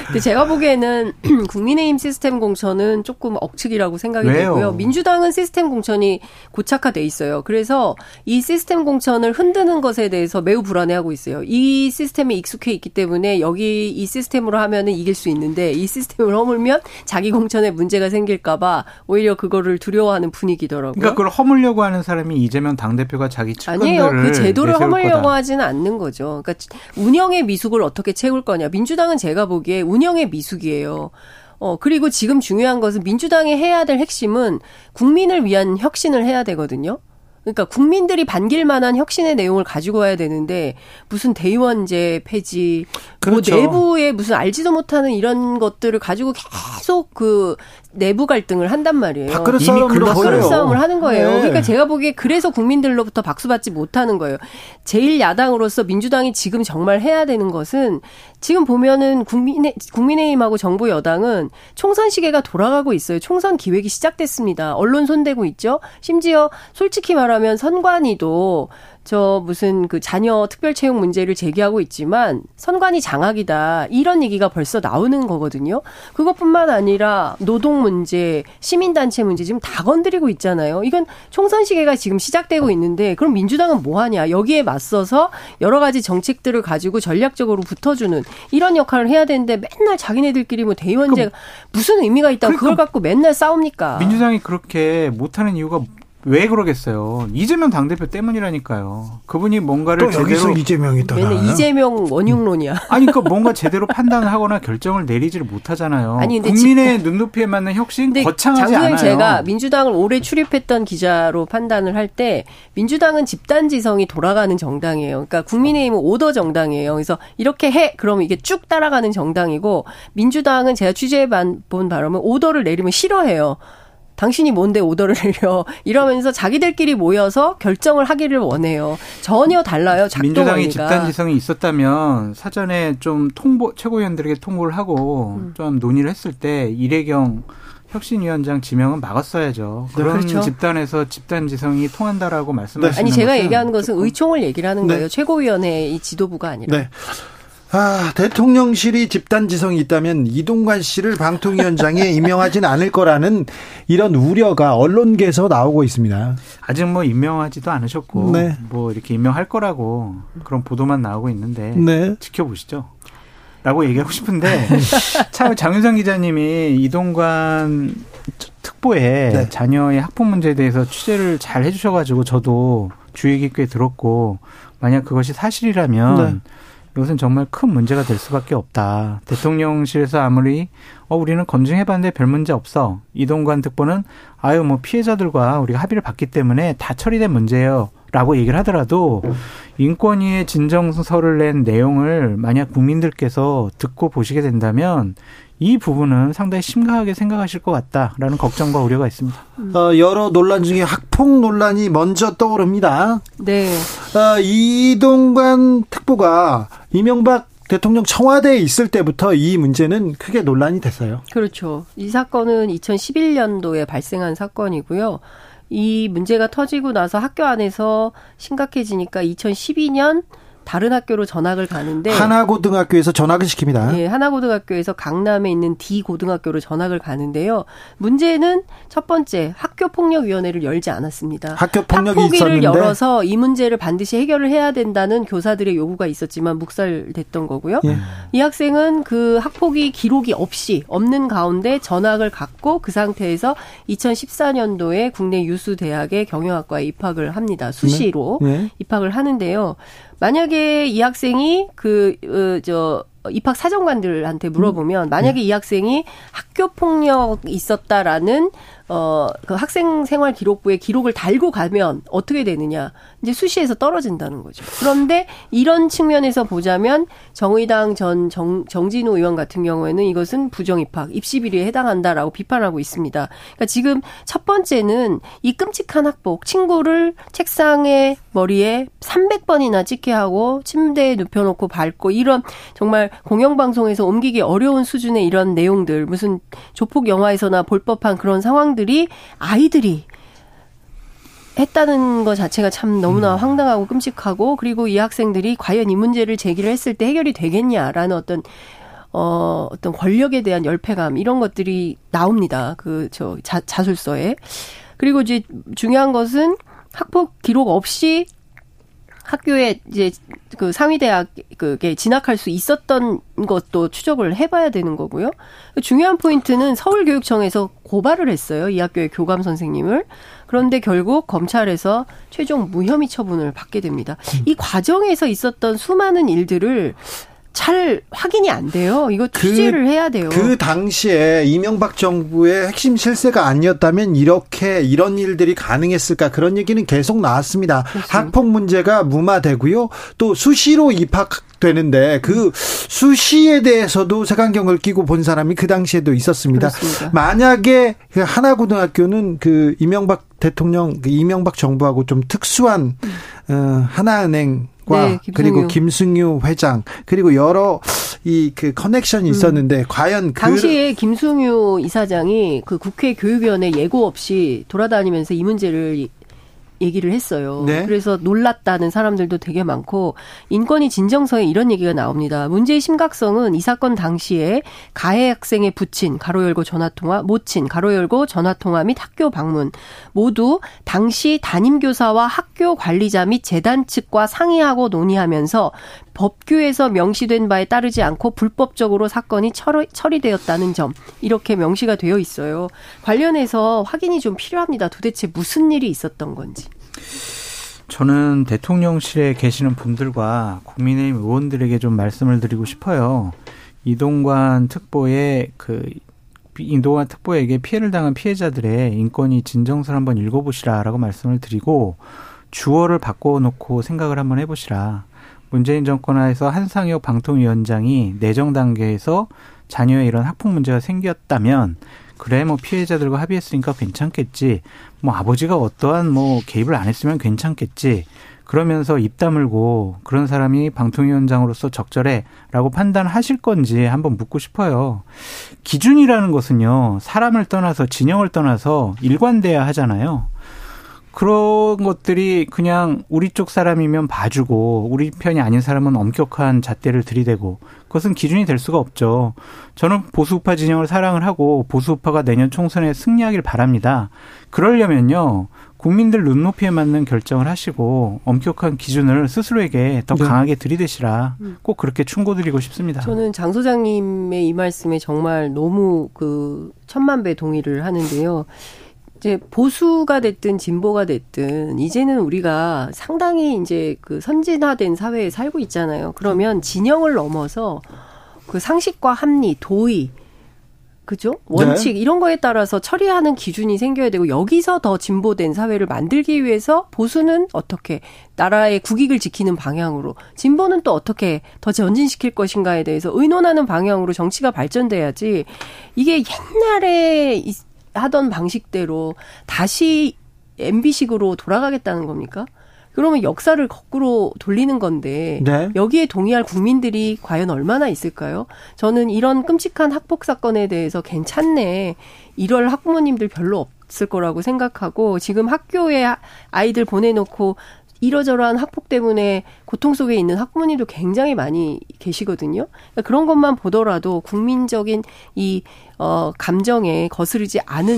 근데 제가 보기에는 국민의힘 시스템 공천은 조금 억측이라고 생각이 왜요? 되고요. 민주당은 시스템 공천이 고착화돼 있어요. 그래서 이 시스템 공천을 흔드는 것에 대해서 매우 불안해하고 있어요. 이 시스템에 익숙해 있기 때문에 여기 이 시스템으로 하면은 이길 수 있는데 이 시스템을 허물면 자기 공천에 문제가 생길까봐 오히려 그거를 두려워하는 분위기더라고요. 그러니까 그걸 허물려고 하는 사람이 이재명 당대표가 자기 측근들을 아니에요. 그 제도를 허물려고 거다. 하지는 않는 거죠. 그러니까 운영의 미 미숙을 어떻게 채울 거냐. 민주당은 제가 보기에 운영의 미숙이에요. 어, 그리고 지금 중요한 것은 민주당이 해야 될 핵심은 국민을 위한 혁신을 해야 되거든요. 그러니까 국민들이 반길 만한 혁신의 내용을 가지고 와야 되는데 무슨 대의원제 폐지, 뭐 그렇죠. 뭐 내부에 무슨 알지도 못하는 이런 것들을 가지고 계속 그 내부 갈등을 한단 말이에요. 밥그릇 싸움으로 밥그릇 싸움을 하는 거예요. 네. 그러니까 제가 보기에 그래서 국민들로부터 박수받지 못하는 거예요. 제일 야당으로서 민주당이 지금 정말 해야 되는 것은 지금 보면은 국민의 국민의힘하고 정부 여당은 총선 시계가 돌아가고 있어요. 총선 기획이 시작됐습니다. 언론 손대고 있죠. 심지어 솔직히 말하면 선관위도 저 무슨 그 자녀 특별 채용 문제를 제기하고 있지만 선관위 장악이다 이런 얘기가 벌써 나오는 거거든요. 그것뿐만 아니라 노동 문제, 시민 단체 문제 지금 다 건드리고 있잖아요. 이건 총선 시계가 지금 시작되고 있는데 그럼 민주당은 뭐 하냐? 여기에 맞서서 여러 가지 정책들을 가지고 전략적으로 붙어주는 이런 역할을 해야 되는데 맨날 자기네들끼리 뭐 대의원제 무슨 의미가 있다고 그러니까 그걸 갖고 맨날 싸웁니까? 민주당이 그렇게 못하는 이유가 왜 그러겠어요? 이재명 당대표 때문이라니까요. 그분이 뭔가를 제대로 여기서 이재명이 떠 맨날 이재명 원흉론이야. 아니 그러니까 뭔가 제대로 판단을 하거나 결정을 내리지를 못하잖아요. 아니 국민의 지, 눈높이에 맞는 혁신 거창하지 않아요. 제가 민주당을 오래 출입했던 기자로 판단을 할 때 민주당은 집단 지성이 돌아가는 정당이에요. 그러니까 국민의힘은 오더 정당이에요. 그래서 이렇게 해 그러면 이게 쭉 따라가는 정당이고 민주당은 제가 취재해 본 바람은 오더를 내리면 싫어해요. 당신이 뭔데 오더를 내려 이러면서 자기들끼리 모여서 결정을 하기를 원해요. 전혀 달라요. 민주당이 집단 지성이 있었다면 사전에 좀 통보 최고위원들에게 통보를 하고 음. 좀 논의를 했을 때 이래경 혁신위원장 지명은 막았어야죠. 네, 그런 그렇죠. 집단에서 집단 지성이 통한다라고 말씀하시는 네. 아니 제가 얘기하는 것은 의총을 얘기를 하는 네. 거예요. 최고위원회의 지도부가 아니라. 네. 아, 대통령실이 집단 지성이 있다면 이동관 씨를 방통위원장에 임명하지는 않을 거라는 이런 우려가 언론계에서 나오고 있습니다. 아직 뭐 임명하지도 않으셨고, 네. 뭐 이렇게 임명할 거라고 그런 보도만 나오고 있는데, 네. 지켜보시죠. 라고 얘기하고 싶은데, 참 장윤상 기자님이 이동관 특보에 네. 자녀의 학폭 문제에 대해서 취재를 잘 해주셔가지고 저도 주의 깊게 들었고, 만약 그것이 사실이라면, 네. 이것은 정말 큰 문제가 될 수밖에 없다. 대통령실에서 아무리 어 우리는 검증해봤는데 별 문제 없어. 이동관 특보는 아유 뭐 피해자들과 우리가 합의를 봤기 때문에 다 처리된 문제예요. 라고 얘기를 하더라도 인권위의 진정서를 낸 내용을 만약 국민들께서 듣고 보시게 된다면 이 부분은 상당히 심각하게 생각하실 것 같다라는 걱정과 우려가 있습니다. 어, 여러 논란 중에 학폭 논란이 먼저 떠오릅니다. 네. 어, 이동관 특보가 이명박 대통령 청와대에 있을 때부터 이 문제는 크게 논란이 됐어요. 그렇죠. 이 사건은 2011년도에 발생한 사건이고요. 이 문제가 터지고 나서 학교 안에서 심각해지니까 2012년 다른 학교로 전학을 가는데 하나고등학교에서 전학을 시킵니다. 네, 하나고등학교에서 강남에 있는 D 고등학교로 전학을 가는데요. 문제는 첫 번째 학교 폭력 위원회를 열지 않았습니다. 학교 폭력이 있었는데 열어서 이 문제를 반드시 해결을 해야 된다는 교사들의 요구가 있었지만 묵살됐던 거고요. 예. 이 학생은 그 학폭이 기록이 없이 없는 가운데 전학을 갔고 그 상태에서 2014년도에 국내 유수 대학의 경영학과에 입학을 합니다. 수시로 네. 네. 입학을 하는데요. 만약에 이 학생이 그, 어, 저, 입학 사정관들한테 물어보면 만약에 네. 이 학생이 학교 폭력 있었다라는 어, 그 학생 생활 기록부에 기록을 달고 가면 어떻게 되느냐. 이제 수시에서 떨어진다는 거죠. 그런데 이런 측면에서 보자면 정의당 전 정, 정진우 의원 같은 경우에는 이것은 부정 입학, 입시 비리에 해당한다라고 비판하고 있습니다. 그러니까 지금 첫 번째는 이 끔찍한 학폭, 친구를 책상에 머리에 300번이나 찍게 하고 침대에 눕혀 놓고 밟고 이런 정말 공영방송에서 옮기기 어려운 수준의 이런 내용들, 무슨 조폭 영화에서나 볼 법한 그런 상황들 부모들이 아이들이 했다는 것 자체가 참 너무나 음. 황당하고 끔찍하고 그리고 이 학생들이 과연 이 문제를 제기를 했을 때 해결이 되겠냐라는 어떤 어 어떤 권력에 대한 열패감 이런 것들이 나옵니다. 그 저 자술서에. 그리고 이제 중요한 것은 학폭 기록 없이 학교에 이제 그 상위대학 그게 진학할 수 있었던 것도 추적을 해봐야 되는 거고요. 중요한 포인트는 서울교육청에서 고발을 했어요. 이 학교의 교감 선생님을. 그런데 결국 검찰에서 최종 무혐의 처분을 받게 됩니다. 이 과정에서 있었던 수많은 일들을 잘 확인이 안 돼요. 이거 그 취재를 그, 해야 돼요. 그 당시에 이명박 정부의 핵심 실세가 아니었다면 이렇게 이런 일들이 가능했을까 그런 얘기는 계속 나왔습니다. 그렇습니다. 학폭 문제가 무마되고요. 또 수시로 입학 되는데 그 수시에 대해서도 색안경을 끼고 본 사람이 그 당시에도 있었습니다. 그렇습니다. 만약에 그 하나고등학교는 그 이명박 대통령, 그 이명박 정부하고 좀 특수한 음. 어, 하나은행 네, 그리고 김승유 회장 그리고 여러 이 그 커넥션이 음. 있었는데 음. 과연 그 당시에 김승유 이사장이 그 국회 교육위원회 예고 없이 돌아다니면서 이 문제를 얘기를 했어요. 네. 그래서 놀랐다는 사람들도 되게 많고 인권위 진정서에 이런 얘기가 나옵니다. 문제의 심각성은 이 사건 당시에 가해 학생의 부친 가로 열고 전화 통화, 모친 가로 열고 전화 통화 및 학교 방문 모두 당시 담임 교사와 학교 관리자 및 재단 측과 상의하고 논의하면서 법규에서 명시된 바에 따르지 않고 불법적으로 사건이 처리, 되었다는 점 이렇게 명시가 되어 있어요. 관련해서 확인이 좀 필요합니다. 도대체 무슨 일이 있었던 건지. 저는 대통령실에 계시는 분들과 국민의힘 의원들에게 좀 말씀을 드리고 싶어요. 이동관 특보의 그 이동관 특보에게 피해를 당한 피해자들의 인권위 진정서를 한번 읽어보시라라고 말씀을 드리고 주어를 바꿔놓고 생각을 한번 해보시라. 문재인 정권 하에서 한상혁 방통위원장이 내정 단계에서 자녀의 이런 학폭 문제가 생겼다면 그래 뭐 피해자들과 합의했으니까 괜찮겠지. 뭐 아버지가 어떠한 뭐 개입을 안 했으면 괜찮겠지. 그러면서 입 다물고 그런 사람이 방통위원장으로서 적절해라고 판단하실 건지 한번 묻고 싶어요. 기준이라는 것은요 사람을 떠나서 진영을 떠나서 일관돼야 하잖아요. 그런 것들이 그냥 우리 쪽 사람이면 봐주고 우리 편이 아닌 사람은 엄격한 잣대를 들이대고 그것은 기준이 될 수가 없죠. 저는 보수우파 진영을 사랑을 하고 보수우파가 내년 총선에 승리하길 바랍니다. 그러려면요. 국민들 눈높이에 맞는 결정을 하시고 엄격한 기준을 스스로에게 더 네. 강하게 들이대시라 음. 꼭 그렇게 충고드리고 싶습니다. 저는 장 소장님의 이 말씀에 정말 너무 그 천만 배 동의를 하는데요. 이제 보수가 됐든 진보가 됐든 이제는 우리가 상당히 이제 그 선진화된 사회에 살고 있잖아요. 그러면 진영을 넘어서 그 상식과 합리, 도의 그죠? 원칙 네. 이런 거에 따라서 처리하는 기준이 생겨야 되고 여기서 더 진보된 사회를 만들기 위해서 보수는 어떻게 나라의 국익을 지키는 방향으로 진보는 또 어떻게 더 전진시킬 것인가에 대해서 의논하는 방향으로 정치가 발전돼야지 이게 옛날에 하던 방식대로 다시 MB식으로 돌아가겠다는 겁니까? 그러면 역사를 거꾸로 돌리는 건데 네. 여기에 동의할 국민들이 과연 얼마나 있을까요? 저는 이런 끔찍한 학폭 사건에 대해서 괜찮네. 이럴 학부모님들 별로 없을 거라고 생각하고 지금 학교에 아이들 보내놓고 이러저러한 학폭 때문에 고통 속에 있는 학부모님도 굉장히 많이 계시거든요. 그러니까 그런 것만 보더라도 국민적인 이 어, 감정에 거스르지 않은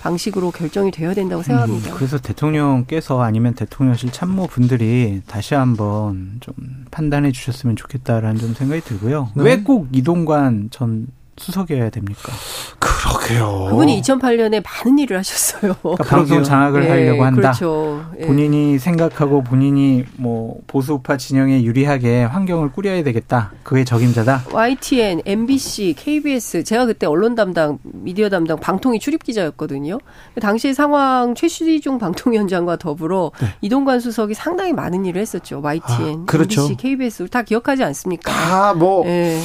방식으로 결정이 되어야 된다고 생각합니다. 음, 그래서 대통령께서 아니면 대통령실 참모 분들이 다시 한번 좀 판단해 주셨으면 좋겠다라는 좀 생각이 들고요. 네. 왜꼭 이동관 전 수석이어야 됩니까? 그 그러게요. 그분이 2008년에 많은 일을 하셨어요. 그러니까 방송 장악을 예, 하려고 한다. 그렇죠. 예. 본인이 생각하고 본인이 뭐 보수우파 진영에 유리하게 환경을 꾸려야 되겠다. 그게 적임자다. YTN, MBC, KBS 제가 그때 언론 담당, 미디어 담당 방통위 출입 기자였거든요. 당시 상황 최수희중 방통위원장과 더불어 네. 이동관 수석이 상당히 많은 일을 했었죠. YTN, 아, 그렇죠. MBC, KBS 다 기억하지 않습니까? 다 뭐다 예.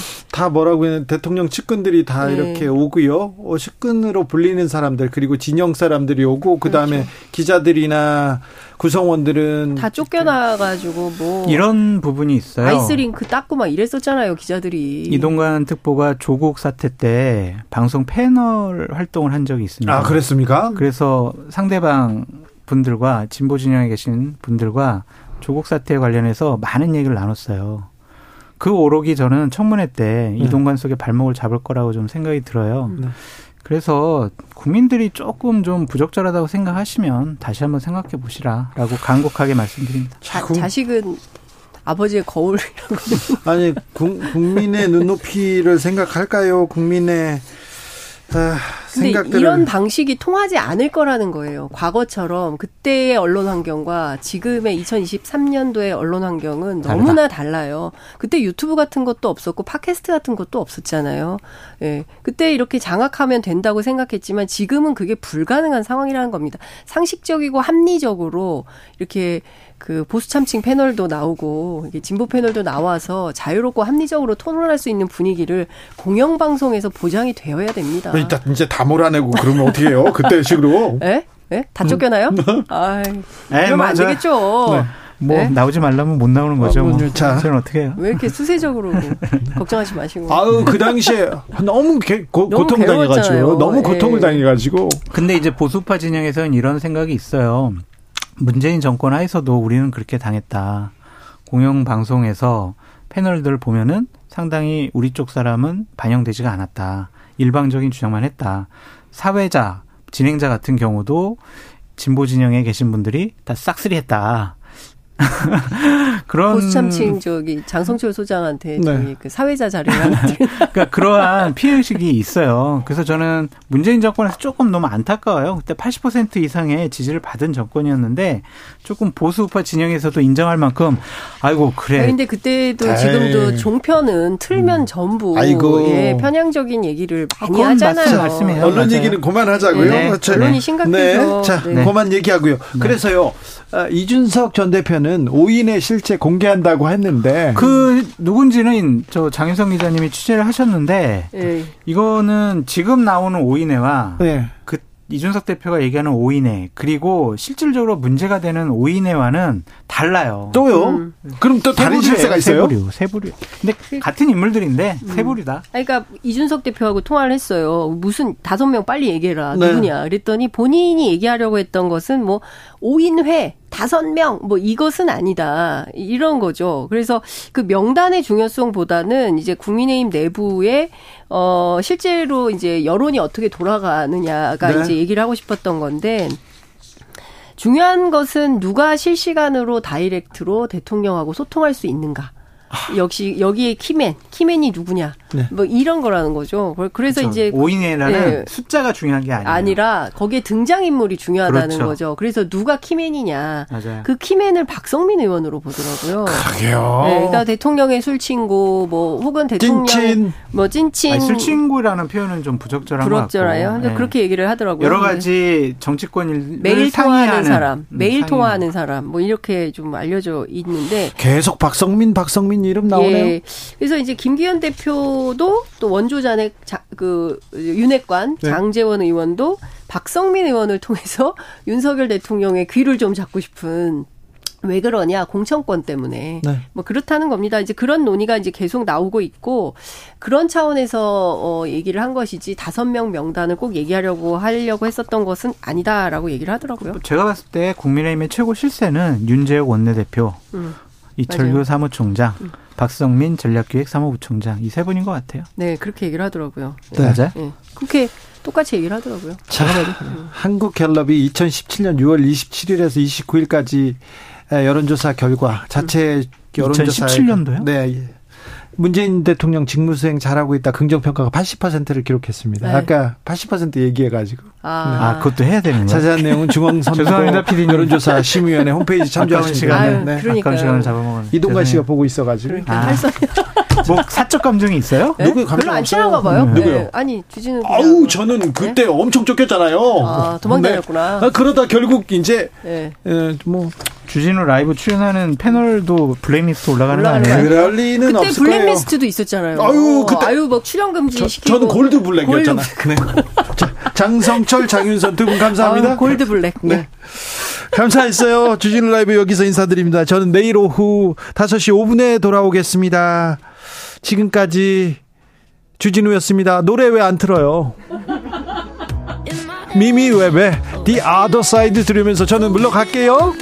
뭐라고 해야 대통령 측근 들이 다 예. 이렇게 오고요. 어, 측근으로 불리는 사람들 그리고 진영 사람들이 오고 그다음에 그렇죠. 기자들이나 구성원들은 다 쫓겨나 가지고 뭐 이런 부분이 있어요. 아이스링크 닦고 막 이랬었잖아요 기자들이. 이동관 특보가 조국 사태 때 방송 패널 활동을 한 적이 있습니다. 아 그랬습니까? 그래서 상대방 분들과 진보 진영에 계신 분들과 조국 사태에 관련해서 많은 얘기를 나눴어요. 그 오록이 저는 청문회 때 네. 이동관 속에 발목을 잡을 거라고 좀 생각이 들어요. 네. 그래서 국민들이 조금 좀 부적절하다고 생각하시면 다시 한번 생각해 보시라라고 간곡하게 말씀드립니다. 자, 자식은 아버지의 거울이라고. 아니 국 민의 눈높이를 생각할까요? 국민의 아, 근데 생각들을... 이런 방식이 통하지 않을 거라는 거예요. 과거처럼 그때의 언론 환경과 지금의 2023년도의 언론 환경은 너무나 달라요. 그때 유튜브 같은 것도 없었고 팟캐스트 같은 것도 없었잖아요. 예. 그때 이렇게 장악하면 된다고 생각했지만 지금은 그게 불가능한 상황이라는 겁니다. 상식적이고 합리적으로 이렇게 그 보수 참칭 패널도 나오고 진보 패널도 나와서 자유롭고 합리적으로 토론할 수 있는 분위기를 공영 방송에서 보장이 되어야 됩니다. 일단 이제 다 몰아내고 그러면 어떻게 해요? 그때 식으로? 예? 예? 다 쫓겨나요? 음. 아이, 그러면 안 되겠죠. 네. 뭐 네? 나오지 말라면 못 나오는 거죠. 아, 뭐. 자, 저는 어떻게 해요? 왜 이렇게 수세적으로 걱정하지 마시고. 아우 그 당시에 너무 개, 고, 너무 고통 당해가지고 너무 고통을 예. 당해가지고. 근데 이제 보수파 진영에서는 이런 생각이 있어요. 문재인 정권 하에서도 우리는 그렇게 당했다. 공영 방송에서 패널들 보면은 상당히 우리 쪽 사람은 반영되지가 않았다. 일방적인 주장만 했다. 사회자, 진행자 같은 경우도 진보 진영에 계신 분들이 다 싹쓸이 했다. 그런 보수참칭 저기 장성철 소장한테 네. 그 사회자 자리를 하나 그러니까 그러한 피해 의식이 있어요. 그래서 저는 문재인 정권에서 조금 너무 안타까워요. 그때 80% 이상의 지지를 받은 정권이었는데 조금 보수 우파 진영에서도 인정할 만큼 아이고 그래. 아 근데 그때도 에이. 지금도 종편은 틀면 음. 전부 아이고. 예, 편향적인 얘기를 많이 아, 하잖아요. 말씀해요. 언론 맞아요. 얘기는 그만하자고요. 네. 그렇죠. 언론이 심각해서. 네. 자, 네. 그만 얘기하고요. 네. 그래서요. 아, 이준석 전 대표는 5인의 실체 공개한다고 했는데 그 누군지는 저 장윤성 기자님이 취재를 하셨는데 네. 이거는 지금 나오는 5인회와 네. 그 이준석 대표가 얘기하는 오인회 그리고 실질적으로 문제가 되는 오인회와는 달라요. 또요? 음. 그럼 또 다른 실세가 있어요? 세부류, 세부류. 근데 같은 인물들인데 음. 세부류다. 그러니까 이준석 대표하고 통화를 했어요. 무슨 다섯 명 빨리 얘기해라. 네. 누구냐? 그랬더니 본인이 얘기하려고 했던 것은 뭐 오인회 다섯 명, 뭐 이것은 아니다. 이런 거죠. 그래서 그 명단의 중요성보다는 이제 국민의힘 내부에 어, 실제로 이제 여론이 어떻게 돌아가느냐가 네. 이제 얘기를 하고 싶었던 건데, 중요한 것은 누가 실시간으로 다이렉트로 대통령하고 소통할 수 있는가. 역시 여기에 키맨, 키맨이 누구냐. 네. 뭐 이런 거라는 거죠. 그래서 그렇죠. 이제 5인이라는 네. 숫자가 중요한 게 아니에요. 아니라 거기에 등장 인물이 중요하다는 그렇죠. 거죠. 그래서 누가 키맨이냐. 맞아요. 그 키맨을 박성민 의원으로 보더라고요. 그러게요. 네, 그러니까 대통령의 술 친구 뭐 혹은 대통령 찐친. 뭐 찐친 아니, 술 친구라는 표현은 좀 부적절한 부적절해요. 근데 네. 그렇게 얘기를 하더라고요. 여러 가지 정치권 매일 통화하는 사람, 음, 매일 상의하는. 통화하는 사람 뭐 이렇게 좀 알려져 있는데 계속 박성민 박성민 이름 나오네요. 예. 그래서 이제 김기현 대표 도 또 원조잔의 자, 그 윤핵관 네. 장재원 의원도 박성민 의원을 통해서 윤석열 대통령의 귀를 좀 잡고 싶은 왜 그러냐 공천권 때문에 네. 뭐 그렇다는 겁니다. 이제 그런 논의가 이제 계속 나오고 있고 그런 차원에서 어 얘기를 한 것이지 다섯 명 명단을 꼭 얘기하려고 하려고 했었던 것은 아니다라고 얘기를 하더라고요. 제가 봤을 때 국민의힘의 최고 실세는 윤재욱 원내대표, 음. 이철규 맞아요. 사무총장, 음. 박성민 전략기획 사무부총장 이 세 분인 것 같아요. 네, 그렇게 얘기를 하더라고요. 네. 맞아요. 네. 그렇게 똑같이 얘기를 하더라고요. 자, 음. 한국갤럽이 2017년 6월 27일에서 29일까지 여론조사 결과 자체 음. 여론조사 2017년도요? 네. 문재인 대통령 직무수행 잘하고 있다 긍정평가가 80%를 기록했습니다. 네. 아까 80% 얘기해가지고. 아. 네. 아, 그것도 해야 되는 거예요? 자세한 내용은 중앙선거 여론조사 심의위원회 홈페이지 참조하시면 시간, 네. 아까운 시간을 잡아먹은. 이동관 씨가 보고 있어가지고. 아. 뭐 사적 감정이 있어요? 네? 누구 감정 별로 안 친한가 봐요. 네. 누구요? 아니 주진우. 아우 저는 그때 엄청 쫓겼잖아요. 아, 도망다녔구나. 아, 그러다 결국 이제 에, 뭐 주진우 라이브 출연하는 패널도 블랙리스트 올라가는 거 아니에요? 그럴 리는 그때 없을 블랙리스트도 거예요. 있었잖아요. 아유, 그때 아유, 막 출연 금지 저, 시키고. 저는 골드 블랙이었잖아. 네. 자, 장성철, 장윤선 두 분 감사합니다. 아유, 골드 블랙. 네. 감사했어요. 주진우 라이브 여기서 인사드립니다. 저는 내일 오후 5시 5분에 돌아오겠습니다. 지금까지 주진우였습니다. 노래 왜 안 틀어요? 미미 웹의 The Other Side 들으면서 저는 물러갈게요.